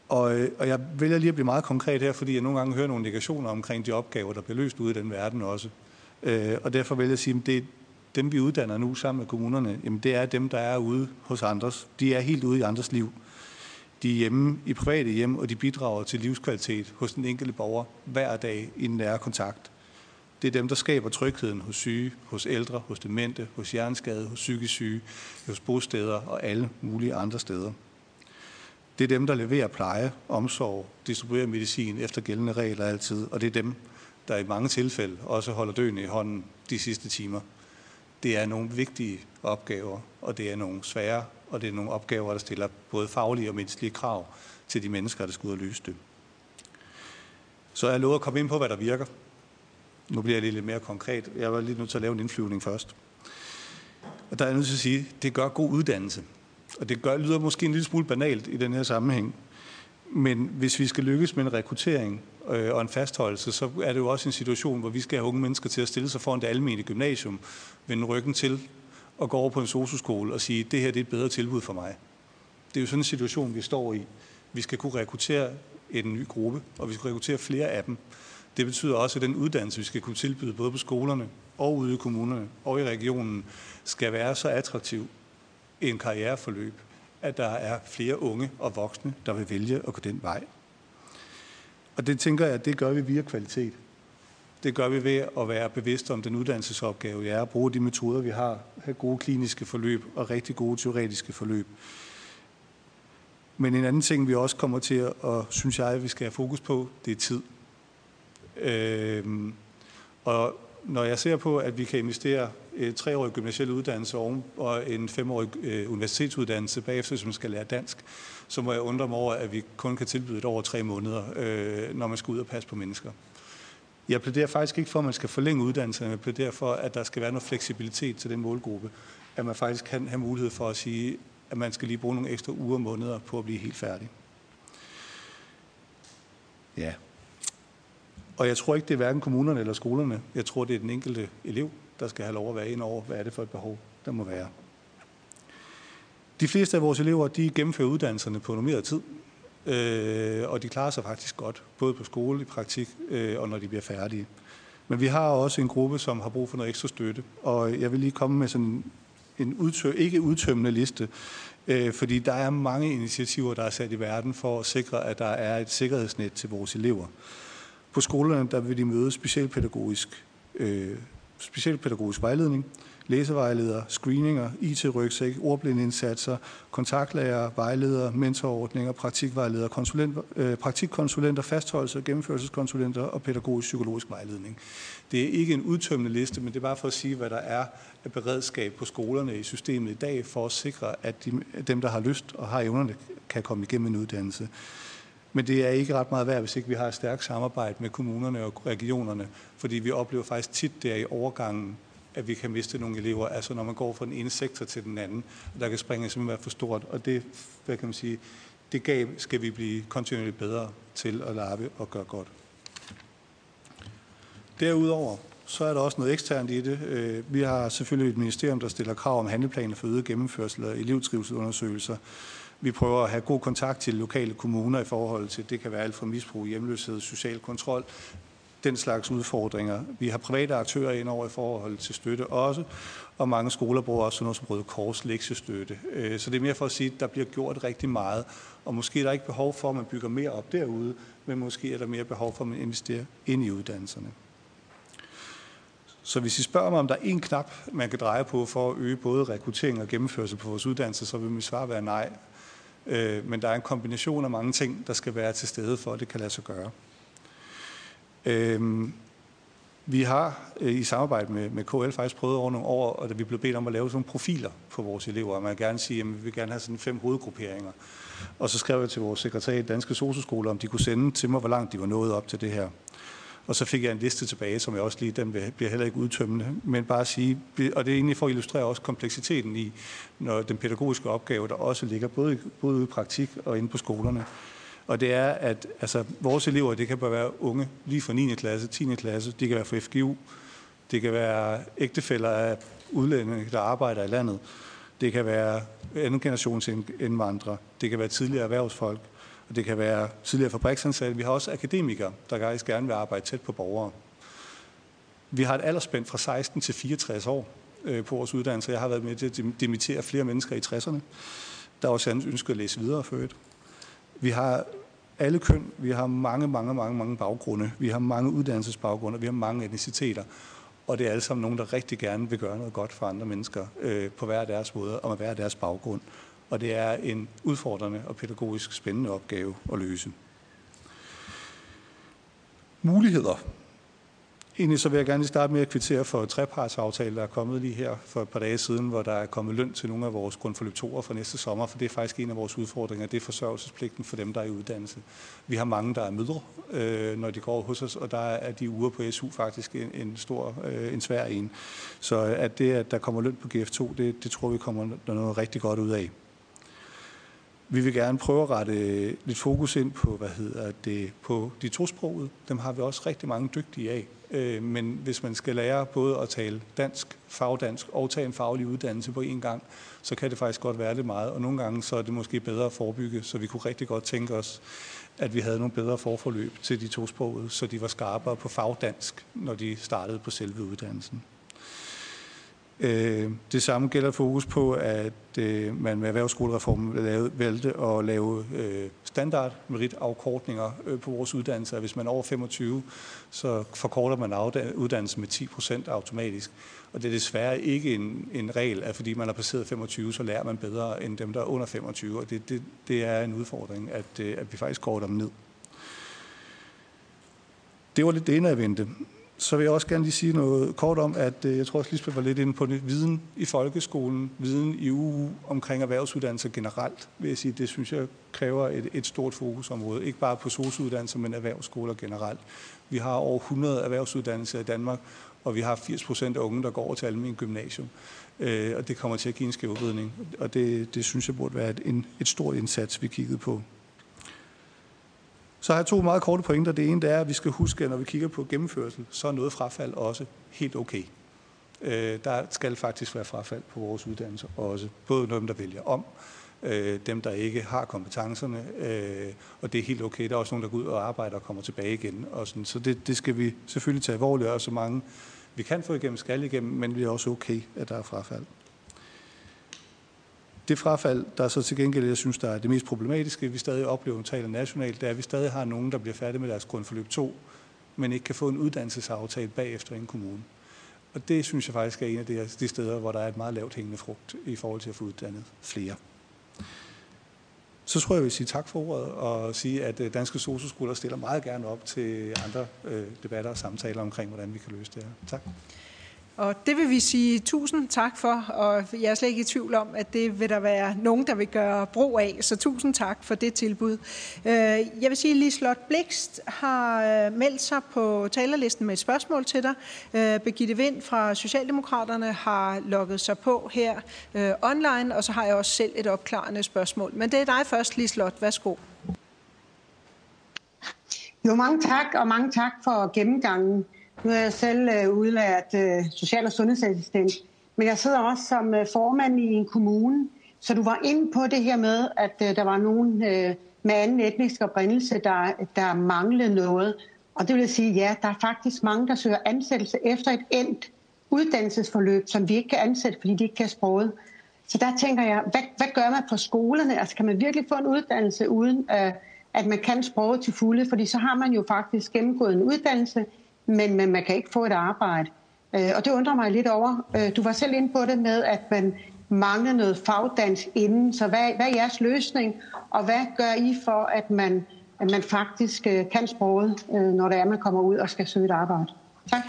Og, øh, og jeg vælger lige at blive meget konkret her, fordi jeg nogle gange hører nogle negationer omkring de opgaver, der bliver løst ude i den verden også. Øh, og derfor vælger jeg at sige, at det, dem vi uddanner nu sammen med kommunerne, jamen det er dem, der er ude hos andres. De er helt ude i andres liv. De er hjemme i private hjem, og de bidrager til livskvalitet hos den enkelte borger hver dag i den nære kontakt. Det er dem, der skaber trygheden hos syge, hos ældre, hos demente, hos hjerneskade, hos psykisk syge, hos bosteder og alle mulige andre steder. Det er dem, der leverer pleje, omsorg, distribuerer medicin efter gældende regler altid, og det er dem, der i mange tilfælde også holder døden i hånden de sidste timer. Det er nogle vigtige opgaver, og det er nogle svære og det er nogle opgaver, der stiller både faglige og menneskelige krav til de mennesker, der skal ud og løse det. Så jeg lovet at komme ind på, hvad der virker. Nu bliver jeg lidt mere konkret. Jeg var lige nødt til at lave en indflyvning først. Og der er jeg nødt til at sige, at det gør god uddannelse. Og det gør, lyder måske en lille smule banalt i den her sammenhæng. Men hvis vi skal lykkes med en rekruttering øh, og en fastholdelse, så er det jo også en situation, hvor vi skal have unge mennesker til at stille sig foran det almindelige gymnasium, vende ryggen til at gå over på en socioskole og sige, det her det er et bedre tilbud for mig. Det er jo sådan en situation, vi står i. Vi skal kunne rekruttere en ny gruppe, og vi skal rekruttere flere af dem. Det betyder også, at den uddannelse, vi skal kunne tilbyde både på skolerne og ude i kommunerne og i regionen, skal være så attraktiv en karriereforløb, at der er flere unge og voksne, der vil vælge at gå den vej. Og det tænker jeg, at det gør vi via kvalitet. Det gør vi ved at være bevidste om den uddannelsesopgave, jeg er at bruge de metoder, vi har, have gode kliniske forløb og rigtig gode teoretiske forløb. Men en anden ting, vi også kommer til at, og synes jeg, vi skal have fokus på, det er tid. Øhm, og når jeg ser på, at vi kan investere et treårig gymnasiel uddannelse og en femårig øh, universitetsuddannelse bagefter, som skal lære dansk, så må jeg undre mig over, at vi kun kan tilbyde et over tre måneder, øh, når man skal ud og passe på mennesker. Jeg plæderer faktisk ikke for, at man skal forlænge uddannelsen, jeg plæderer for, at der skal være noget fleksibilitet til den målgruppe. At man faktisk kan have mulighed for at sige, at man skal lige bruge nogle ekstra uger og måneder på at blive helt færdig. Ja. Og jeg tror ikke, det er hverken kommunerne eller skolerne. Jeg tror, det er den enkelte elev, der skal have lov at være ind over, hvad er det for et behov, der må være. De fleste af vores elever, de gennemfører uddannelserne på normeret tid øh, og de klarer sig faktisk godt, både på skole, i praktik øh, og når de bliver færdige. Men vi har også en gruppe, som har brug for noget ekstra støtte, og jeg vil lige komme med sådan en udtø- ikke udtømmende liste, øh, fordi der er mange initiativer, der er sat i verden for at sikre, at der er et sikkerhedsnet til vores elever. På skolerne der vil de møde specialpædagogisk, øh, specialpædagogisk vejledning, læsevejledere, screeninger, IT-rygsæk, ordblindindsatser, kontaktlærer, vejledere, mentorordninger, praktikvejledere, konsulent, øh, praktikkonsulenter, fastholdelse, gennemførelseskonsulenter og pædagogisk-psykologisk vejledning. Det er ikke en udtømmende liste, men det er bare for at sige, hvad der er af beredskab på skolerne i systemet i dag, for at sikre, at de, dem, der har lyst og har evnerne, kan komme igennem en uddannelse. Men det er ikke ret meget værd, hvis ikke vi har et stærkt samarbejde med kommunerne og regionerne, fordi vi oplever faktisk tit der i overgangen, at vi kan miste nogle elever, altså når man går fra den ene sektor til den anden, der kan springe simpelthen være for stort, og det, hvad kan man sige, det gab skal vi blive kontinuerligt bedre til at lappe og gøre godt. Derudover, så er der også noget eksternt i det. Øh, vi har selvfølgelig et ministerium, der stiller krav om handleplaner for øget gennemførsel og elevtrivselundersøgelser. Vi prøver at have god kontakt til lokale kommuner i forhold til, det kan være alt fra misbrug, hjemløshed, social kontrol, den slags udfordringer. Vi har private aktører ind over i forhold til støtte også, og mange skoler bruger også noget som Røde Kors lektiestøtte. Øh, så det er mere for at sige, at der bliver gjort rigtig meget, og måske er der ikke behov for, at man bygger mere op derude, men måske er der mere behov for, at man investerer ind i uddannelserne. Så hvis I spørger mig, om der er en knap, man kan dreje på for at øge både rekruttering og gennemførelse på vores uddannelse, så vil mit svar være nej. Øh, men der er en kombination af mange ting, der skal være til stede for, at det kan lade sig gøre. Øhm, vi har øh, i samarbejde med, med KL faktisk prøvet over nogle år, og da vi blev bedt om at lave sådan nogle profiler på vores elever, og man gerne sige, at vi vil gerne have sådan fem hovedgrupperinger. Og så skrev jeg til vores sekretær i Danske Socioskoler, om de kunne sende til mig, hvor langt de var nået op til det her. Og så fik jeg en liste tilbage, som jeg også lige, den bliver heller ikke udtømmende, men bare at sige, og det er egentlig for at illustrere også kompleksiteten i, når den pædagogiske opgave, der også ligger både, både i praktik og inde på skolerne. Og det er, at altså, vores elever, det kan bare være unge, lige fra 9. klasse, 10. klasse, de kan være fra FGU, det kan være ægtefælder af udlændinge, der arbejder i landet, det kan være anden generations indvandrere, det kan være tidligere erhvervsfolk, og det kan være tidligere fabriksansatte. Vi har også akademikere, der faktisk gerne vil arbejde tæt på borgere. Vi har et aldersspænd fra 16 til 64 år øh, på vores uddannelse. Jeg har været med til at dimittere flere mennesker i 60'erne, der også ønsker at læse videre for øvrigt. Vi har alle køn, vi har mange, mange, mange, mange baggrunde. Vi har mange uddannelsesbaggrunde, vi har mange etniciteter. Og det er alle sammen nogen, der rigtig gerne vil gøre noget godt for andre mennesker øh, på hver deres måde og med hver deres baggrund og det er en udfordrende og pædagogisk spændende opgave at løse. Muligheder. Egentlig så vil jeg gerne starte med at kvittere for trepartsaftale, der er kommet lige her for et par dage siden, hvor der er kommet løn til nogle af vores grundforløbtorer for næste sommer, for det er faktisk en af vores udfordringer, det er forsørgelsespligten for dem, der er i uddannelse. Vi har mange, der er mødre, øh, når de går hos os, og der er de uger på SU faktisk en, en stor, øh, en svær en. Så at det, at der kommer løn på GF2, det, det tror vi kommer noget rigtig godt ud af. Vi vil gerne prøve at rette lidt fokus ind på, hvad hedder det, på de tosprogede. Dem har vi også rigtig mange dygtige af. Øh, men hvis man skal lære både at tale dansk, fagdansk og tage en faglig uddannelse på én gang, så kan det faktisk godt være lidt meget. Og nogle gange så er det måske bedre at forebygge, så vi kunne rigtig godt tænke os, at vi havde nogle bedre forforløb til de tosprogede, så de var skarpere på fagdansk, når de startede på selve uddannelsen. Øh, det samme gælder fokus på, at øh, man med erhvervsskolereformen valgte at lave øh, standard meritafkortninger øh, på vores uddannelser. Hvis man er over 25, så forkorter man uddannelsen med 10 procent automatisk. Og det er desværre ikke en, en regel, at fordi man har passeret 25, så lærer man bedre end dem, der er under 25. Og det, det, det er en udfordring, at, at vi faktisk går dem ned. Det var lidt det ene jeg vente så vil jeg også gerne lige sige noget kort om, at øh, jeg tror også, Lisbeth var lidt inde på det, viden i folkeskolen, viden i UU omkring erhvervsuddannelser generelt, vil jeg sige, det synes jeg kræver et, et stort fokusområde, ikke bare på sosuddannelser, men erhvervsskoler generelt. Vi har over 100 erhvervsuddannelser i Danmark, og vi har 80 procent af unge, der går over til almindelig gymnasium. Øh, og det kommer til at give en skævvridning, og det, det synes jeg burde være et, en, et stort indsats, vi kiggede på. Så har jeg to meget korte pointer. Det ene det er, at vi skal huske, at når vi kigger på gennemførsel, så er noget frafald også helt okay. Øh, der skal faktisk være frafald på vores uddannelser også. Både dem, der vælger om, øh, dem, der ikke har kompetencerne, øh, og det er helt okay. Der er også nogen, der går ud og arbejder og kommer tilbage igen. Og sådan. Så det, det skal vi selvfølgelig tage alvorligt, og så mange vi kan få igennem, skal igennem, men det er også okay, at der er frafald. Det frafald, der så til gengæld, jeg synes, der er det mest problematiske, vi stadig oplever, når taler nationalt, det er, at vi stadig har nogen, der bliver færdige med deres grundforløb 2, men ikke kan få en uddannelsesaftale bagefter i en kommune. Og det synes jeg faktisk er en af de, steder, hvor der er et meget lavt hængende frugt i forhold til at få uddannet flere. Så tror jeg, jeg vil sige tak for ordet og sige, at øh, Danske Socioskoler stiller meget gerne op til andre øh, debatter og samtaler omkring, hvordan vi kan løse det her. Tak. Og det vil vi sige tusind tak for, og jeg er slet ikke i tvivl om, at det vil der være nogen, der vil gøre brug af. Så tusind tak for det tilbud. Øh, jeg vil sige, at Liselotte Blikst har øh, meldt sig på talerlisten med et spørgsmål til dig. Øh, Birgitte Vind fra Socialdemokraterne har logget sig på her online, og så har jeg også selv et opklarende spørgsmål. Men det er dig først, Liselotte. Værsgo. Jo, mange tak, og mange tak for gennemgangen. Nu er jeg selv øh, udlært øh, social- og sundhedsassistent, men jeg sidder også som øh, formand i en kommune, så du var inde på det her med, at øh, der var nogen øh, med anden etnisk oprindelse, der, der manglede noget. Og det vil sige, ja, der er faktisk mange, der søger ansættelse efter et endt uddannelsesforløb, som vi ikke kan ansætte, fordi de ikke kan sproget. Så der tænker jeg, hvad, hvad gør man på skolerne? Altså kan man virkelig få en uddannelse uden, øh, at man kan sproget til fulde? Fordi så har man jo faktisk gennemgået en uddannelse, men, men man kan ikke få et arbejde. Øh, og det undrer mig lidt over. Øh, du var selv inde på det med, at man mangler noget fagdans inden. Så hvad, hvad er jeres løsning, og hvad gør I for, at man, at man faktisk øh, kan sproget, øh, når det er, man kommer ud og skal søge et arbejde? Tak.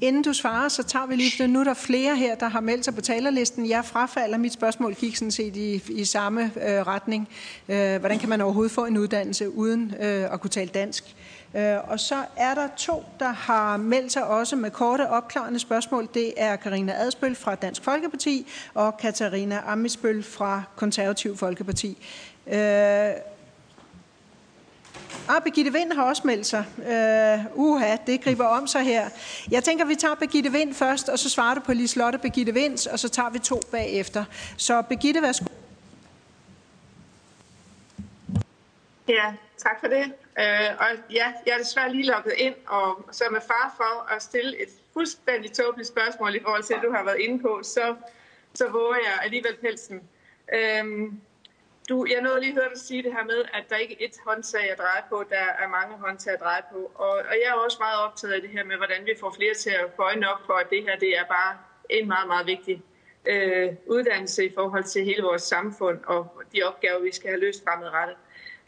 Inden du svarer, så tager vi lige, det. nu er der flere her, der har meldt sig på talerlisten. Jeg frafalder, mit spørgsmål gik sådan set i, i samme øh, retning. Øh, hvordan kan man overhovedet få en uddannelse uden øh, at kunne tale dansk? Øh, og så er der to, der har meldt sig også med korte opklarende spørgsmål. Det er Karina Adspøl fra Dansk Folkeparti og Katarina Amisbøl fra Konservativ Folkeparti. Øh, Ah, Birgitte Vind har også meldt sig. Uh, uha, det griber om sig her. Jeg tænker, vi tager Birgitte Vind først, og så svarer du på Liselotte Birgitte Vinds, og så tager vi to bagefter. Så Birgitte, værsgo. Ja, tak for det. Øh, og ja, jeg er desværre lige logget ind, og så med far for at stille et fuldstændig tåbeligt spørgsmål i forhold til, at du har været inde på, så, så våger jeg alligevel pelsen. Øh, du, jeg nåede lige at høre dig sige det her med, at der ikke er et håndtag at dreje på, der er mange håndtag at dreje på. Og, og jeg er også meget optaget af det her med, hvordan vi får flere til at få op for, at det her det er bare en meget, meget vigtig øh, uddannelse i forhold til hele vores samfund og de opgaver, vi skal have løst fremadrettet.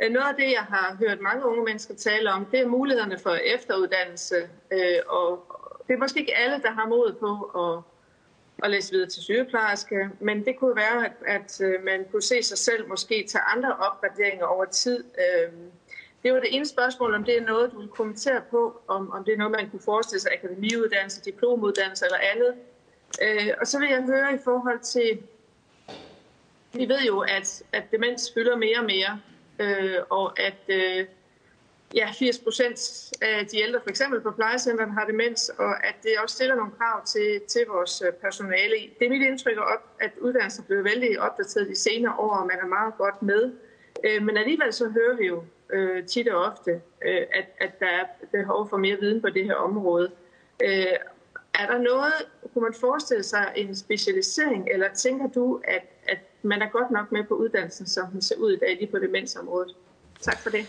Øh, noget af det, jeg har hørt mange unge mennesker tale om, det er mulighederne for efteruddannelse. Øh, og det er måske ikke alle, der har mod på at at læse videre til sygeplejerske, men det kunne være, at, at øh, man kunne se sig selv måske tage andre opgraderinger over tid. Det var det ene spørgsmål, om det er noget, du vil kommentere på, om, om det er noget, man kunne forestille sig, akademiuddannelse, diplomuddannelse eller andet. Øh, og så vil jeg høre i forhold til, vi ved jo, at, at demens fylder mere og mere, øh, og at øh, ja, 80 procent af de ældre, for eksempel på plejecentrene har demens, og at det også stiller nogle krav til, til vores øh, personale. Det er mit indtryk op, at uddannelsen er blevet vældig opdateret de senere år, og man er meget godt med. Øh, men alligevel så hører vi jo øh, tit og ofte, øh, at, at der er behov for mere viden på det her område. Øh, Er der noget, kunne man forestille sig en specialisering, eller tænker du, at man er godt nok med på uddannelsen, som den ser ud i dag lige på demensområdet? Tak for det.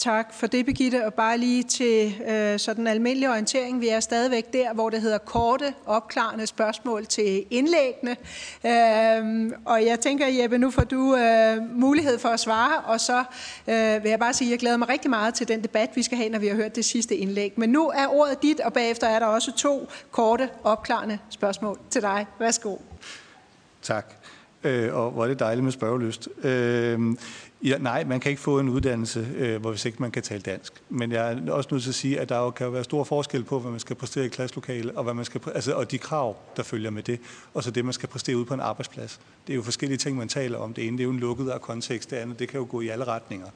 Tak for det, Birgitte. Og bare lige til øh, sådan almindelig orientering. Vi er stadigvæk der, hvor det hedder korte, opklarende spørgsmål til indlæggene. Øh, og jeg tænker, Jeppe, nu får du øh, mulighed for at svare, og så øh, vil jeg bare sige, at jeg glæder mig rigtig meget til den debat, vi skal have, når vi har hørt det sidste indlæg. Men nu er ordet dit, og bagefter er der også to korte, opklarende spørgsmål til dig. Værsgo. Tak. Øh, og hvor er det dejligt med spørgelyst. Øh, Ja, nej, man kan ikke få en uddannelse, øh, hvor hvis ikke man kan tale dansk. Men jeg er også nødt til at sige, at der jo kan jo være stor forskel på, hvad man skal præstere i klasselokale, og, hvad man skal, altså, og de krav, der følger med det, og så det, man skal præstere ud på en arbejdsplads. Det er jo forskellige ting, man taler om. Det ene det er jo en lukket kontekst, det andet det kan jo gå i alle retninger.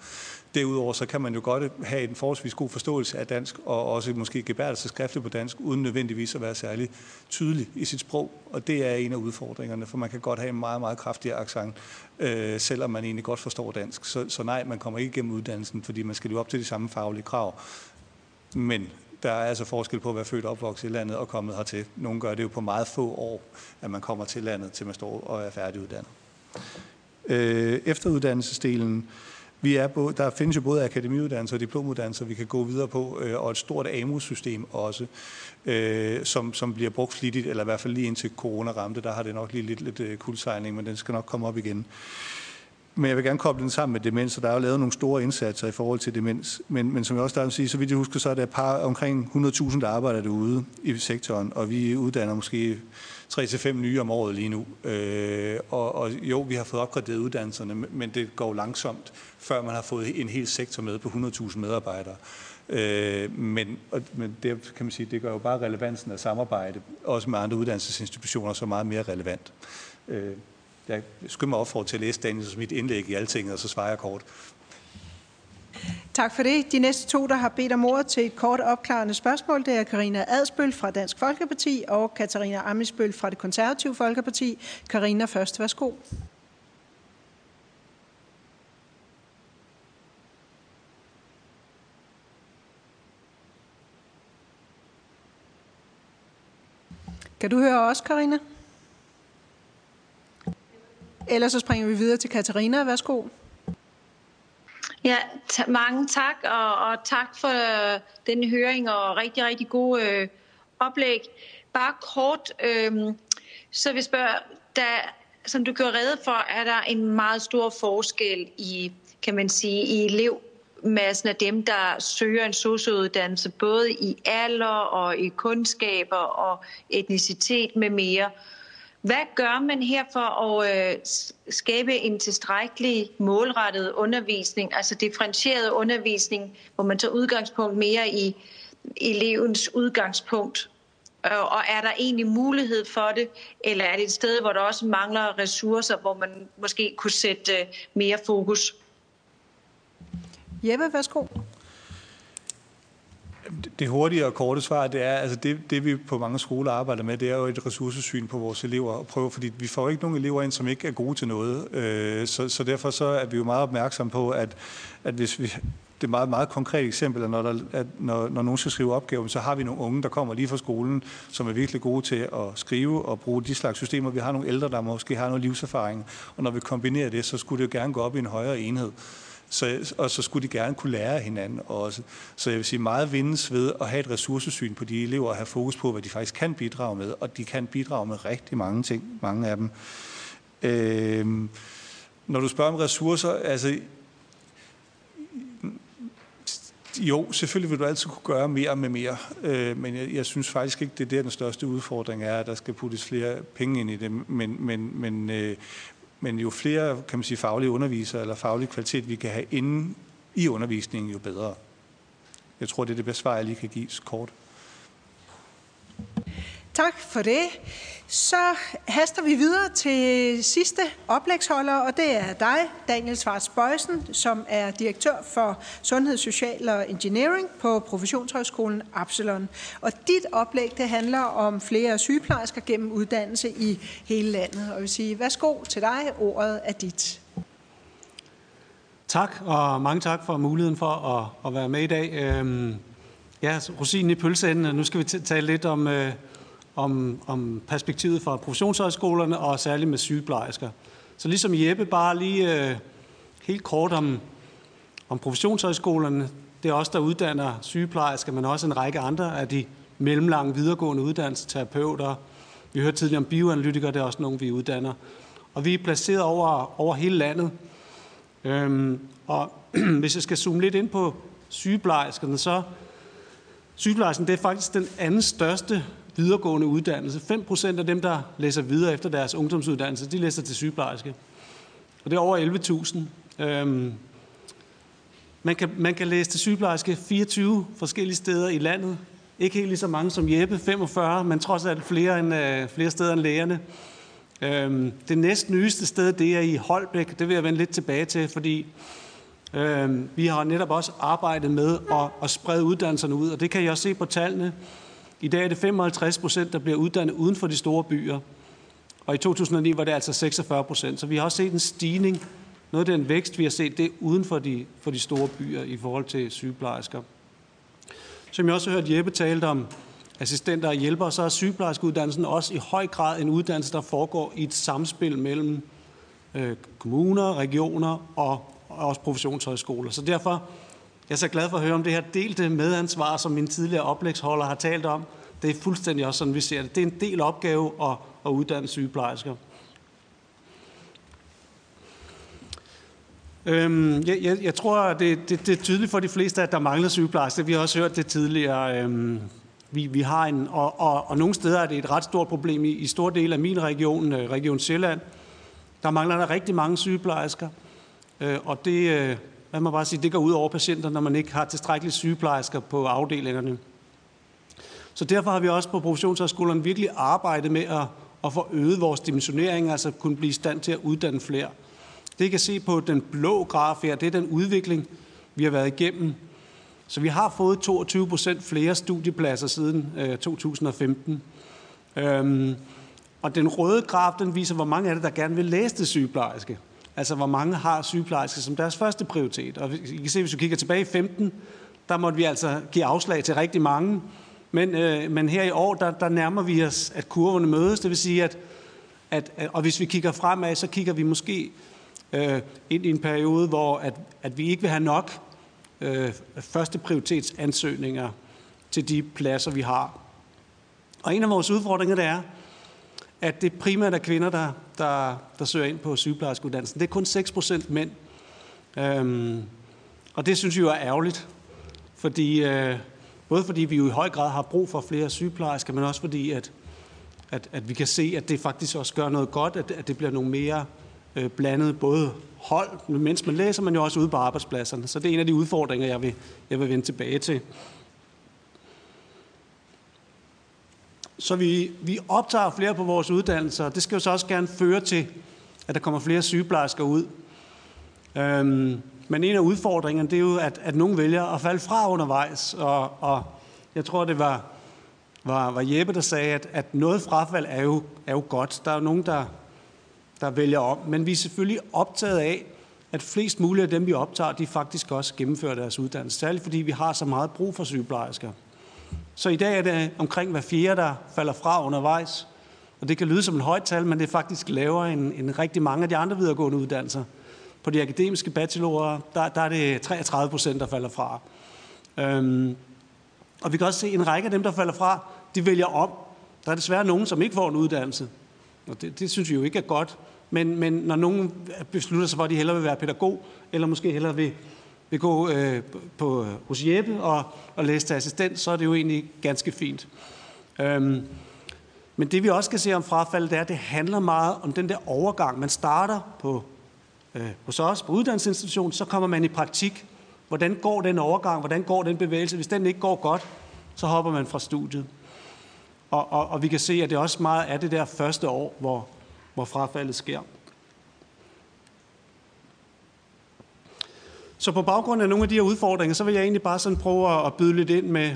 Derudover så kan man jo godt have en forholdsvis god forståelse af dansk, og også måske gebærde sig skriftligt på dansk, uden nødvendigvis at være særlig tydelig i sit sprog. Og det er en af udfordringerne, for man kan godt have en meget, meget kraftig accent, øh, selvom man egentlig godt forstår dansk. Så, så nej, man kommer ikke igennem uddannelsen, fordi man skal leve op til de samme faglige krav. Men der er altså forskel på at være født og opvokset i landet og kommet hertil. Nogle gør det jo på meget få år, at man kommer til landet, til man står og er færdiguddannet. Øh, efteruddannelsesdelen vi er både, der findes jo både akademiuddannelser og diplomuddannelser, vi kan gå videre på, øh, og et stort AMU-system også, øh, som, som bliver brugt flittigt, eller i hvert fald lige indtil corona ramte, der har det nok lige lidt, lidt øh, kuldsejling, men den skal nok komme op igen. Men jeg vil gerne koble den sammen med demens, og der er jo lavet nogle store indsatser i forhold til demens. Men, men som jeg også startede at sige, så vidt jeg husker, så er der par, omkring 100.000, der arbejder derude i sektoren, og vi uddanner måske 3-5 nye om året lige nu. Øh, og, og jo, vi har fået opgraderet uddannelserne, men det går langsomt, før man har fået en hel sektor med på 100.000 medarbejdere. Øh, men, og, men det kan man sige, det gør jo bare relevansen af samarbejde, også med andre uddannelsesinstitutioner, så meget mere relevant. Øh, jeg skynder mig opfordre til at læse Daniels mit indlæg i Altinget, og så svarer jeg kort. Tak for det. De næste to, der har bedt om ordet til et kort opklarende spørgsmål, det er Karina Adsbøl fra Dansk Folkeparti og Katarina Amisbøl fra det Konservative Folkeparti. Karina først, værsgo. Kan du høre os, Karina? Ellers så springer vi videre til Katarina. Værsgo. Ja, mange tak, og, og tak for øh, denne høring og rigtig, rigtig gode øh, oplæg. Bare kort, øh, så vil jeg spørge, der, som du gør rede for, er der en meget stor forskel i, kan man sige, i elevmassen af dem, der søger en sociouddannelse, både i alder og i kundskaber og etnicitet med mere. Hvad gør man her for at øh, skabe en tilstrækkelig målrettet undervisning, altså differentieret undervisning, hvor man tager udgangspunkt mere i elevens udgangspunkt? Øh, og er der egentlig mulighed for det, eller er det et sted, hvor der også mangler ressourcer, hvor man måske kunne sætte øh, mere fokus? Jeppe, værsgo. Det hurtige og korte svar, det er, altså det, det vi på mange skoler arbejder med, det er jo et ressourcesyn på vores elever og prøve, fordi vi får ikke nogen elever ind, som ikke er gode til noget. Øh, så, så derfor så er vi jo meget opmærksomme på, at, at hvis vi, det er meget, meget konkret eksempel, at når, der, at når, når nogen skal skrive opgaven, så har vi nogle unge, der kommer lige fra skolen, som er virkelig gode til at skrive og bruge de slags systemer. Vi har nogle ældre, der måske har noget livserfaring, og når vi kombinerer det, så skulle det jo gerne gå op i en højere enhed. Så, og så skulle de gerne kunne lære hinanden også. Så jeg vil sige, meget vindes ved at have et ressourcesyn på de elever og have fokus på, hvad de faktisk kan bidrage med. Og de kan bidrage med rigtig mange ting, mange af dem. Øh, når du spørger om ressourcer, altså jo, selvfølgelig vil du altid kunne gøre mere med mere, øh, men jeg, jeg synes faktisk ikke, det er der den største udfordring er, at der skal puttes flere penge ind i det. Men, men, men, øh, men jo flere kan man sige, faglige undervisere eller faglig kvalitet, vi kan have inden i undervisningen, jo bedre. Jeg tror, det er det bedste svar, jeg lige kan give kort. Tak for det. Så haster vi videre til sidste oplægsholder, og det er dig, Daniel Svarts Bøjsen, som er direktør for Sundhed, Social og Engineering på Professionshøjskolen Absalon. Og dit oplæg, det handler om flere sygeplejersker gennem uddannelse i hele landet. Og jeg vil sige, værsgo til dig, ordet er dit. Tak, og mange tak for muligheden for at, at være med i dag. Øhm, ja, rosinen i pølseenden. Nu skal vi tale lidt om øh, om, om perspektivet fra professionshøjskolerne og særligt med sygeplejersker. Så ligesom Jeppe, bare lige øh, helt kort om, om professionshøjskolerne. Det er også der uddanner sygeplejersker, men også en række andre af de mellemlange videregående uddannelser, terapeuter. Vi hørte tidligere om bioanalytikere, det er også nogle, vi uddanner. Og vi er placeret over, over hele landet. Øhm, og hvis jeg skal zoome lidt ind på sygeplejerskerne, så sygeplejersken det er faktisk den anden største videregående uddannelse. 5% af dem, der læser videre efter deres ungdomsuddannelse, de læser til sygeplejerske. Og det er over 11.000. Øhm, man, kan, man kan læse til sygeplejerske 24 forskellige steder i landet. Ikke helt lige så mange som Jeppe, 45, men trods alt flere, end, øh, flere steder end lægerne. Øhm, det næst nyeste sted, det er i Holbæk. Det vil jeg vende lidt tilbage til, fordi øhm, vi har netop også arbejdet med at, at sprede uddannelserne ud, og det kan jeg også se på tallene. I dag er det 55 procent, der bliver uddannet uden for de store byer. Og i 2009 var det altså 46 procent. Så vi har også set en stigning. Noget af den vækst, vi har set, det er uden for de, for de store byer i forhold til sygeplejersker. Som jeg også har hørt Jeppe talte om assistenter og hjælpere, så er sygeplejerskeuddannelsen også i høj grad en uddannelse, der foregår i et samspil mellem øh, kommuner, regioner og, også professionshøjskoler. Så derfor jeg er så glad for at høre om det her delte medansvar, som min tidligere oplægsholder har talt om. Det er fuldstændig også sådan, vi ser det. Det er en del opgave at, at uddanne sygeplejersker. Øhm, jeg, jeg, jeg tror, det, det, det er tydeligt for de fleste, at der mangler sygeplejersker. Vi har også hørt det tidligere. Øhm, vi, vi har en, og, og, og nogle steder er det et ret stort problem. I, i store dele af min region, øh, Region Sjælland, der mangler der rigtig mange sygeplejersker. Øh, og det, øh, man må bare sige, det går ud over patienter, når man ikke har tilstrækkelige sygeplejersker på afdelingerne. Så derfor har vi også på professionshøjskolerne virkelig arbejdet med at, at få øget vores dimensionering, altså kunne blive i stand til at uddanne flere. Det I kan se på den blå graf her, det er den udvikling, vi har været igennem. Så vi har fået 22 procent flere studiepladser siden øh, 2015. Øhm, og den røde graf, den viser, hvor mange af det, der gerne vil læse det sygeplejerske. Altså, hvor mange har sygeplejerske som deres første prioritet. Og I kan se, hvis vi kigger tilbage i 15, der måtte vi altså give afslag til rigtig mange. Men, øh, men her i år, der, der nærmer vi os, at kurverne mødes. Det vil sige, at, at, og hvis vi kigger fremad, så kigger vi måske øh, ind i en periode, hvor at, at vi ikke vil have nok øh, første prioritetsansøgninger til de pladser, vi har. Og en af vores udfordringer, det er, at det primært er kvinder, der, der, der søger ind på sygeplejerskeuddannelsen. Det er kun 6 procent mænd. Øhm, og det synes vi jo er ærgerligt, fordi, øh, både fordi vi jo i høj grad har brug for flere sygeplejersker, men også fordi, at, at, at vi kan se, at det faktisk også gør noget godt, at, at det bliver nogle mere øh, blandet både hold, mens man læser, men jo også ude på arbejdspladserne. Så det er en af de udfordringer, jeg vil, jeg vil vende tilbage til. Så vi, vi optager flere på vores uddannelser, det skal jo så også gerne føre til, at der kommer flere sygeplejersker ud. Øhm, men en af udfordringerne, det er jo, at, at nogen vælger at falde fra undervejs, og, og jeg tror, det var, var, var Jeppe, der sagde, at, at noget frafald er jo, er jo godt. Der er jo nogen, der, der vælger om. Men vi er selvfølgelig optaget af, at flest mulige af dem, vi optager, de faktisk også gennemfører deres uddannelse. Særligt fordi vi har så meget brug for sygeplejersker. Så i dag er det omkring hver fjerde, der falder fra undervejs. Og det kan lyde som et højt tal, men det er faktisk lavere end, end rigtig mange af de andre videregående uddannelser. På de akademiske bachelorer, der, der er det 33 procent, der falder fra. Øhm, og vi kan også se, at en række af dem, der falder fra, de vælger om. Der er desværre nogen, som ikke får en uddannelse. Og det, det synes vi jo ikke er godt. Men, men når nogen beslutter sig for, at de hellere vil være pædagog, eller måske hellere vil, vil gå øh, på, øh, hos Jeppe og, og læse til assistent, så er det jo egentlig ganske fint. Øhm, men det vi også kan se om frafald, det er, at det handler meget om den der overgang. Man starter på, øh, hos os på uddannelsesinstitutionen, så kommer man i praktik. Hvordan går den overgang? Hvordan går den bevægelse? Hvis den ikke går godt, så hopper man fra studiet. Og, og, og vi kan se, at det også meget er det der første år, hvor, hvor frafaldet sker. Så på baggrund af nogle af de her udfordringer, så vil jeg egentlig bare sådan prøve at byde lidt ind med,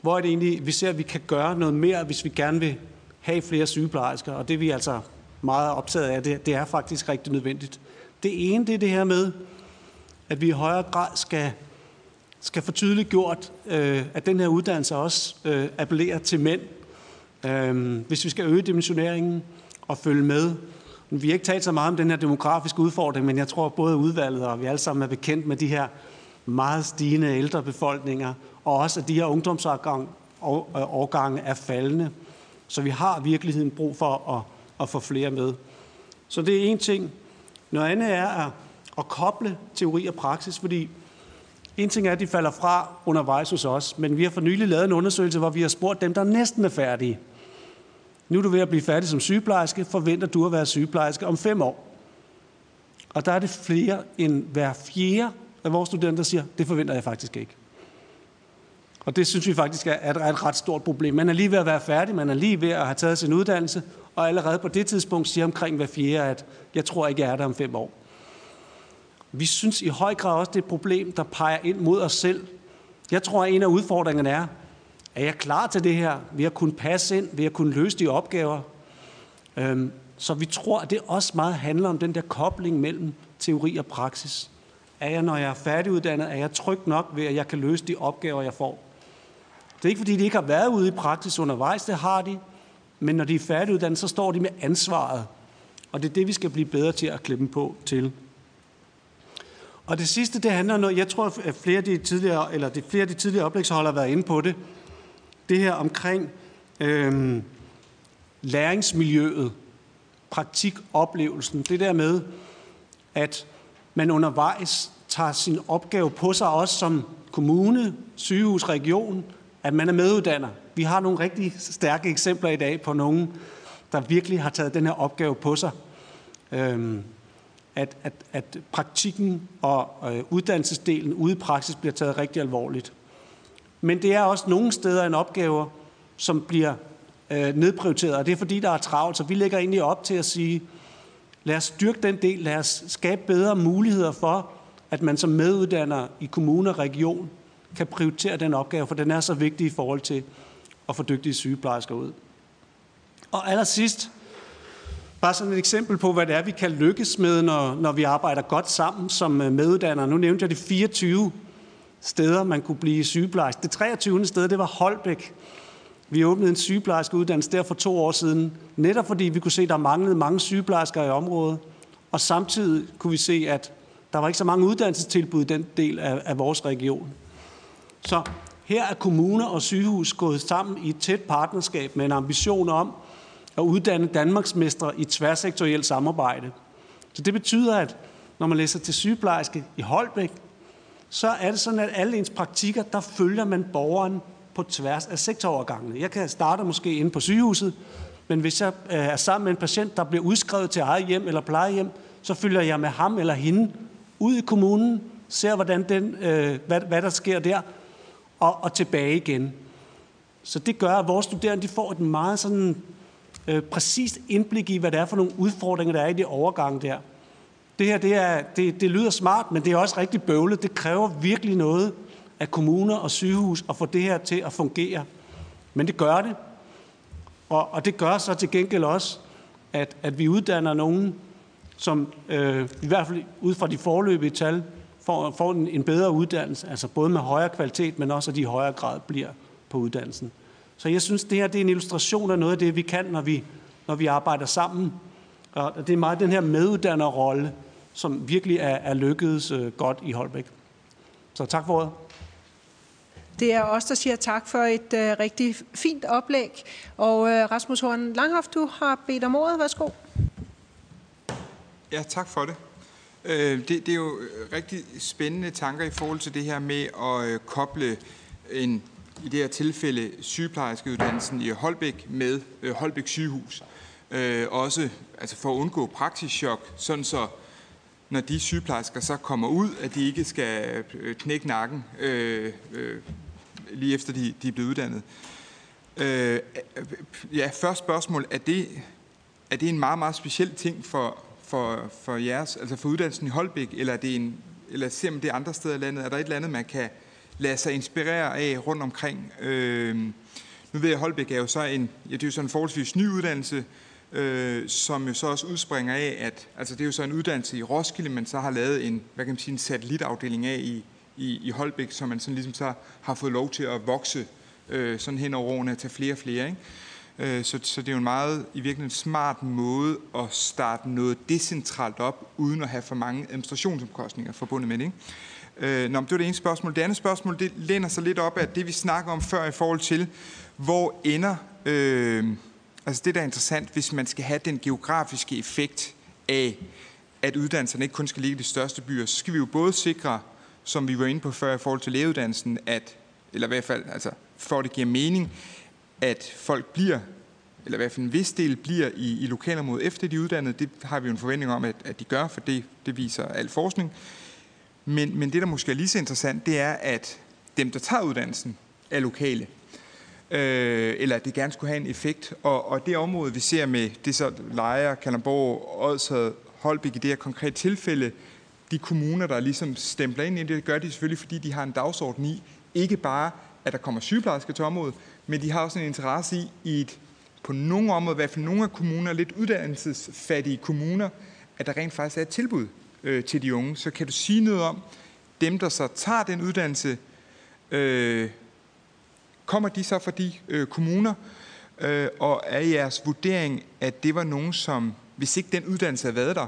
hvor er det egentlig, vi ser, at vi kan gøre noget mere, hvis vi gerne vil have flere sygeplejersker. Og det vi er altså meget optaget af, det, det er faktisk rigtig nødvendigt. Det ene, det er det her med, at vi i højere grad skal, skal få tydeligt gjort, øh, at den her uddannelse også øh, appellerer til mænd. Øh, hvis vi skal øge dimensioneringen og følge med. Vi har ikke talt så meget om den her demografiske udfordring, men jeg tror at både udvalget og vi alle sammen er bekendt med de her meget stigende ældre befolkninger, og også at de her ungdomsårgange øh, er faldende. Så vi har virkeligheden brug for at, at få flere med. Så det er en ting. Noget andet er at, at koble teori og praksis, fordi en ting er, at de falder fra undervejs hos os, men vi har for nylig lavet en undersøgelse, hvor vi har spurgt dem, der næsten er færdige. Nu er du ved at blive færdig som sygeplejerske, forventer du at være sygeplejerske om fem år. Og der er det flere end hver fjerde af vores studenter, der siger, det forventer jeg faktisk ikke. Og det synes vi faktisk er et ret stort problem. Man er lige ved at være færdig, man er lige ved at have taget sin uddannelse, og allerede på det tidspunkt siger omkring hver fjerde, at jeg tror ikke, jeg er der om fem år. Vi synes i høj grad også, det er et problem, der peger ind mod os selv. Jeg tror, at en af udfordringerne er, er jeg klar til det her? Vil jeg kunne passe ind? Vil jeg kunne løse de opgaver? Øhm, så vi tror, at det også meget handler om den der kobling mellem teori og praksis. Er jeg, når jeg er færdiguddannet, er jeg tryg nok ved, at jeg kan løse de opgaver, jeg får? Det er ikke, fordi de ikke har været ude i praksis undervejs, det har de. Men når de er færdiguddannet, så står de med ansvaret. Og det er det, vi skal blive bedre til at klippe på til. Og det sidste, det handler om noget, jeg tror, at flere af de tidligere, eller de, flere af de tidligere oplægsholdere har været inde på det. Det her omkring øhm, læringsmiljøet, praktikoplevelsen. Det der med, at man undervejs tager sin opgave på sig, også som kommune, sygehus, region, at man er meduddanner. Vi har nogle rigtig stærke eksempler i dag på nogen, der virkelig har taget den her opgave på sig. Øhm, at, at, at praktikken og øh, uddannelsesdelen ude i praksis bliver taget rigtig alvorligt. Men det er også nogle steder en opgave, som bliver øh, nedprioriteret, og det er fordi, der er travlt, så vi lægger egentlig op til at sige, lad os styrke den del, lad os skabe bedre muligheder for, at man som meduddanner i kommune og region kan prioritere den opgave, for den er så vigtig i forhold til at få dygtige sygeplejersker ud. Og allersidst, bare sådan et eksempel på, hvad det er, vi kan lykkes med, når, når vi arbejder godt sammen som øh, meduddannere. Nu nævnte jeg de 24 steder, man kunne blive sygeplejerske. Det 23. sted, det var Holbæk. Vi åbnede en sygeplejerskeuddannelse der for to år siden, netop fordi vi kunne se, at der manglede mange sygeplejersker i området. Og samtidig kunne vi se, at der var ikke så mange uddannelsestilbud i den del af, af vores region. Så her er kommuner og sygehus gået sammen i et tæt partnerskab med en ambition om at uddanne Danmarks mestre i tværsektorielt samarbejde. Så det betyder, at når man læser til sygeplejerske i Holbæk, så er det sådan, at alle ens praktikker, der følger man borgeren på tværs af sektorovergangene. Jeg kan starte måske inde på sygehuset, men hvis jeg øh, er sammen med en patient, der bliver udskrevet til eget hjem eller plejehjem, så følger jeg med ham eller hende ud i kommunen, ser, hvordan den, øh, hvad, hvad der sker der, og, og tilbage igen. Så det gør, at vores studerende de får et meget sådan, øh, præcist indblik i, hvad det er for nogle udfordringer, der er i det overgang der. Det her, det, er, det, det lyder smart, men det er også rigtig bøvlet. Det kræver virkelig noget af kommuner og sygehus at få det her til at fungere. Men det gør det. Og, og det gør så til gengæld også, at, at vi uddanner nogen, som øh, i hvert fald ud fra de forløbige tal, får, får en, en bedre uddannelse, altså både med højere kvalitet, men også at de i højere grad bliver på uddannelsen. Så jeg synes, det her det er en illustration af noget af det, vi kan, når vi, når vi arbejder sammen. Og det er meget den her meduddannerrolle, som virkelig er, er lykkedes øh, godt i Holbæk. Så tak for ordet. Det er os, der siger tak for et øh, rigtig fint oplæg. Og øh, Rasmus Horn Langhoff, du har bedt om ordet. Værsgo. Ja, tak for det. Øh, det, det er jo rigtig spændende tanker i forhold til det her med at øh, koble en, i det her tilfælde, sygeplejerskeuddannelsen i Holbæk med øh, Holbæk sygehus. Øh, også altså for at undgå praksischok, sådan så når de sygeplejersker så kommer ud, at de ikke skal øh, knække nakken øh, øh, lige efter de, de er blevet uddannet. Øh, ja, først spørgsmål, er det, er det en meget, meget speciel ting for, for, for jeres, altså for uddannelsen i Holbæk, eller, er det en, eller ser man det andre steder i landet? Er der et eller andet, man kan lade sig inspirere af rundt omkring? Øh, nu ved jeg, at Holbæk er jo så en, ja, det er jo sådan en forholdsvis ny uddannelse, øh, som jo så også udspringer af, at altså det er jo så en uddannelse i Roskilde, men så har lavet en, hvad kan man sige, en satellitafdeling af i, i, i Holbæk, som man sådan ligesom så har fået lov til at vokse øh, sådan hen over årene til flere og flere. Ikke? Øh, så, så det er jo en meget i virkeligheden smart måde at starte noget decentralt op, uden at have for mange administrationsomkostninger forbundet med det. Ikke? Øh, nå, det var det ene spørgsmål. Det andet spørgsmål, det læner sig lidt op af det, vi snakker om før i forhold til, hvor ender... Øh, altså det, der er interessant, hvis man skal have den geografiske effekt af, at uddannelserne ikke kun skal ligge i de største byer, så skal vi jo både sikre, som vi var inde på før i forhold til lægeuddannelsen, at, eller i hvert fald, altså for at det giver mening, at folk bliver, eller i hvert fald en vis del bliver i, i lokalområdet efter de uddannede. Det har vi jo en forventning om, at, at de gør, for det, det viser al forskning. Men, men det, der måske er lige så interessant, det er, at dem, der tager uddannelsen, er lokale. Øh, eller at det gerne skulle have en effekt. Og, og det område, vi ser med det så Lejre, Kalamborg, Odshed, Holbæk i det her konkrete tilfælde, de kommuner, der ligesom stempler ind i det, gør de selvfølgelig, fordi de har en dagsorden i, ikke bare, at der kommer sygeplejersker til området, men de har også en interesse i, i et, på nogle områder, i hvert fald nogle af kommuner, lidt uddannelsesfattige kommuner, at der rent faktisk er et tilbud øh, til de unge. Så kan du sige noget om, dem, der så tager den uddannelse, øh, kommer de så fra de øh, kommuner, øh, og er jeres vurdering, at det var nogen, som, hvis ikke den uddannelse havde været der,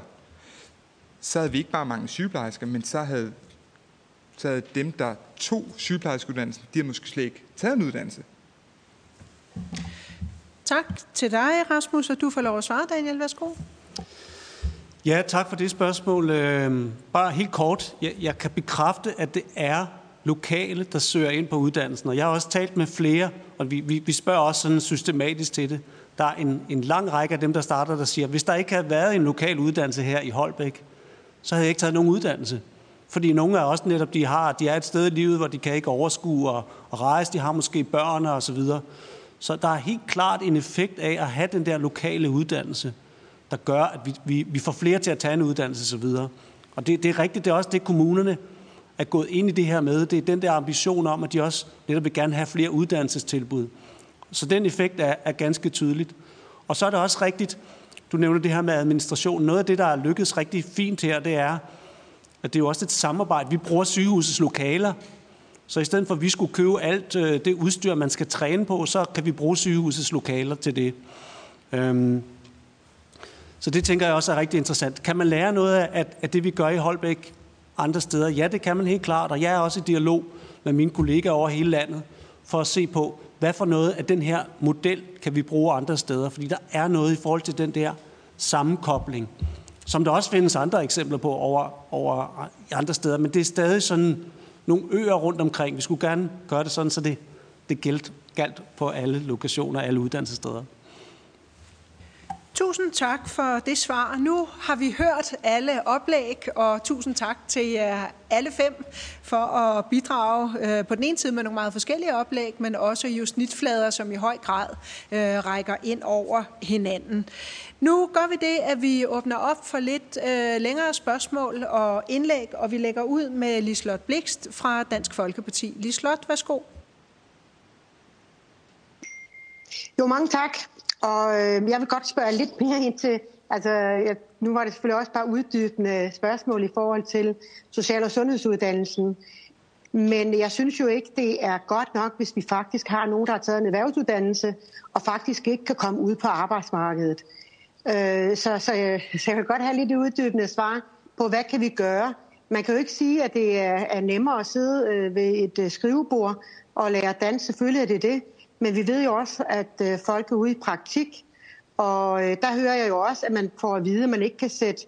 så havde vi ikke bare mange sygeplejersker, men så havde, så havde dem, der tog sygeplejerskeuddannelsen, de havde måske slet ikke taget en uddannelse. Tak til dig, Rasmus, og du får lov at svare, Daniel. Værsgo. Ja, tak for det spørgsmål. Øh, bare helt kort. Jeg, jeg kan bekræfte, at det er lokale, der søger ind på uddannelsen. Og jeg har også talt med flere, og vi, vi, vi spørger også sådan systematisk til det. Der er en, en lang række af dem, der starter, der siger, hvis der ikke havde været en lokal uddannelse her i Holbæk, så havde jeg ikke taget nogen uddannelse. Fordi nogle af os netop, de har, de er et sted i livet, hvor de kan ikke overskue og, og rejse, de har måske børn og så videre. Så der er helt klart en effekt af at have den der lokale uddannelse, der gør, at vi, vi, vi får flere til at tage en uddannelse og så videre. Og det, det er rigtigt, det er også det, kommunerne er gået ind i det her med. Det er den der ambition om, at de også netop vil gerne have flere uddannelsestilbud. Så den effekt er, er ganske tydeligt. Og så er det også rigtigt, du nævner det her med administration. Noget af det, der er lykkedes rigtig fint her, det er, at det er jo også et samarbejde. Vi bruger sygehusets lokaler, så i stedet for, at vi skulle købe alt øh, det udstyr, man skal træne på, så kan vi bruge sygehusets lokaler til det. Øhm, så det tænker jeg også er rigtig interessant. Kan man lære noget af, af det, vi gør i Holbæk andre steder? Ja, det kan man helt klart, og jeg er også i dialog med mine kollegaer over hele landet for at se på, hvad for noget af den her model kan vi bruge andre steder? Fordi der er noget i forhold til den der sammenkobling, som der også findes andre eksempler på over, over andre steder, men det er stadig sådan nogle øer rundt omkring. Vi skulle gerne gøre det sådan, så det, det galt, galt på alle lokationer, alle uddannelsessteder. Tusind tak for det svar. Nu har vi hørt alle oplæg, og tusind tak til jer alle fem for at bidrage øh, på den ene side med nogle meget forskellige oplæg, men også jo snitflader, som i høj grad øh, rækker ind over hinanden. Nu gør vi det, at vi åbner op for lidt øh, længere spørgsmål og indlæg, og vi lægger ud med Lislot Blikst fra Dansk Folkeparti. Lislot, værsgo. Jo, mange tak. Og øh, jeg vil godt spørge lidt mere ind til, altså jeg, nu var det selvfølgelig også bare uddybende spørgsmål i forhold til social- og sundhedsuddannelsen. Men jeg synes jo ikke, det er godt nok, hvis vi faktisk har nogen, der har taget en erhvervsuddannelse, og faktisk ikke kan komme ud på arbejdsmarkedet. Øh, så, så, jeg, så jeg kan godt have lidt uddybende svar på, hvad kan vi gøre? Man kan jo ikke sige, at det er, er nemmere at sidde øh, ved et øh, skrivebord og lære dans. Selvfølgelig er det det. Men vi ved jo også, at øh, folk er ude i praktik, og øh, der hører jeg jo også, at man får at vide, at man ikke kan sætte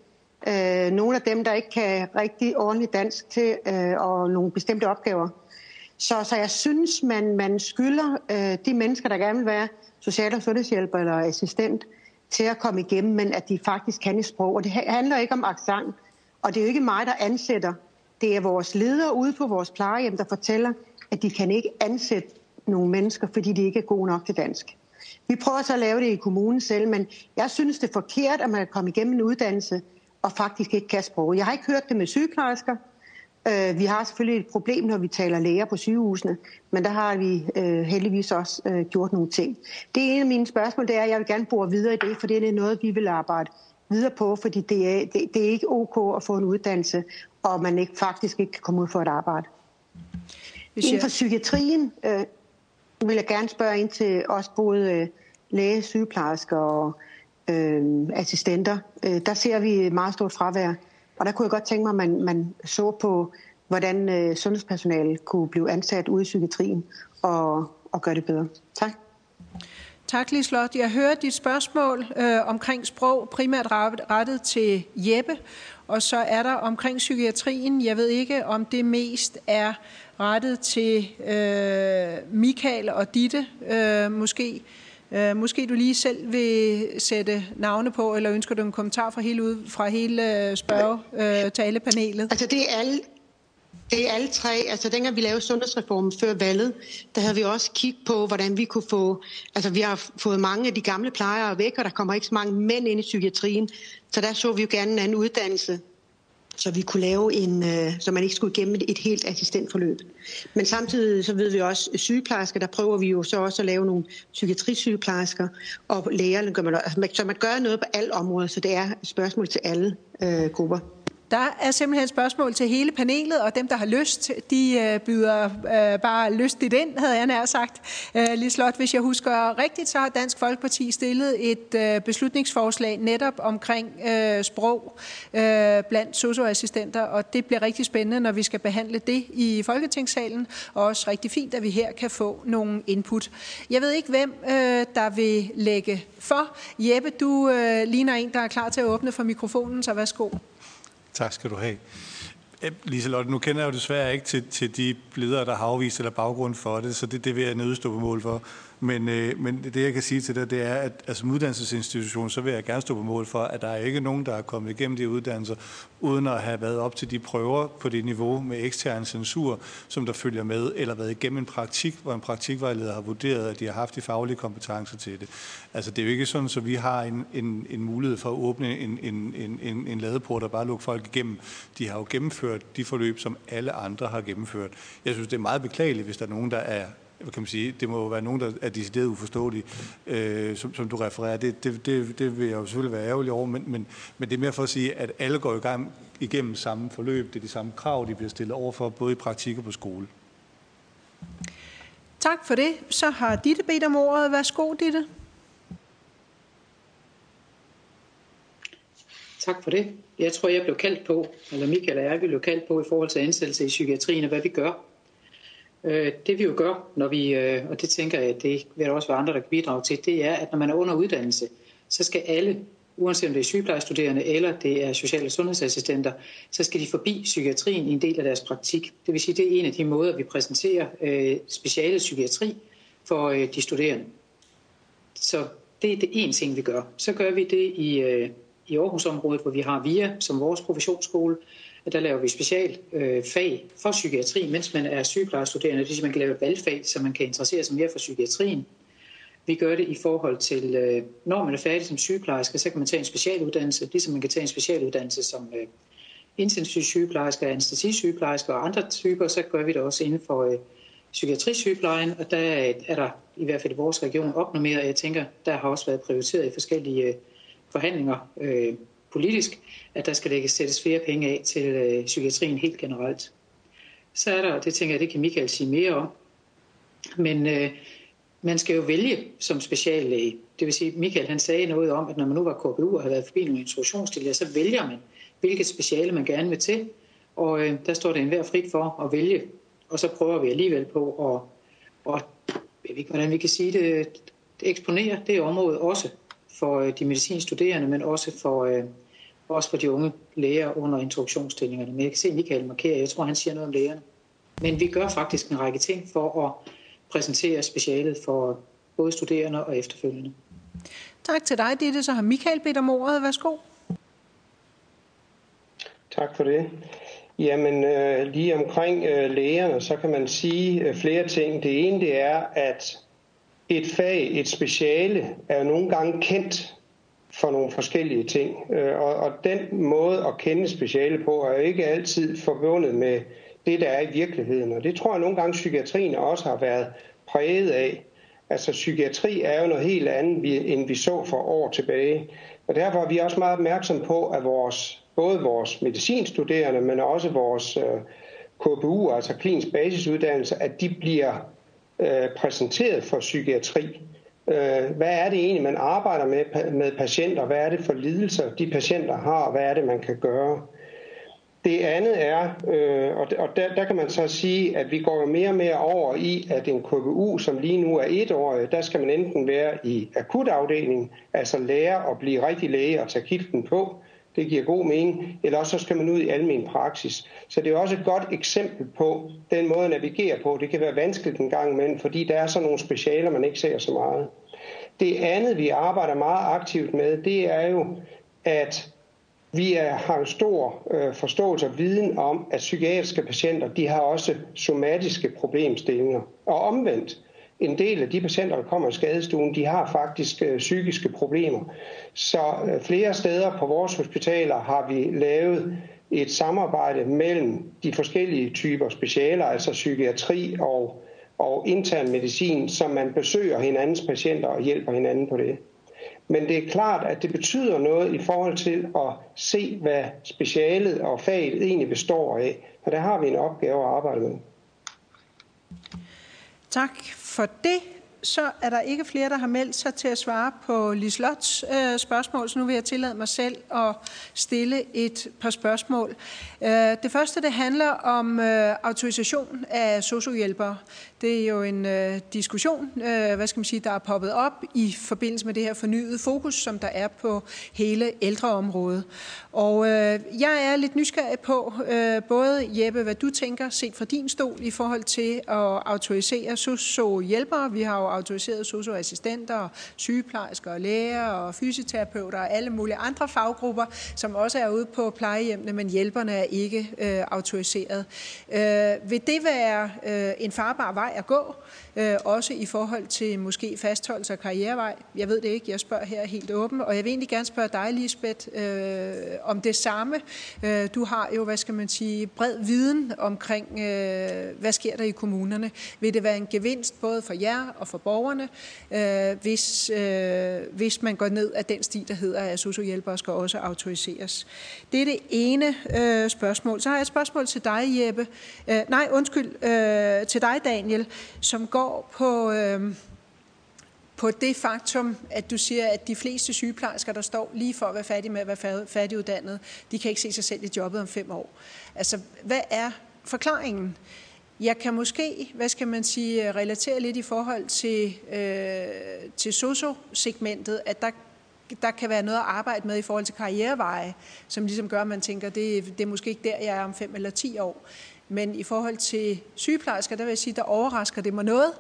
øh, nogle af dem, der ikke kan rigtig ordentligt dansk til, øh, og nogle bestemte opgaver. Så, så jeg synes, man, man skylder øh, de mennesker, der gerne vil være social- og sundhedshjælper eller assistent, til at komme igennem, men at de faktisk kan i sprog. Og det handler ikke om accent, og det er jo ikke mig, der ansætter. Det er vores ledere ude på vores plejehjem, der fortæller, at de kan ikke ansætte nogle mennesker, fordi de ikke er gode nok til dansk. Vi prøver så at lave det i kommunen selv, men jeg synes, det er forkert, at man kan komme igennem en uddannelse og faktisk ikke kan sprog. Jeg har ikke hørt det med sygeplejersker. Øh, vi har selvfølgelig et problem, når vi taler læger på sygehusene, men der har vi øh, heldigvis også øh, gjort nogle ting. Det er en af mine spørgsmål, det er, at jeg vil gerne bore videre i det, for det er noget, vi vil arbejde videre på, fordi det er, det, det er ikke ok at få en uddannelse, og man ikke faktisk ikke kan komme ud for et arbejde. Inden for psykiatrien, øh, vil jeg gerne spørge ind til også både øh, læge, sygeplejersker og øh, assistenter. Øh, der ser vi meget stort fravær. Og der kunne jeg godt tænke mig, at man, man så på, hvordan øh, sundhedspersonale kunne blive ansat ude i psykiatrien og, og gøre det bedre. Tak. Tak, Lislot. Jeg hører dit spørgsmål øh, omkring sprog, primært rettet til Jeppe, og så er der omkring psykiatrien. Jeg ved ikke, om det mest er rettet til øh, Michael og Ditte, øh, måske. Øh, måske du lige selv vil sætte navne på, eller ønsker du en kommentar fra hele, fra hele spørgetalepanelet? Øh, øh altså det er alle, det er alle tre. Altså dengang vi lavede sundhedsreformen før valget, der havde vi også kigget på, hvordan vi kunne få... Altså vi har fået mange af de gamle plejere væk, og der kommer ikke så mange mænd ind i psykiatrien. Så der så vi jo gerne en anden uddannelse så vi kunne lave en, øh, så man ikke skulle igennem et, helt assistentforløb. Men samtidig så ved vi også sygeplejersker, der prøver vi jo så også at lave nogle psykiatrisygeplejersker, og gør man, altså, så man gør noget på alle områder, så det er et spørgsmål til alle øh, grupper. Der er simpelthen spørgsmål til hele panelet, og dem, der har lyst, de øh, byder øh, bare lystigt ind, havde jeg nær sagt. Øh, Lislot, slot, hvis jeg husker rigtigt, så har Dansk Folkeparti stillet et beslutningsforslag netop omkring sprog blandt socioassistenter, og det bliver rigtig spændende, når vi skal behandle det i Folketingssalen, og også rigtig fint, at vi her kan få nogle input. Jeg ved ikke, hvem der vil lægge for. Jeppe, du ligner en, der er klar til at åbne for mikrofonen, så værsgo. Tak skal du have. Liselotte, nu kender jeg jo desværre ikke til, til de ledere, der har afvist eller baggrund for det, så det, det vil jeg nødstå på mål for. Men, øh, men det, jeg kan sige til dig, det er, at altså, som uddannelsesinstitution, så vil jeg gerne stå på mål for, at der er ikke nogen, der er kommet igennem de uddannelser, uden at have været op til de prøver på det niveau med ekstern censur, som der følger med, eller været igennem en praktik, hvor en praktikvejleder har vurderet, at de har haft de faglige kompetencer til det. Altså, det er jo ikke sådan, at vi har en, en, en mulighed for at åbne en, en, en, en, en ladeport og bare lukke folk igennem. De har jo gennemført de forløb, som alle andre har gennemført. Jeg synes, det er meget beklageligt, hvis der er nogen, der er hvad kan man sige, det må jo være nogen, der er decideret uforståelige, øh, som, som du refererer. Det, det, det, det vil jeg jo selvfølgelig være ærgerlig over, men, men, men det er mere for at sige, at alle går i gang igennem samme forløb. Det er de samme krav, de bliver stillet over for, både i praktik og på skole. Tak for det. Så har Ditte bedt om ordet. Værsgo, Ditte. Tak for det. Jeg tror, jeg blev kaldt på, eller Michael og jeg blev kaldt på i forhold til ansættelse i psykiatrien og hvad vi gør. Øh, det vi jo gør, når vi, øh, og det tænker jeg, det vil der også være andre, der kan bidrage til, det er, at når man er under uddannelse, så skal alle, uanset om det er sygeplejestuderende eller det er sociale sundhedsassistenter, så skal de forbi psykiatrien i en del af deres praktik. Det vil sige, det er en af de måder, vi præsenterer øh, speciale psykiatri for øh, de studerende. Så det er det ene ting, vi gør. Så gør vi det i, i Aarhusområdet, hvor vi har VIA som vores professionsskole, der laver vi special øh, fag for psykiatri, mens man er sygeplejestuderende. Det vil sige, man kan lave valgfag, så man kan interessere sig mere for psykiatrien. Vi gør det i forhold til, øh, når man er færdig som sygeplejerske, så kan man tage en specialuddannelse, ligesom man kan tage en specialuddannelse som øh, intensiv sygeplejerske, anestesisygeplejerske og andre typer, så gør vi det også inden for øh, psykiatrisygeplejen, og der er der i hvert fald i vores region opnormeret, og jeg tænker, der har også været prioriteret i forskellige øh, forhandlinger øh, politisk, at der skal lægges sættes flere penge af til øh, psykiatrien helt generelt. Så er der, det tænker jeg, det kan Michael sige mere om, men øh, man skal jo vælge som speciallæge. Det vil sige, Michael han sagde noget om, at når man nu var KBU og havde været forbi nogle introduktionsstillinger, så vælger man, hvilket speciale man gerne vil til. Og øh, der står det enhver frit for at vælge. Og så prøver vi alligevel på at, og, jeg ved ikke, hvordan vi kan sige det, eksponere det område også for øh, de medicinstuderende, men også for, øh, også for de unge læger under introduktionsstillingerne. Men jeg kan se Michael markere, jeg tror, han siger noget om lægerne. Men vi gør faktisk en række ting for at præsentere specialet for både studerende og efterfølgende. Tak til dig, Ditte. Så har Michael bedt om ordet. Værsgo. Tak for det. Jamen, øh, lige omkring øh, lægerne, så kan man sige øh, flere ting. Det ene det er, at et fag, et speciale, er nogle gange kendt for nogle forskellige ting. Øh, og, og den måde at kende speciale på er jo ikke altid forbundet med det, der er i virkeligheden. Og det tror jeg nogle gange psykiatrien også har været præget af. Altså psykiatri er jo noget helt andet, end vi så for år tilbage. Og derfor er vi også meget opmærksom på, at vores, både vores medicinstuderende, men også vores øh, KBU, altså klinisk basisuddannelse, at de bliver øh, præsenteret for psykiatri. Øh, hvad er det egentlig, man arbejder med med patienter? Hvad er det for lidelser, de patienter har? Hvad er det, man kan gøre? Det andet er, øh, og der, der kan man så sige, at vi går mere og mere over i, at en KBU, som lige nu er et år, der skal man enten være i akutafdelingen, altså lære at blive rigtig læge og tage kiften på, det giver god mening, eller også så skal man ud i almen praksis. Så det er også et godt eksempel på den måde at navigere på. Det kan være vanskeligt en gang imellem, fordi der er så nogle specialer, man ikke ser så meget. Det andet, vi arbejder meget aktivt med, det er jo, at vi er, har en stor øh, forståelse og viden om, at psykiatriske patienter, de har også somatiske problemstillinger. Og omvendt, en del af de patienter, der kommer i skadestuen, de har faktisk øh, psykiske problemer. Så øh, flere steder på vores hospitaler har vi lavet et samarbejde mellem de forskellige typer specialer, altså psykiatri og, og intern medicin, så man besøger hinandens patienter og hjælper hinanden på det. Men det er klart, at det betyder noget i forhold til at se, hvad specialet og faget egentlig består af. Og der har vi en opgave at arbejde med. Tak for det så er der ikke flere, der har meldt sig til at svare på Lislots øh, spørgsmål, så nu vil jeg tillade mig selv at stille et par spørgsmål. Øh, det første, det handler om øh, autorisation af sociohjælpere. Det er jo en øh, diskussion, øh, hvad skal man sige, der er poppet op i forbindelse med det her fornyede fokus, som der er på hele ældreområdet. Og øh, jeg er lidt nysgerrig på, øh, både Jeppe, hvad du tænker, set fra din stol, i forhold til at autorisere sociohjælpere. Vi har jo autoriseret socioassistenter, sygeplejersker og læger og fysioterapeuter og alle mulige andre faggrupper, som også er ude på plejehjemmene, men hjælperne er ikke øh, autoriseret. Øh, vil det være øh, en farbar vej at gå? øh, også i forhold til måske fastholdelse af karrierevej. Jeg ved det ikke, jeg spørger her helt åben, og jeg vil egentlig gerne spørge dig, Lisbeth, øh, om det samme. Øh, du har jo, hvad skal man sige, bred viden omkring, øh, hvad sker der i kommunerne. Vil det være en gevinst både for jer og for borgerne, øh, hvis, øh, hvis man går ned af den sti, der hedder, at sociohjælpere skal også autoriseres? Det er det ene øh, spørgsmål. Så har jeg et spørgsmål til dig, Jeppe. Øh, nej, undskyld, øh, til dig, Daniel, som går går på, øh, på det faktum, at du siger, at de fleste sygeplejersker, der står lige for at være færdige med at være færdiguddannet, de kan ikke se sig selv i jobbet om fem år. Altså, hvad er forklaringen? Jeg kan måske, hvad skal man sige, relatere lidt i forhold til, øh, til socio-segmentet, at der, der kan være noget at arbejde med i forhold til karriereveje, som ligesom gør, at man tænker, det, det er måske ikke der, jeg er om fem eller ti år. Men i forhold til sygeplejersker, der vil jeg sige, der overrasker det mig noget,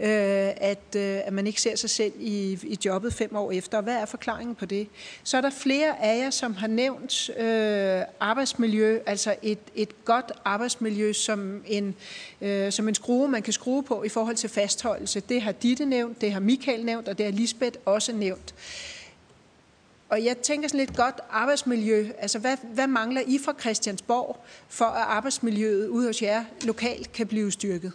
øh, at, øh, at man ikke ser sig selv i, i jobbet fem år efter. Hvad er forklaringen på det? Så er der flere af jer, som har nævnt øh, arbejdsmiljø, altså et, et godt arbejdsmiljø som en, øh, som en skrue, man kan skrue på i forhold til fastholdelse. Det har Ditte nævnt, det har Michael nævnt, og det har Lisbeth også nævnt. Og jeg tænker sådan lidt godt arbejdsmiljø. Altså, hvad, hvad mangler I fra Christiansborg, for at arbejdsmiljøet ude hos jer lokalt kan blive styrket?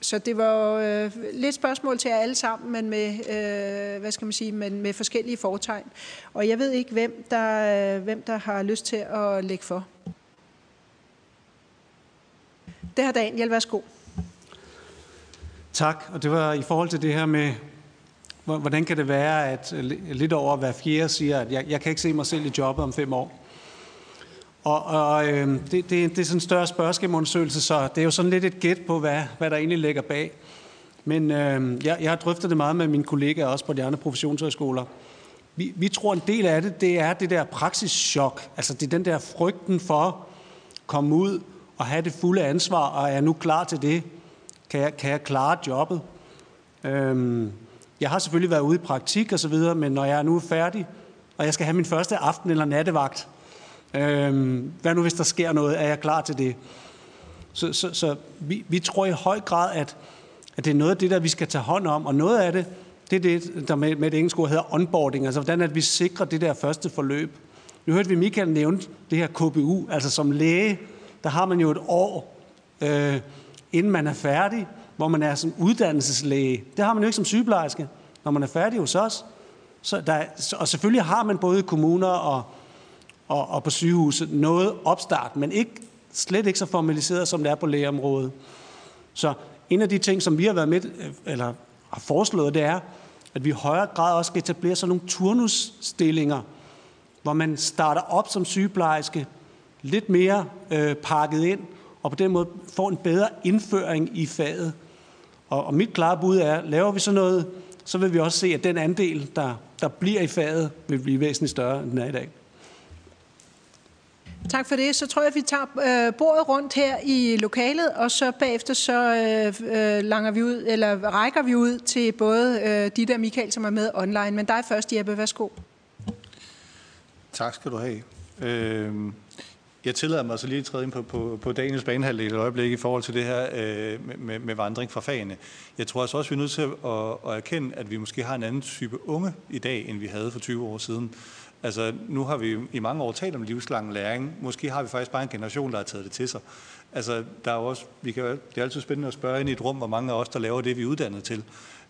Så det var øh, lidt spørgsmål til jer alle sammen, men med, øh, hvad skal man sige, men med forskellige fortegn. Og jeg ved ikke, hvem der, øh, hvem der har lyst til at lægge for. Det har Daniel. Værsgo. Tak, og det var i forhold til det her med Hvordan kan det være, at øh, lidt over hver fjerde siger, at jeg, jeg kan ikke se mig selv i jobbet om fem år? Og, og øh, det, det, det er sådan en større spørgeskemaundersøgelse, så det er jo sådan lidt et gæt på, hvad, hvad der egentlig ligger bag. Men øh, jeg, jeg har drøftet det meget med mine kollegaer, også på de andre professionshøjskoler. Vi, vi tror, en del af det, det er det der praksischok. Altså det er den der frygten for at komme ud og have det fulde ansvar, og er jeg nu klar til det? Kan jeg, kan jeg klare jobbet? Øh, jeg har selvfølgelig været ude i praktik og så videre, men når jeg er nu færdig, og jeg skal have min første aften- eller nattevagt, øh, hvad nu hvis der sker noget, er jeg klar til det? Så, så, så vi, vi tror i høj grad, at, at det er noget af det, der vi skal tage hånd om, og noget af det, det er det, der med, med et engelsk ord hedder onboarding, altså hvordan at vi sikrer det der første forløb. Nu hørte vi Michael nævne det her KBU, altså som læge, der har man jo et år, øh, inden man er færdig, hvor man er som uddannelseslæge. Det har man jo ikke som sygeplejerske, når man er færdig hos os. Så der, og selvfølgelig har man både i kommuner og, og, og på sygehuset noget opstart, men ikke, slet ikke så formaliseret, som det er på lægeområdet. Så en af de ting, som vi har været med, eller har foreslået, det er, at vi i højere grad også skal etablere sådan nogle turnusstillinger, hvor man starter op som sygeplejerske, lidt mere øh, pakket ind, og på den måde får en bedre indføring i faget. Og, og mit klare bud er, laver vi så noget, så vil vi også se, at den andel, der, der bliver i faget, vil blive væsentligt større, end den er i dag. Tak for det. Så tror jeg, at vi tager øh, bordet rundt her i lokalet, og så bagefter så øh, øh, langer vi ud, eller rækker vi ud til både øh, de der Michael, som er med online. Men dig først, Jeppe. Værsgo. Tak skal du have. Øh, jeg tillader mig så lige at træde ind på, på, på Daniels banehalvdel et øjeblik i forhold til det her øh, med, med vandring fra fagene. Jeg tror altså også, vi er nødt til at, at erkende, at vi måske har en anden type unge i dag, end vi havde for 20 år siden. Altså, nu har vi i mange år talt om livslang læring. Måske har vi faktisk bare en generation, der har taget det til sig. Altså, der er også, vi kan, det er altid spændende at spørge ind i et rum, hvor mange af os, der laver det, vi er uddannet til.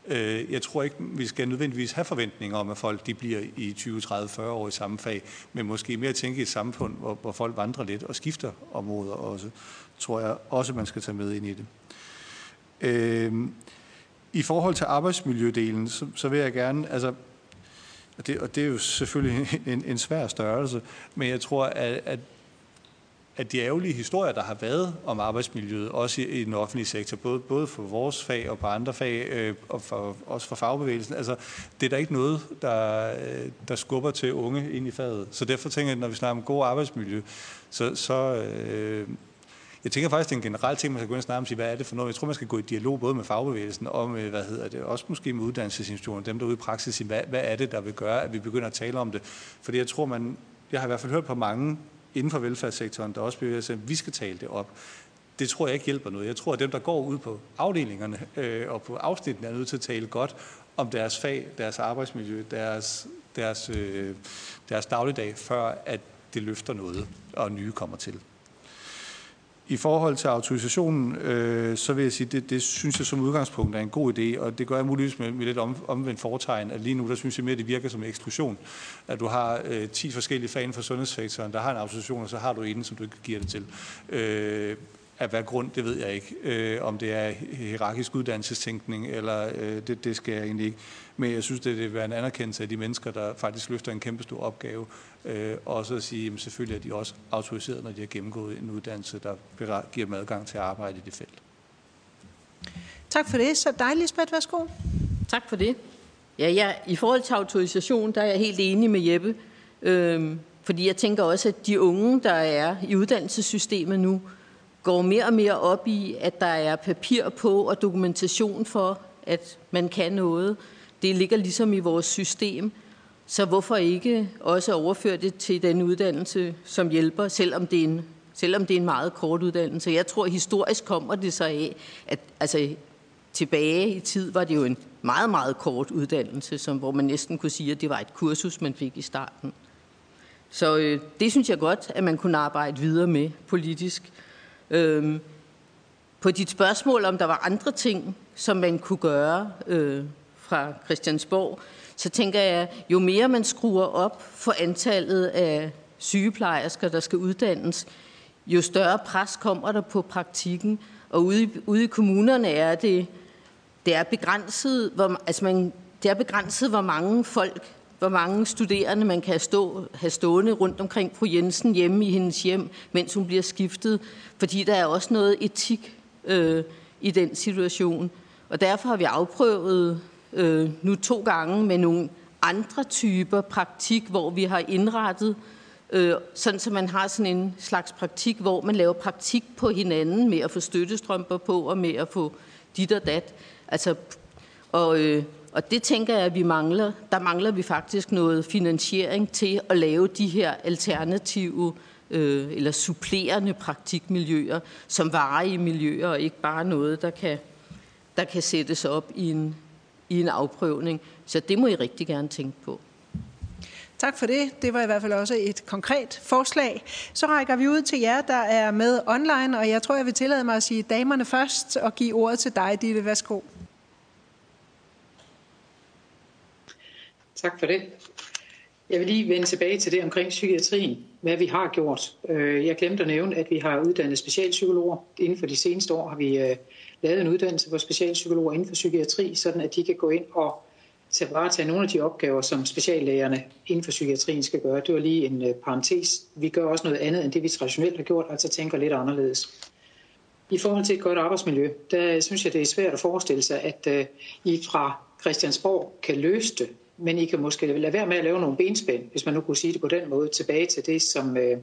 Øh, jeg tror ikke, vi skal nødvendigvis have forventninger om, at folk de bliver i 20, 30, 40 år i samme fag, men måske mere tænke i et samfund, hvor, hvor folk vandrer lidt og skifter områder også, tror jeg også, man skal tage med ind i det. Øh, I forhold til arbejdsmiljødelen, så, så vil jeg gerne, altså, og det, og det er jo selvfølgelig en, en svær størrelse, men jeg tror, at, at at de ærgerlige historier, der har været om arbejdsmiljøet, også i, i den offentlige sektor, både, både for vores fag og på andre fag, øh, og for, også for fagbevægelsen, altså det er der ikke noget, der, øh, der skubber til unge ind i faget. Så derfor tænker jeg, når vi snakker om god arbejdsmiljø, så, så øh, jeg tænker faktisk, det er en generel ting, man skal gå ind og snakke om, sige, hvad er det for noget? Jeg tror, man skal gå i dialog både med fagbevægelsen og med, hvad hedder det, også måske med uddannelsesinstitutionerne, dem der ude i praksis, sige, hvad, hvad er det, der vil gøre, at vi begynder at tale om det? Fordi jeg tror, man, jeg har i hvert fald hørt på mange inden for velfærdssektoren, der også bevæger sig, at vi skal tale det op. Det tror jeg ikke hjælper noget. Jeg tror, at dem, der går ud på afdelingerne øh, og på afsnittene, er nødt til at tale godt om deres fag, deres arbejdsmiljø, deres, deres, øh, deres dagligdag, før at det løfter noget, og nye kommer til. I forhold til autorisationen, øh, så vil jeg sige, det, det synes jeg som udgangspunkt er en god idé, og det gør jeg muligvis med, med lidt om, omvendt foretegn, at lige nu, der synes jeg mere, det virker som en eksklusion. At du har øh, 10 forskellige fag inden for sundhedssektoren, der har en autorisation, og så har du en, som du ikke giver det til. Øh, af hvad grund, det ved jeg ikke. Øh, om det er hierarkisk uddannelsestænkning, eller øh, det, det skal jeg egentlig ikke. Men jeg synes, det vil være en anerkendelse af de mennesker, der faktisk løfter en kæmpe stor opgave. Øh, også at sige, at selvfølgelig er de også autoriseret, når de har gennemgået en uddannelse, der giver dem adgang til at arbejde i det felt. Tak for det. Så dig, Lisbeth, værsgo. Tak for det. Ja, ja, i forhold til autorisation, der er jeg helt enig med Jeppe. Øhm, fordi jeg tænker også, at de unge, der er i uddannelsessystemet nu, går mere og mere op i, at der er papir på og dokumentation for, at man kan noget. Det ligger ligesom i vores system. Så hvorfor ikke også overføre det til den uddannelse, som hjælper, selvom det er en, selvom det er en meget kort uddannelse? Jeg tror, historisk kommer det så af, at altså, tilbage i tid var det jo en meget, meget kort uddannelse, som, hvor man næsten kunne sige, at det var et kursus, man fik i starten. Så øh, det synes jeg godt, at man kunne arbejde videre med politisk. Øhm, på dit spørgsmål, om der var andre ting, som man kunne gøre øh, fra Christiansborg, så tænker jeg, jo mere man skruer op for antallet af sygeplejersker, der skal uddannes, jo større pres kommer der på praktikken. Og ude i, ude i kommunerne er det, det er begrænset, hvor, altså man, det er begrænset, hvor mange folk, hvor mange studerende man kan stå, have stående rundt omkring fru Jensen hjemme i hendes hjem, mens hun bliver skiftet. Fordi der er også noget etik øh, i den situation. Og derfor har vi afprøvet øh, nu to gange med nogle andre typer praktik, hvor vi har indrettet, øh, sådan så man har sådan en slags praktik, hvor man laver praktik på hinanden med at få støttestrømper på og med at få dit og dat. Altså, og, øh, og det tænker jeg, at vi mangler. Der mangler vi faktisk noget finansiering til at lave de her alternative øh, eller supplerende praktikmiljøer, som varige miljøer, og ikke bare noget, der kan, der kan sættes op i en, i en afprøvning. Så det må I rigtig gerne tænke på. Tak for det. Det var i hvert fald også et konkret forslag. Så rækker vi ud til jer, der er med online, og jeg tror, jeg vil tillade mig at sige damerne først og give ordet til dig, Ditte. Værsgo. Tak for det. Jeg vil lige vende tilbage til det omkring psykiatrien, hvad vi har gjort. Øh, jeg glemte at nævne, at vi har uddannet specialpsykologer. Inden for de seneste år har vi øh, lavet en uddannelse for specialpsykologer inden for psykiatri, sådan at de kan gå ind og til varetage nogle af de opgaver, som speciallægerne inden for psykiatrien skal gøre. Det var lige en øh, parentes. Vi gør også noget andet, end det vi traditionelt har gjort, altså tænker lidt anderledes. I forhold til et godt arbejdsmiljø, der øh, synes jeg, det er svært at forestille sig, at øh, I fra Christiansborg kan løse det men I kan måske lade være med at lave nogle benspænd, hvis man nu kunne sige det på den måde, tilbage til det, som, øh,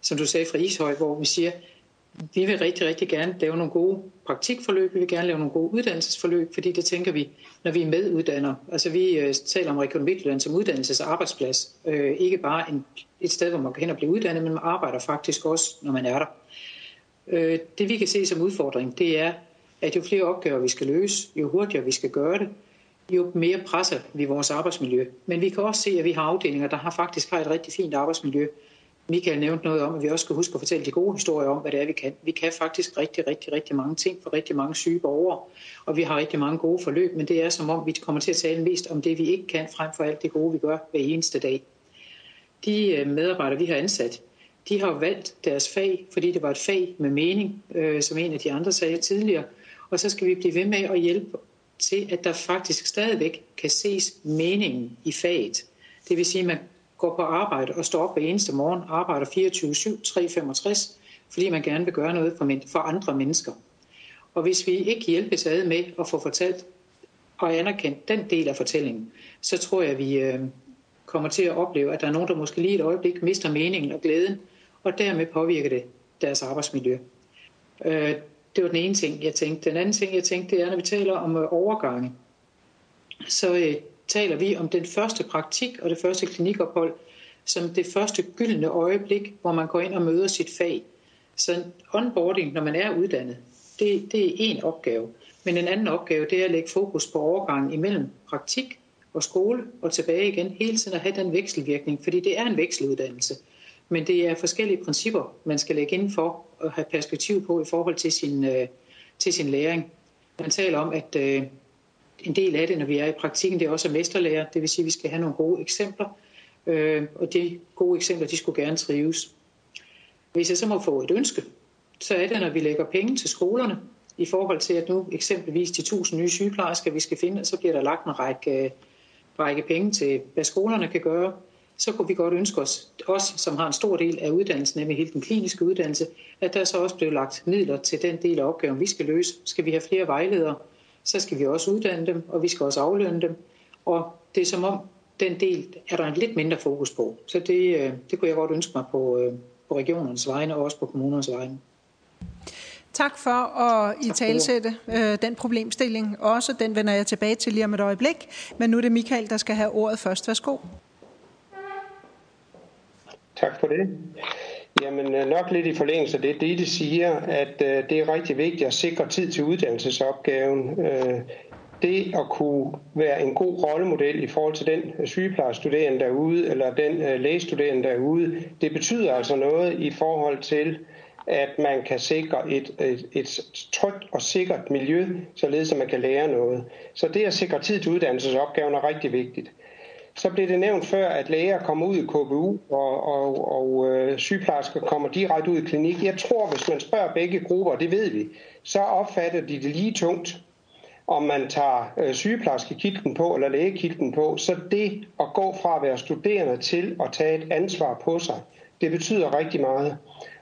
som du sagde fra Ishøj, hvor vi siger, vi vil rigtig, rigtig gerne lave nogle gode praktikforløb, vi vil gerne lave nogle gode uddannelsesforløb, fordi det tænker vi, når vi er meduddanner. Altså vi øh, taler om Region Midtjylland som uddannelses- og arbejdsplads. Øh, ikke bare en, et sted, hvor man kan hen og blive uddannet, men man arbejder faktisk også, når man er der. Øh, det vi kan se som udfordring, det er, at jo flere opgaver vi skal løse, jo hurtigere vi skal gøre det, jo mere presser vi vores arbejdsmiljø. Men vi kan også se, at vi har afdelinger, der har faktisk har et rigtig fint arbejdsmiljø. Michael nævnte noget om, at vi også skal huske at fortælle de gode historier om, hvad det er, vi kan. Vi kan faktisk rigtig, rigtig, rigtig mange ting for rigtig mange syge borgere, og vi har rigtig mange gode forløb, men det er som om, vi kommer til at tale mest om det, vi ikke kan, frem for alt det gode, vi gør hver eneste dag. De øh, medarbejdere, vi har ansat, de har valgt deres fag, fordi det var et fag med mening, øh, som en af de andre sagde tidligere, og så skal vi blive ved med at hjælpe til, at der faktisk stadigvæk kan ses meningen i faget. Det vil sige, at man går på arbejde og står op hver eneste morgen, arbejder 24-7, 365, fordi man gerne vil gøre noget for, for andre mennesker. Og hvis vi ikke hjælpes ad med at få fortalt og anerkendt den del af fortællingen, så tror jeg, at vi øh, kommer til at opleve, at der er nogen, der måske lige et øjeblik mister meningen og glæden, og dermed påvirker det deres arbejdsmiljø. Øh, det var den ene ting, jeg tænkte. Den anden ting, jeg tænkte, det er, når vi taler om øh, overgange, så øh, taler vi om den første praktik og det første klinikophold som det første gyldne øjeblik, hvor man går ind og møder sit fag. Så onboarding, når man er uddannet, det, det er en opgave. Men en anden opgave, det er at lægge fokus på overgangen imellem praktik og skole og tilbage igen. Hele tiden at have den vekselvirkning, fordi det er en vekseluddannelse. Men det er forskellige principper, man skal lægge ind for at have perspektiv på i forhold til sin, øh, til sin læring. Man taler om, at øh, en del af det, når vi er i praktikken, det er også mesterlærer. Det vil sige, at vi skal have nogle gode eksempler, øh, og de gode eksempler, de skulle gerne trives. Hvis jeg så må få et ønske, så er det, når vi lægger penge til skolerne, i forhold til, at nu eksempelvis de 1000 nye sygeplejersker, vi skal finde, så bliver der lagt en række, række penge til, hvad skolerne kan gøre. Så kunne vi godt ønske os, os som har en stor del af uddannelsen, nemlig hele den kliniske uddannelse, at der så også bliver lagt midler til den del af opgaven, vi skal løse. Skal vi have flere vejledere, så skal vi også uddanne dem, og vi skal også aflønne dem. Og det er som om, den del er der en lidt mindre fokus på. Så det, øh, det kunne jeg godt ønske mig på, øh, på regionernes vegne og også på kommunernes vegne. Tak for at i talsætte øh, den problemstilling. Også den vender jeg tilbage til lige om et øjeblik. Men nu er det Michael, der skal have ordet først. Værsgo. Tak for det. Jamen øh, nok lidt i forlængelse af det, det siger, at øh, det er rigtig vigtigt at sikre tid til uddannelsesopgaven. Øh, det at kunne være en god rollemodel i forhold til den øh, sygeplejestuderende derude, eller den øh, lægestuderende derude, det betyder altså noget i forhold til, at man kan sikre et, et, et trygt og sikkert miljø, således at man kan lære noget. Så det at sikre tid til uddannelsesopgaven er rigtig vigtigt. Så blev det nævnt før, at læger kommer ud i KBU, og, og, og øh, sygeplejersker kommer direkte ud i klinik. Jeg tror, hvis man spørger begge grupper, det ved vi, så opfatter de det lige tungt om man tager øh, sygeplejerskekitlen på eller lægekitlen på, så det at gå fra at være studerende til at tage et ansvar på sig, det betyder rigtig meget.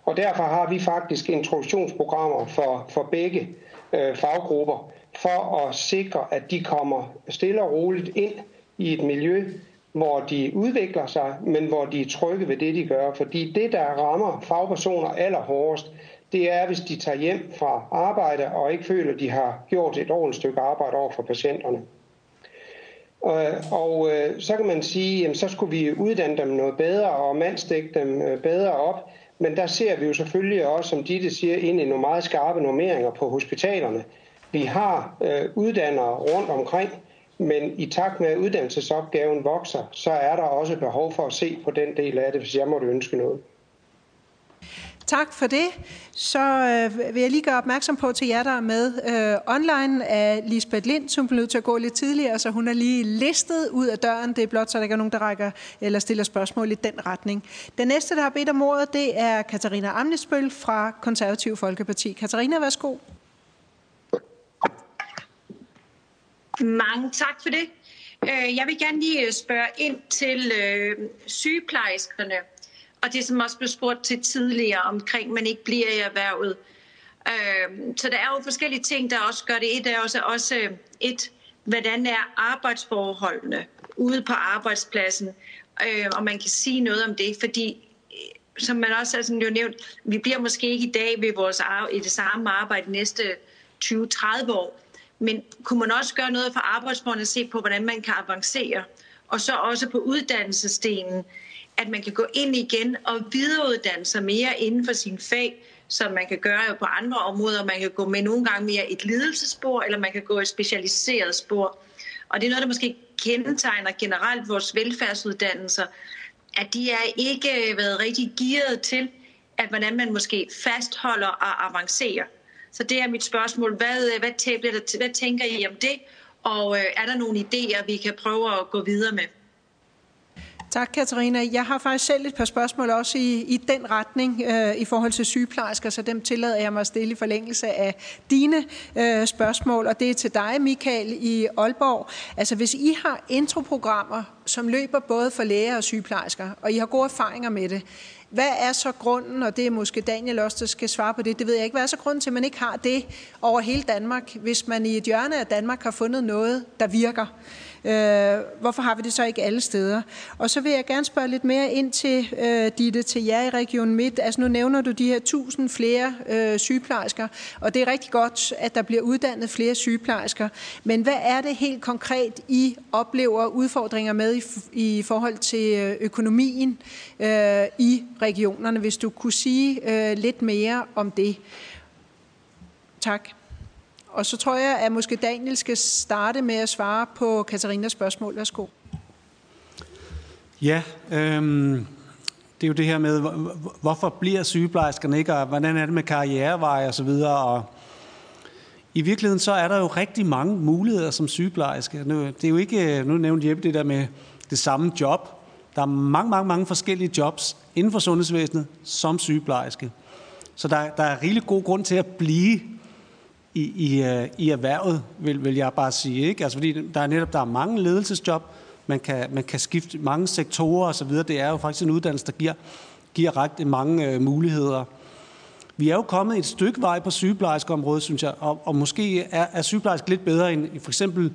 Og derfor har vi faktisk introduktionsprogrammer for, for begge øh, faggrupper, for at sikre, at de kommer stille og roligt ind i et miljø, hvor de udvikler sig, men hvor de er trygge ved det, de gør. Fordi det, der rammer fagpersoner allerhårdest, det er, hvis de tager hjem fra arbejde og ikke føler, at de har gjort et ordentligt stykke arbejde over for patienterne. Øh, og øh, så kan man sige, at så skulle vi uddanne dem noget bedre og mandstikke dem øh, bedre op. Men der ser vi jo selvfølgelig også, som Ditte siger, ind i nogle meget skarpe normeringer på hospitalerne. Vi har uddannere rundt omkring, men i takt med, at uddannelsesopgaven vokser, så er der også behov for at se på den del af det, hvis jeg måtte ønske noget. Tak for det. Så øh, vil jeg lige gøre opmærksom på til jer, der er med øh, online af Lisbeth Lind, som blev nødt til at gå lidt tidligere, så hun er lige listet ud af døren. Det er blot, så der ikke er nogen, der rækker eller stiller spørgsmål i den retning. Den næste, der har bedt om ordet, det er Katarina Amnesbøl fra Konservativ Folkeparti. Katarina, værsgo. Mange tak for det. Øh, jeg vil gerne lige øh, spørge ind til øh, sygeplejerskerne og det som også blev spurgt til tidligere omkring, man ikke bliver i erhvervet. Øh, så der er jo forskellige ting, der også gør det. Et er også, også øh, et, hvordan er arbejdsforholdene ude på arbejdspladsen, øh, og man kan sige noget om det, fordi som man også har sådan jo nævnt, vi bliver måske ikke i dag ved vores, i det samme arbejde næste 20-30 år, men kunne man også gøre noget for arbejdsmålene, at se på, hvordan man kan avancere, og så også på uddannelsesdelen, at man kan gå ind igen og videreuddanne sig mere inden for sin fag, som man kan gøre på andre områder. Man kan gå med nogle gange mere et ledelsespor, eller man kan gå et specialiseret spor. Og det er noget, der måske kendetegner generelt vores velfærdsuddannelser, at de er ikke øh, været rigtig gearet til, at hvordan man måske fastholder og avancerer. Så det er mit spørgsmål. Hvad, øh, hvad, hvad, hvad tænker I om det? Og øh, er der nogle idéer, vi kan prøve at gå videre med? Tak, Katarina. Jeg har faktisk selv et par spørgsmål også i, i den retning øh, i forhold til sygeplejersker, så dem tillader jeg mig at stille i forlængelse af dine øh, spørgsmål. Og det er til dig, Michael, i Aalborg. Altså, hvis I har introprogrammer, som løber både for læger og sygeplejersker, og I har gode erfaringer med det, hvad er så grunden, og det er måske Daniel også, der skal svare på det, det ved jeg ikke, hvad er så grunden til, at man ikke har det over hele Danmark, hvis man i et hjørne af Danmark har fundet noget, der virker? Øh, hvorfor har vi det så ikke alle steder? Og så vil jeg gerne spørge lidt mere ind til, øh, Ditte, til jer i Region Midt. Altså nu nævner du de her tusind flere øh, sygeplejersker, og det er rigtig godt, at der bliver uddannet flere sygeplejersker. Men hvad er det helt konkret, I oplever udfordringer med i, i forhold til øh, økonomien øh, i regionerne, hvis du kunne sige øh, lidt mere om det? Tak. Og så tror jeg, at måske Daniel skal starte med at svare på Katarinas spørgsmål. Værsgo. Ja, øhm, det er jo det her med, hvorfor bliver sygeplejerskerne ikke, og hvordan er det med karriereveje og så videre. Og I virkeligheden så er der jo rigtig mange muligheder som sygeplejerske. Nu, det er jo ikke, nu nævnte Jeppe det der med det samme job. Der er mange, mange, mange forskellige jobs inden for sundhedsvæsenet som sygeplejerske. Så der, der er rigtig god grund til at blive i, i, øh, i erhvervet, vil, vil jeg bare sige. Ikke? Altså, fordi der er netop der er mange ledelsesjob, man kan, man kan skifte mange sektorer osv. Det er jo faktisk en uddannelse, der giver, giver ret mange øh, muligheder. Vi er jo kommet et stykke vej på sygeplejerskeområdet, synes jeg, og, og måske er, er sygeplejerske lidt bedre end for eksempel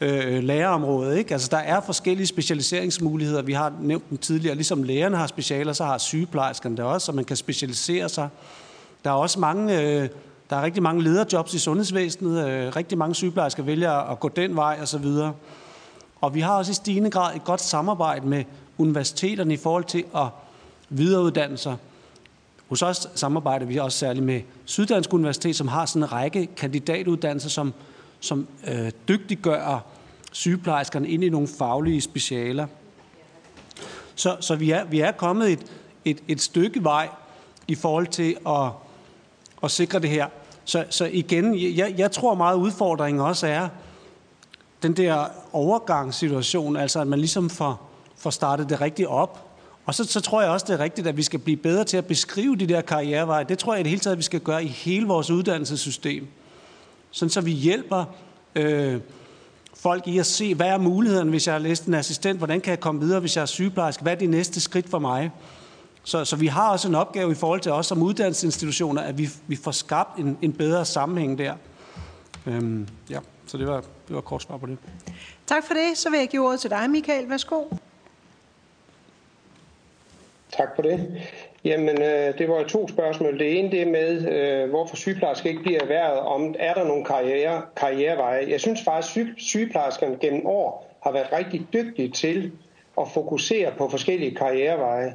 øh, lærerområdet. Ikke? Altså, der er forskellige specialiseringsmuligheder. Vi har nævnt dem tidligere. Ligesom lægerne har specialer, så har sygeplejerskerne det også, så man kan specialisere sig. Der er også mange øh, der er rigtig mange lederjobs i sundhedsvæsenet. Øh, rigtig mange sygeplejersker vælger at gå den vej osv. Og vi har også i stigende grad et godt samarbejde med universiteterne i forhold til at videreuddanne sig. Hos os samarbejder vi også særligt med Syddansk Universitet, som har sådan en række kandidatuddannelser, som, som øh, dygtiggør sygeplejerskerne ind i nogle faglige specialer. Så, så vi, er, vi er kommet et, et, et stykke vej i forhold til at at sikre det her. Så, så igen, jeg, jeg tror meget udfordringen også er den der overgangssituation, altså at man ligesom får, får startet det rigtigt op. Og så, så tror jeg også, det er rigtigt, at vi skal blive bedre til at beskrive de der karriereveje. Det tror jeg i det hele taget, vi skal gøre i hele vores uddannelsessystem. Sådan så vi hjælper øh, folk i at se, hvad er mulighederne, hvis jeg har læst en assistent? Hvordan kan jeg komme videre, hvis jeg er sygeplejerske? Hvad er det næste skridt for mig? Så, så vi har også en opgave i forhold til os som uddannelsesinstitutioner, at vi, vi får skabt en, en bedre sammenhæng der. Øhm, ja, så det var, det var kort svar på det. Tak for det. Så vil jeg give ordet til dig, Michael. Værsgo. Tak for det. Jamen, øh, det var to spørgsmål. Det ene det er med, øh, hvorfor sygeplejersker ikke bliver erhvervet, om er der nogle karriere, karriereveje. Jeg synes faktisk, at syg, sygeplejerskerne gennem år har været rigtig dygtige til at fokusere på forskellige karriereveje.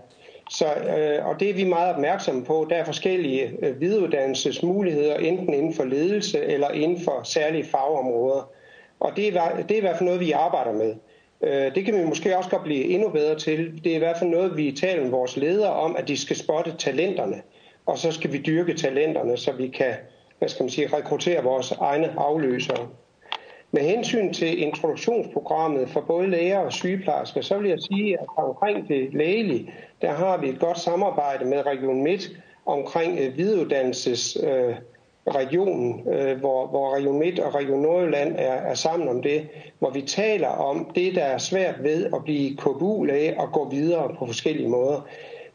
Så, øh, og det er vi meget opmærksomme på. Der er forskellige øh, videreuddannelsesmuligheder, enten inden for ledelse eller inden for særlige fagområder. Og det er, det er i hvert fald noget, vi arbejder med. Øh, det kan vi måske også godt blive endnu bedre til. Det er i hvert fald noget, vi taler med vores ledere om, at de skal spotte talenterne. Og så skal vi dyrke talenterne, så vi kan hvad skal man sige, rekruttere vores egne afløsere. Med hensyn til introduktionsprogrammet for både læger og sygeplejersker, så vil jeg sige, at omkring det lægelige, der har vi et godt samarbejde med Region Midt omkring øh, videreuddannelsesregionen, øh, øh, hvor, hvor Region Midt og Region Nordjylland er, er sammen om det, hvor vi taler om det, der er svært ved at blive KBU-læge og gå videre på forskellige måder.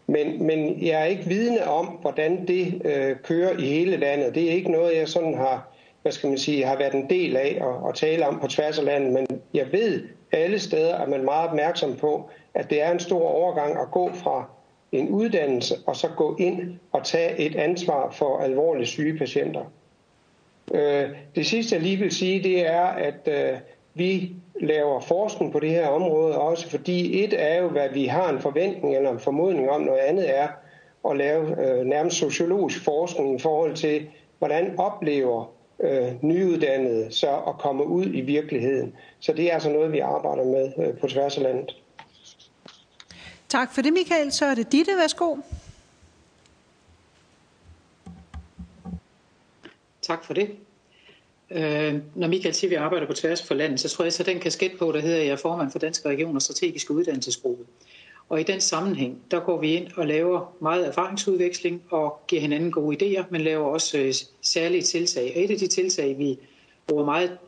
Men, men jeg er ikke vidne om, hvordan det øh, kører i hele landet. Det er ikke noget, jeg sådan har hvad skal man sige, har været en del af at, at tale om på tværs af landet. Men jeg ved alle steder, at man meget opmærksom på, at det er en stor overgang at gå fra en uddannelse og så gå ind og tage et ansvar for alvorligt syge patienter. Øh, det sidste, jeg lige vil sige, det er, at øh, vi laver forskning på det her område også, fordi et er jo, hvad vi har en forventning eller en formodning om, noget andet er at lave øh, nærmest sociologisk forskning i forhold til, hvordan oplever øh, nyuddannede så at komme ud i virkeligheden. Så det er altså noget, vi arbejder med øh, på tværs af landet. Tak for det, Michael. Så er det Ditte. Værsgo. Tak for det. Øh, når Michael siger, at vi arbejder på tværs for landet, så tror jeg, at den kasket på, der hedder, at jeg er formand for Danske Regioner Strategiske Uddannelsesgruppe. Og i den sammenhæng, der går vi ind og laver meget erfaringsudveksling og giver hinanden gode idéer, men laver også øh, særlige tiltag. Og et af de tiltag, vi bruger meget,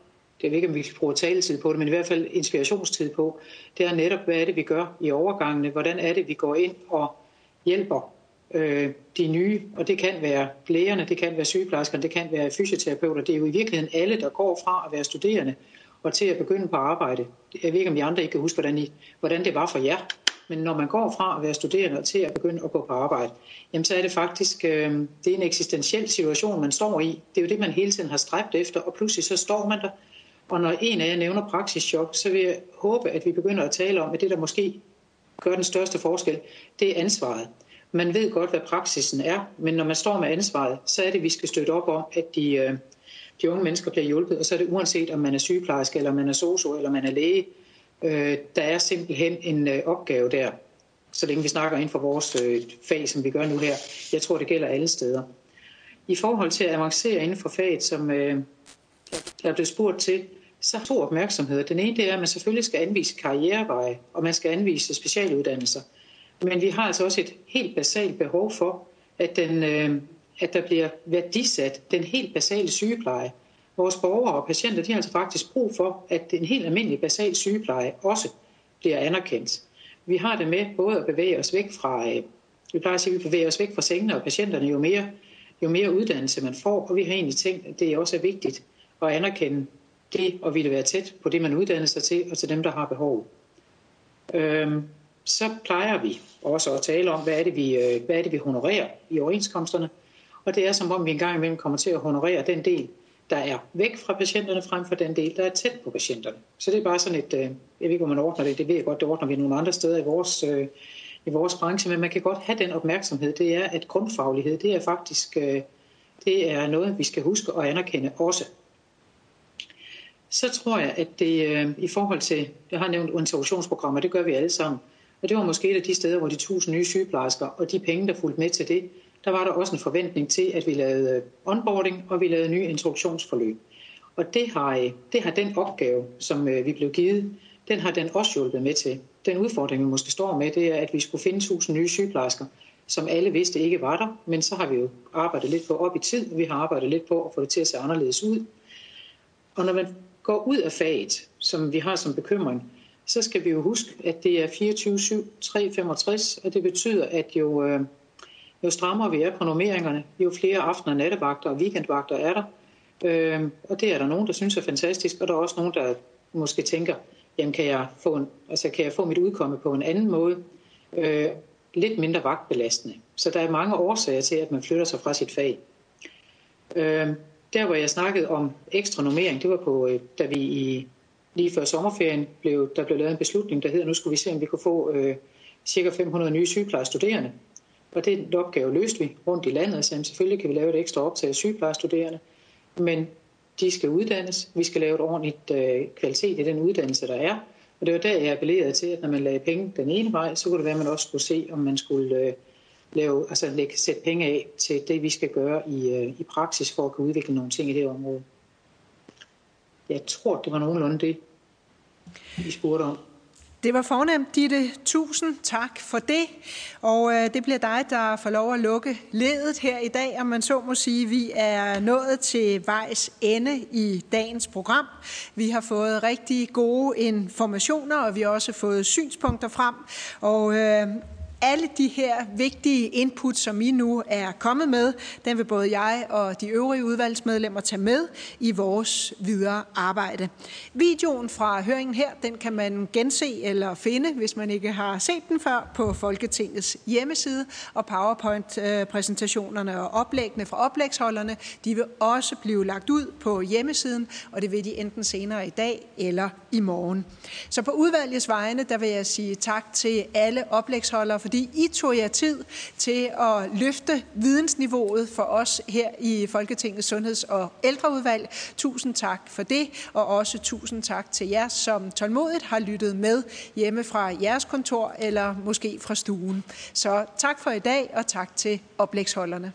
det ved ikke, om vi bruger taletid på det, men i hvert fald inspirationstid på, det er netop, hvad er det, vi gør i overgangene, hvordan er det, vi går ind og hjælper øh, de nye, og det kan være lægerne, det kan være sygeplejerskerne, det kan være fysioterapeuter. Det er jo i virkeligheden alle, der går fra at være studerende og til at begynde på arbejde. Jeg ved ikke, om de andre ikke kan huske, hvordan, I, hvordan det var for jer. Men når man går fra at være studerende og til at begynde at gå på arbejde, jamen så er det faktisk øh, det er en eksistentiel situation, man står i. Det er jo det, man hele tiden har stræbt efter, og pludselig så står man der. Og når en af jer nævner praksisjob, så vil jeg håbe, at vi begynder at tale om, at det, der måske gør den største forskel, det er ansvaret. Man ved godt, hvad praksisen er, men når man står med ansvaret, så er det, vi skal støtte op om, at de, øh, de unge mennesker bliver hjulpet, og så er det uanset, om man er sygeplejerske, eller man er socio, eller man er læge. Øh, der er simpelthen en øh, opgave der, så længe vi snakker inden for vores øh, fag, som vi gør nu her. Jeg tror, det gælder alle steder. I forhold til at avancere inden for faget, som øh, der er blevet spurgt til, så to opmærksomheder. Den ene det er, at man selvfølgelig skal anvise karriereveje, og man skal anvise specialuddannelser. Men vi har altså også et helt basalt behov for, at, den, øh, at der bliver værdisat den helt basale sygepleje. Vores borgere og patienter de har altså faktisk brug for, at den helt almindelige basal sygepleje også bliver anerkendt. Vi har det med både at bevæge os væk fra, øh, vi plejer at sige, at vi bevæger os væk fra sengene og patienterne, jo mere, jo mere uddannelse man får, og vi har egentlig tænkt, at det også er vigtigt at anerkende det og ville være tæt på det, man uddanner sig til, og til dem, der har behov. Øhm, så plejer vi også at tale om, hvad er det, vi, øh, hvad er det, vi honorerer i overenskomsterne. Og det er som om, vi engang imellem kommer til at honorere den del, der er væk fra patienterne, frem for den del, der er tæt på patienterne. Så det er bare sådan et, øh, jeg ved ikke, hvor man ordner det, det ved jeg godt, det ordner vi nogle andre steder i vores, øh, i vores branche, men man kan godt have den opmærksomhed, det er, at grundfaglighed, det er faktisk, øh, det er noget, vi skal huske og anerkende også. Så tror jeg, at det i forhold til, jeg har nævnt interventionsprogrammer, det gør vi alle sammen, og det var måske et af de steder, hvor de tusind nye sygeplejersker og de penge, der fulgte med til det, der var der også en forventning til, at vi lavede øh, onboarding og vi lavede nye introduktionsforløb. Og det har, øh, det har den opgave, som øh, vi blev givet, den har den også hjulpet med til. Den udfordring, vi måske står med, det er, at vi skulle finde 1000 nye sygeplejersker, som alle vidste ikke var der, men så har vi jo arbejdet lidt på op i tid, og vi har arbejdet lidt på at få det til at se anderledes ud. Og når man går ud af faget, som vi har som bekymring, så skal vi jo huske, at det er 24-7, 365, og det betyder, at jo, jo strammere vi er på normeringerne, jo flere aftener, nattevagter og weekendvagter er der. Øh, og det er der nogen, der synes er fantastisk, og der er også nogen, der måske tænker, jamen kan jeg få, en, altså kan jeg få mit udkomme på en anden måde? Øh, lidt mindre vagtbelastende. Så der er mange årsager til, at man flytter sig fra sit fag. Øh, der, hvor jeg snakkede om ekstra normering, det var på, øh, da vi i lige før sommerferien blev der blev lavet en beslutning, der hedder, nu skulle vi se, om vi kunne få øh, cirka 500 nye sygeplejestuderende. Og den opgave løste vi rundt i landet, så selvfølgelig kan vi lave et ekstra optag af sygeplejestuderende, men de skal uddannes. Vi skal lave et ordentligt øh, kvalitet i den uddannelse, der er. Og det var der, jeg appellerede til, at når man lagde penge den ene vej, så kunne det være, at man også skulle se, om man skulle øh, lave, altså lægge, sætte penge af til det, vi skal gøre i, øh, i praksis for at kunne udvikle nogle ting i det område. Jeg tror, det var nogenlunde det, vi spurgte om. Det var fornemt, Ditte. Tusind tak for det. Og øh, det bliver dig, der får lov at lukke ledet her i dag, og man så må sige, vi er nået til vejs ende i dagens program. Vi har fået rigtig gode informationer, og vi har også fået synspunkter frem. Og øh, alle de her vigtige input, som I nu er kommet med, den vil både jeg og de øvrige udvalgsmedlemmer tage med i vores videre arbejde. Videoen fra høringen her, den kan man gense eller finde, hvis man ikke har set den før, på Folketingets hjemmeside, og PowerPoint-præsentationerne og oplæggene fra oplægsholderne, de vil også blive lagt ud på hjemmesiden, og det vil de enten senere i dag eller i morgen. Så på udvalgets vegne, der vil jeg sige tak til alle oplægsholdere, for fordi I tog jer tid til at løfte vidensniveauet for os her i Folketingets Sundheds- og Ældreudvalg. Tusind tak for det, og også tusind tak til jer, som tålmodigt har lyttet med hjemme fra jeres kontor eller måske fra stuen. Så tak for i dag, og tak til oplægsholderne.